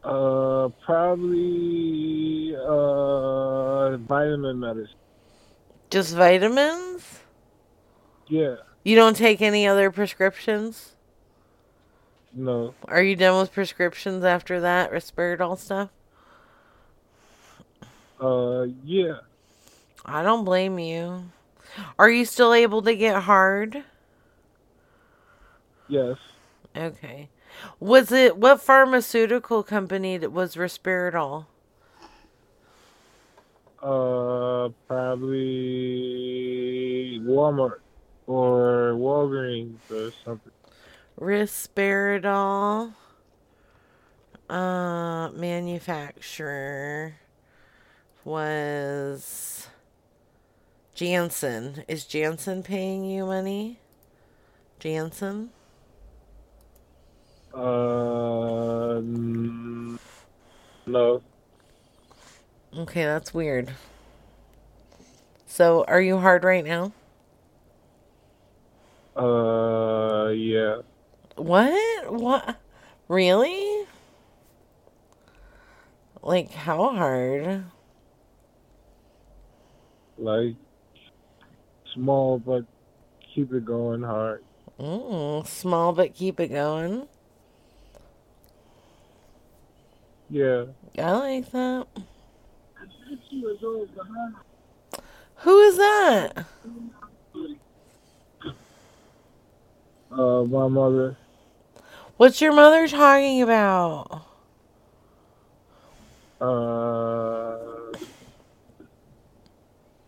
Uh, probably uh vitamin medicine. Just vitamins? Yeah. You don't take any other prescriptions? No. Are you done with prescriptions after that? Risperdal stuff? Uh, yeah. I don't blame you. Are you still able to get hard? Yes. Okay. Was it what pharmaceutical company that was Risperdal? Uh, probably Walmart or Walgreens or something. Risperdal uh manufacturer. was Janssen. Is Janssen paying you money? Janssen? Uh, no. Okay, that's weird. So, are you hard right now? Uh, yeah. What? What? Really? Like, how hard? Like, small, but keep it going hard. Mm, small, but keep it going. Yeah. I like that. Who is that? Uh, my mother. What's your mother talking about? Uh,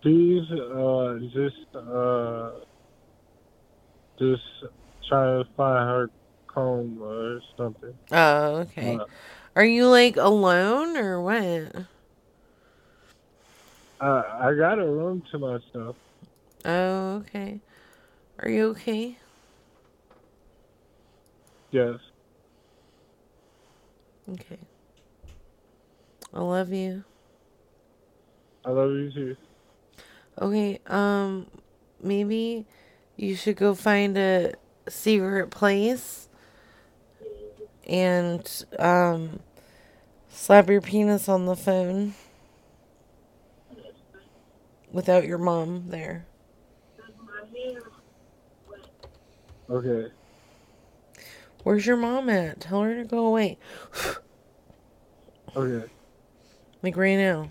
she's uh just uh just try to find her comb or something. Oh, okay. Uh, Are you like alone or what? I I got a room to myself. Oh, okay. Are you okay? Yes. Okay. I love you. I love you too. Okay, um, maybe you should go find a secret place and, um, slap your penis on the phone without your mom there. Okay. Where's your mom at? Tell her to go away. Okay. Like right now.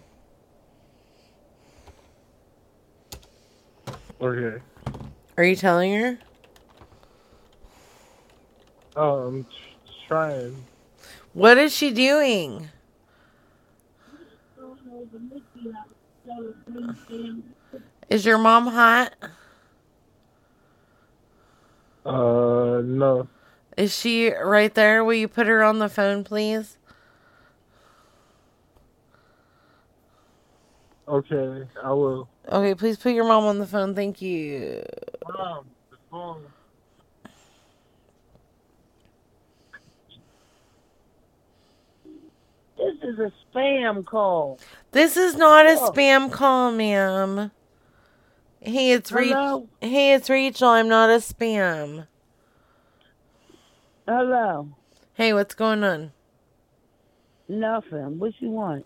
Okay. Are you telling her? Oh, I'm tr- trying. What is she doing? Is your mom hot? Uh, no. Is she right there? Will you put her on the phone, please? Okay, I will. Okay, please put your mom on the phone. Thank you. Mom, the phone. This is a spam call. This is not a Oh. spam call, ma'am. Hey, it's Hello? Hey, it's Rachel. I'm not a spam. Hello. Hey, what's going on? Nothing. What you want?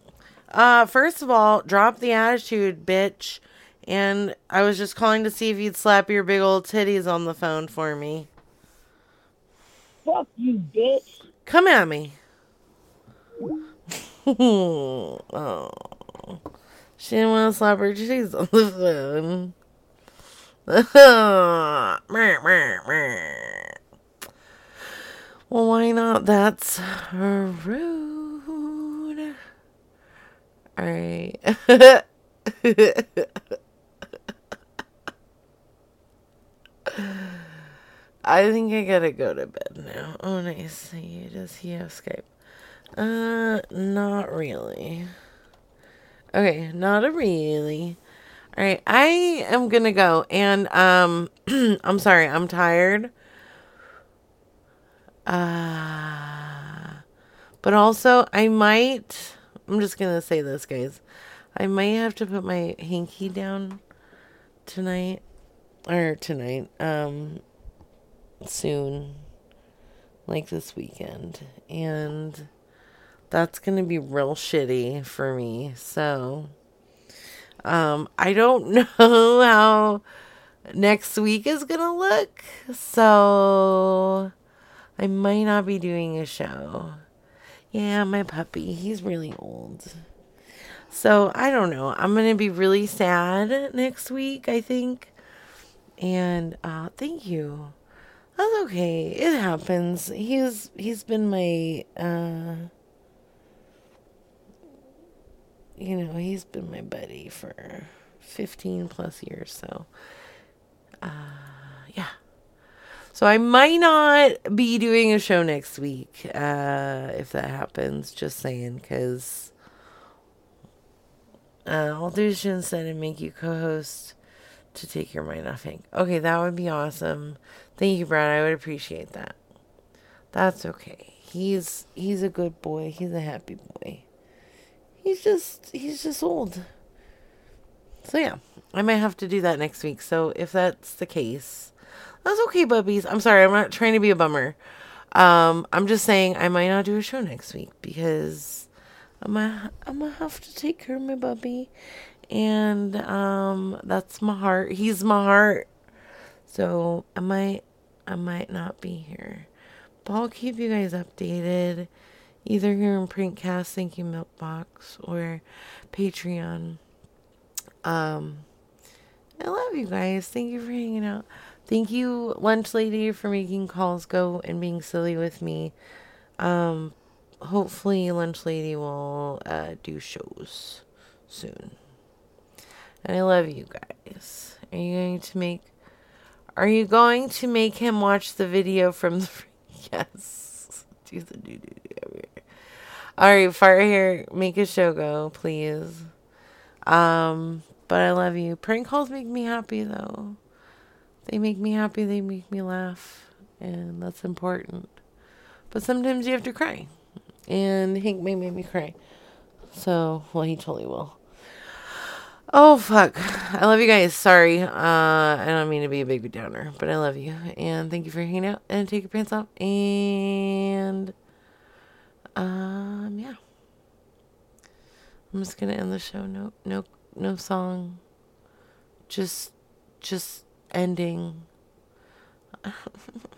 Uh, first of all, drop the attitude, bitch. And I was just calling to see if you'd slap your big old titties on the phone for me. Fuck you, bitch. Come at me. oh. She didn't want to slap her titties on the phone. Well, why not? That's her rude. Alright. I think I gotta go to bed now. Oh, nice. Does he have Skype? Uh, not really. Okay, not a really. All right, I am gonna go, and um, I'm sorry, I'm tired. Uh, but also I might. I'm just gonna say this, guys. I might have to put my hanky down tonight, or tonight. Um, soon, like this weekend, and that's gonna be real shitty for me. So, um, I don't know how next week is gonna look, so I might not be doing a show. Yeah, my puppy, he's really old. So, I don't know. I'm gonna be really sad next week, I think. And uh thank you. That's okay. It happens. He's he's been my uh you know, he's been my buddy for 15 plus years, so uh. So I might not be doing a show next week uh if that happens, just saying cuz Uh, I'll do the show instead and make you co-host to take your mind off Hank. Okay, that would be awesome. Thank you, Brad. I would appreciate that. That's okay. He's he's a good boy. He's a happy boy. He's just he's just old. So yeah, I might have to do that next week. So if that's the case, that's okay, bubbies. I'm sorry. I'm not trying to be a bummer. Um, I'm just saying I might not do a show next week because I'm gonna, I'm gonna have to take care of my bubby, and um, that's my heart. He's my heart. So I might I might not be here, but I'll keep you guys updated, either here in Prankcast, Thank You Milkbox, or Patreon. Um, I love you guys. Thank you for hanging out. Thank you, Lunch Lady, for making calls go and being silly with me. Um, hopefully, Lunch Lady will uh, do shows soon. And I love you guys. Are you going to make? Are you going to make him watch the video from the? Yes. Do the do do do over here. All right, fire here. Make a show go, please. Um, but I love you. Prank calls make me happy though. They make me happy. They make me laugh, and that's important. But sometimes you have to cry, and Hank may make me cry. So, well, he totally will. Oh fuck! I love you guys. Sorry, uh, I don't mean to be a big downer, but I love you, and thank you for hanging out. And take your pants off, and um, yeah. I'm just gonna end the show. No, no, no song. Just, just ending.